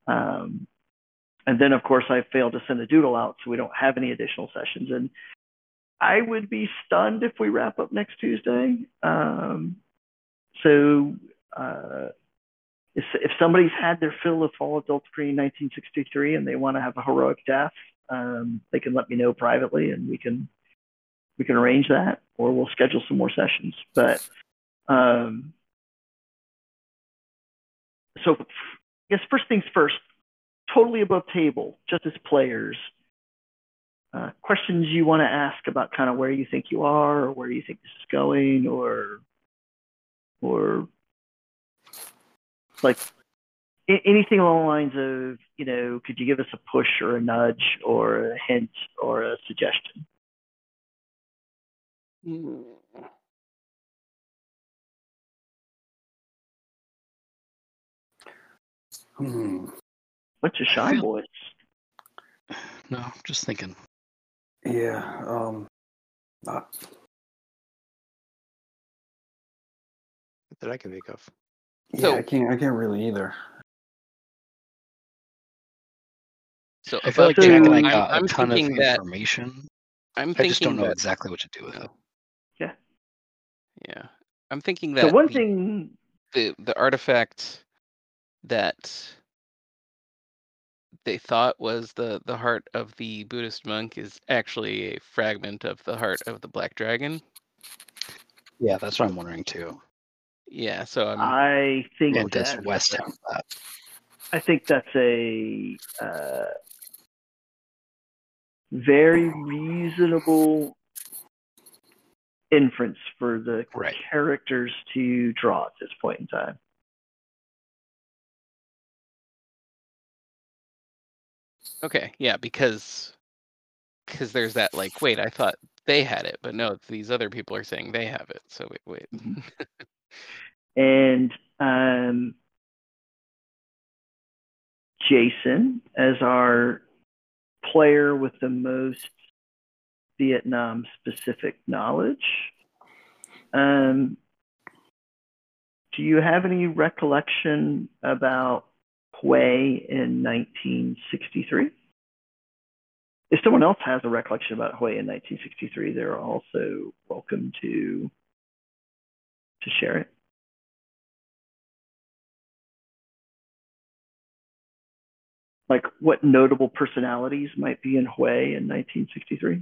Um, and then, of course, I failed to send a doodle out, so we don't have any additional sessions. And I would be stunned if we wrap up next Tuesday. Um, so uh, if, if somebody's had their fill of Fall Adult Free 1963 and they want to have a heroic death, um, they can let me know privately, and we can we can arrange that, or we'll schedule some more sessions. But um, so, I guess first things first. Totally above table, just as players. Uh, questions you want to ask about kind of where you think you are, or where you think this is going, or or like a- anything along the lines of, you know, could you give us a push or a nudge or a hint or a suggestion? Hmm. Bunch of shy feel- boys. No, just thinking. Yeah. Um. Not, that I can think of. Yeah. So- I can't. I can't really either. So I feel like Jack and I I'm, got I'm a ton of thinking that information. I'm I just don't know that exactly what to do with it. yeah, Yeah. I'm thinking that So one the, thing, the the artifact that they thought was the the heart of the Buddhist monk is actually a fragment of the heart of the black dragon. Yeah, that's what I'm wondering too. Yeah, so I'm I think And does that West that? I think that's a uh, very reasonable inference for the Right. characters to draw at this point in time. okay. Yeah, because because there's that like, wait, I thought they had it, but no, these other people are saying they have it. So wait, wait. (laughs) And um, Jason, as our player with the most Vietnam specific knowledge, um, do you have any recollection about Hue in 1963? If someone else has a recollection about Hue in 1963, they're also welcome to to share it. Like what notable personalities might be in Hue in 1963?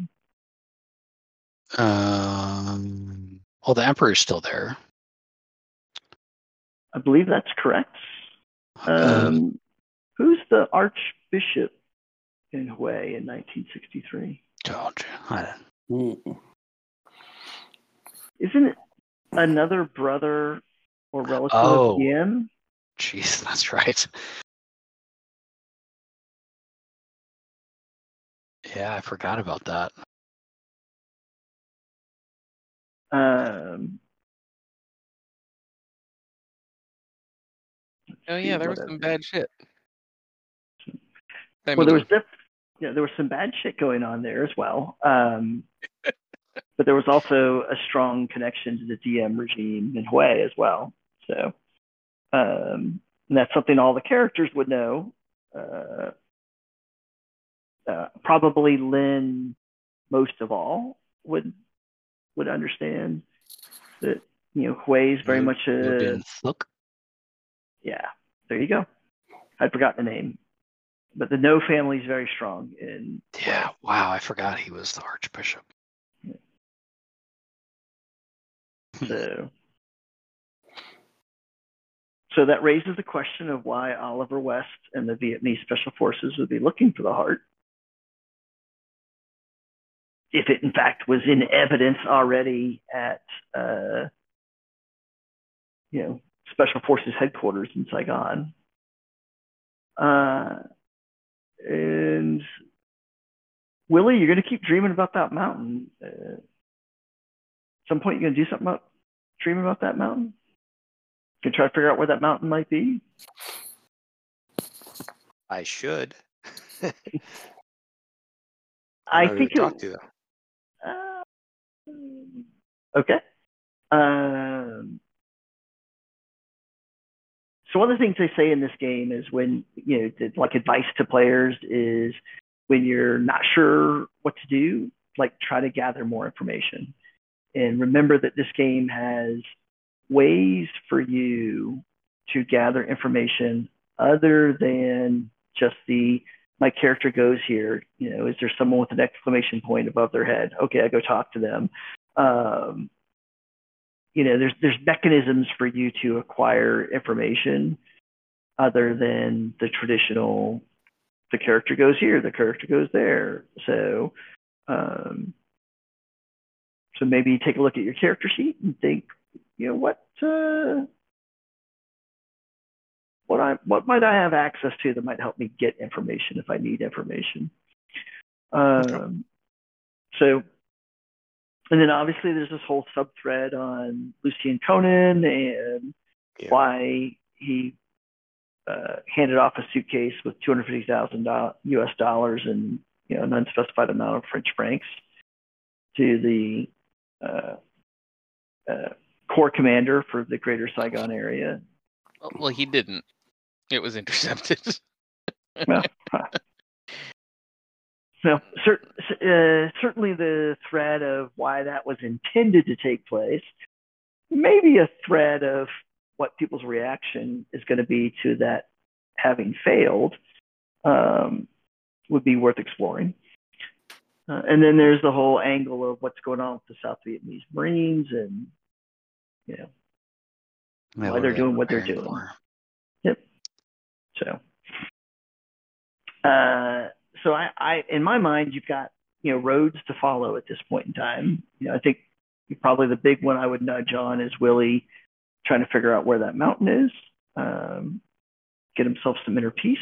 Um, well, the Emperor's still there. I believe that's correct. Uh, Um, who's the Archbishop in Hue in 1963? oh, gee, I don't- Hmm. Isn't it another brother or relative Oh. of Diem? Jeez, (laughs) that's right. Yeah, I forgot about that. Um, Oh yeah, there was some bad shit. I well, there was def- yeah, there was some bad shit going on there as well. Um, (laughs) but there was also a strong connection to the Diem regime in Hue as well. So, um, and that's something all the characters would know. Uh, uh, probably Lynn, most of all, would would understand that you know Hue is very much a Thuc? yeah. There you go. I'd forgotten the name, but the Ngo family is very strong in Yeah, wow, I forgot he was the Archbishop. So, so that raises the question of why Oliver West and the Vietnamese Special Forces would be looking for the heart. If it in fact was in evidence already at, uh, you know, Special Forces headquarters in Saigon. Uh, and Willie, you're going to keep dreaming about that mountain. Uh, some point you gonna do something about dream about that mountain? You can try to figure out where that mountain might be. I should. (laughs) I think to talk to. though. Uh, okay. Um, so one of the things they say in this game is when you know, the- like advice to players is when you're not sure what to do, like try to gather more information, and remember that this game has ways for you to gather information other than just the my character goes here. You know, is there someone with an exclamation point above their head? Okay, I go talk to them. Um, you know, there's there's mechanisms for you to acquire information other than the traditional. The character goes here. The character goes there. So, um, so maybe take a look at your character sheet and think, you know, what uh, what I what might I have access to that might help me get information if I need information. Um, so, and then obviously there's this whole sub thread on Lucien Conein and Yeah. why he uh, handed off a suitcase with two hundred fifty thousand U.S. dollars and you know an unspecified amount of French francs to the corps commander for the Greater Saigon area. Well, he didn't. It was intercepted. (laughs) well, huh. no, cer- uh, certainly the thread of why that was intended to take place, maybe a thread of what people's reaction is going to be to that having failed um, would be worth exploring. Uh, and then there's the whole angle of what's going on with the South Vietnamese Marines and, you know, Yeah, Why they're doing what they're doing. for? So, uh, so I, I, in my mind, you've got you know roads to follow at this point in time. You know, I think probably the big one I would nudge on is Willie trying to figure out where that mountain is, um, get himself some inner peace,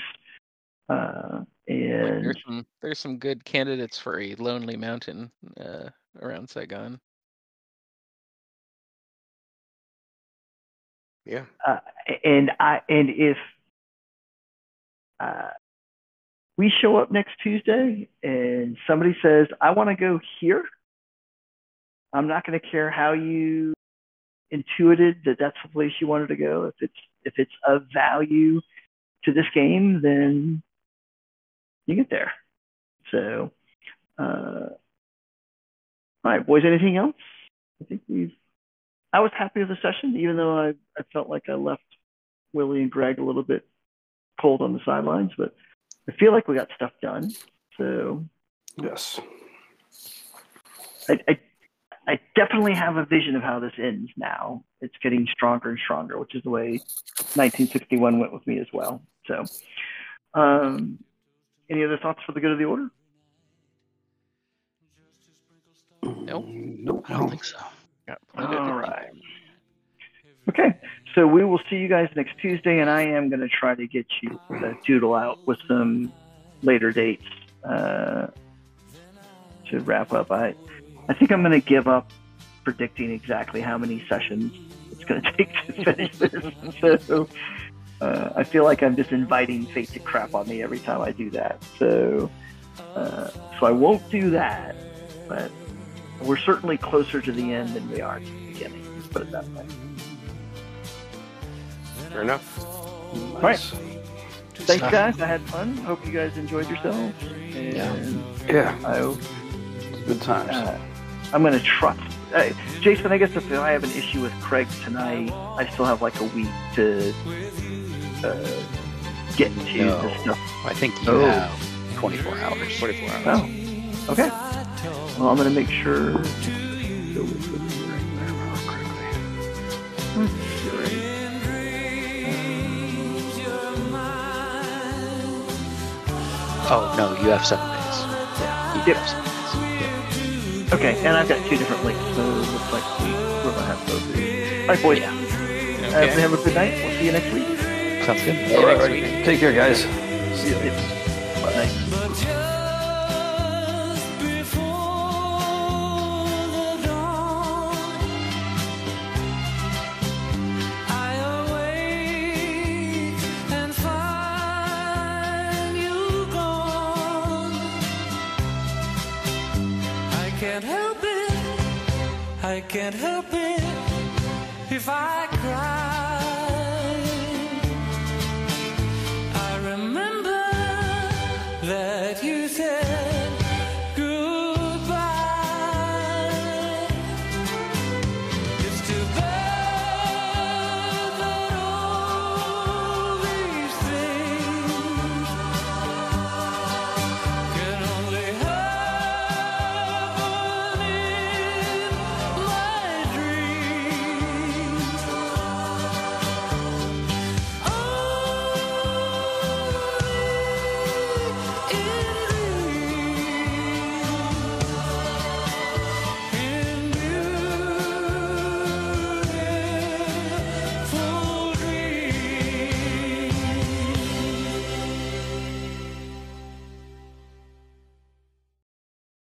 uh, and there's some there's some good candidates for a lonely mountain uh, around Saigon. Yeah. uh, and I and if uh, we show up next Tuesday and somebody says I want to go here, I'm not going to care how you intuited that that's the place you wanted to go. If it's if it's of value to this game, then you get there. So, uh, all right, boys. Anything else? I think we've I was happy with the session, even though I, I felt like I left Willie and Greg a little bit cold on the sidelines, but I feel like we got stuff done. So Yes. I, I, I definitely have a vision of how this ends now. It's getting stronger and stronger, which is the way 1961 went with me as well. So, um, any other thoughts for the good of the order? Nope. Nope. I don't think so. Got plenty of All it. right. Okay, so we will see you guys next Tuesday, and I am going to try to get you to doodle out with some later dates uh, to wrap up. I, I think I'm going to give up predicting exactly how many sessions it's going (laughs) to take to finish this. so uh, I feel like I'm just inviting fate to crap on me every time I do that. So, uh, so I won't do that, but we're certainly closer to the end than we are to the beginning. Let's put it that way. Fair enough. right. Nice. Thanks, guys. I had fun. Hope you guys enjoyed yourselves. And Yeah. I, hope it's Good times. uh, I'm going to trust. Uh, Jason, I guess if I have an issue with Craig tonight, I still have like a week to uh, get to No. this stuff. I think you Oh. have 24 hours. 24 hours. Oh, okay. Well, I'm going to make sure. Oh no, you have seven days. Yeah, you Yep. have seven days. Okay, and I've got two different links, so it looks like we, we're going to have both of these. All right, boys. Yeah. Uh, have a good night. We'll see you next week. Sounds good. Week. Take care, guys. See you later. Bye. can't help it if I cry.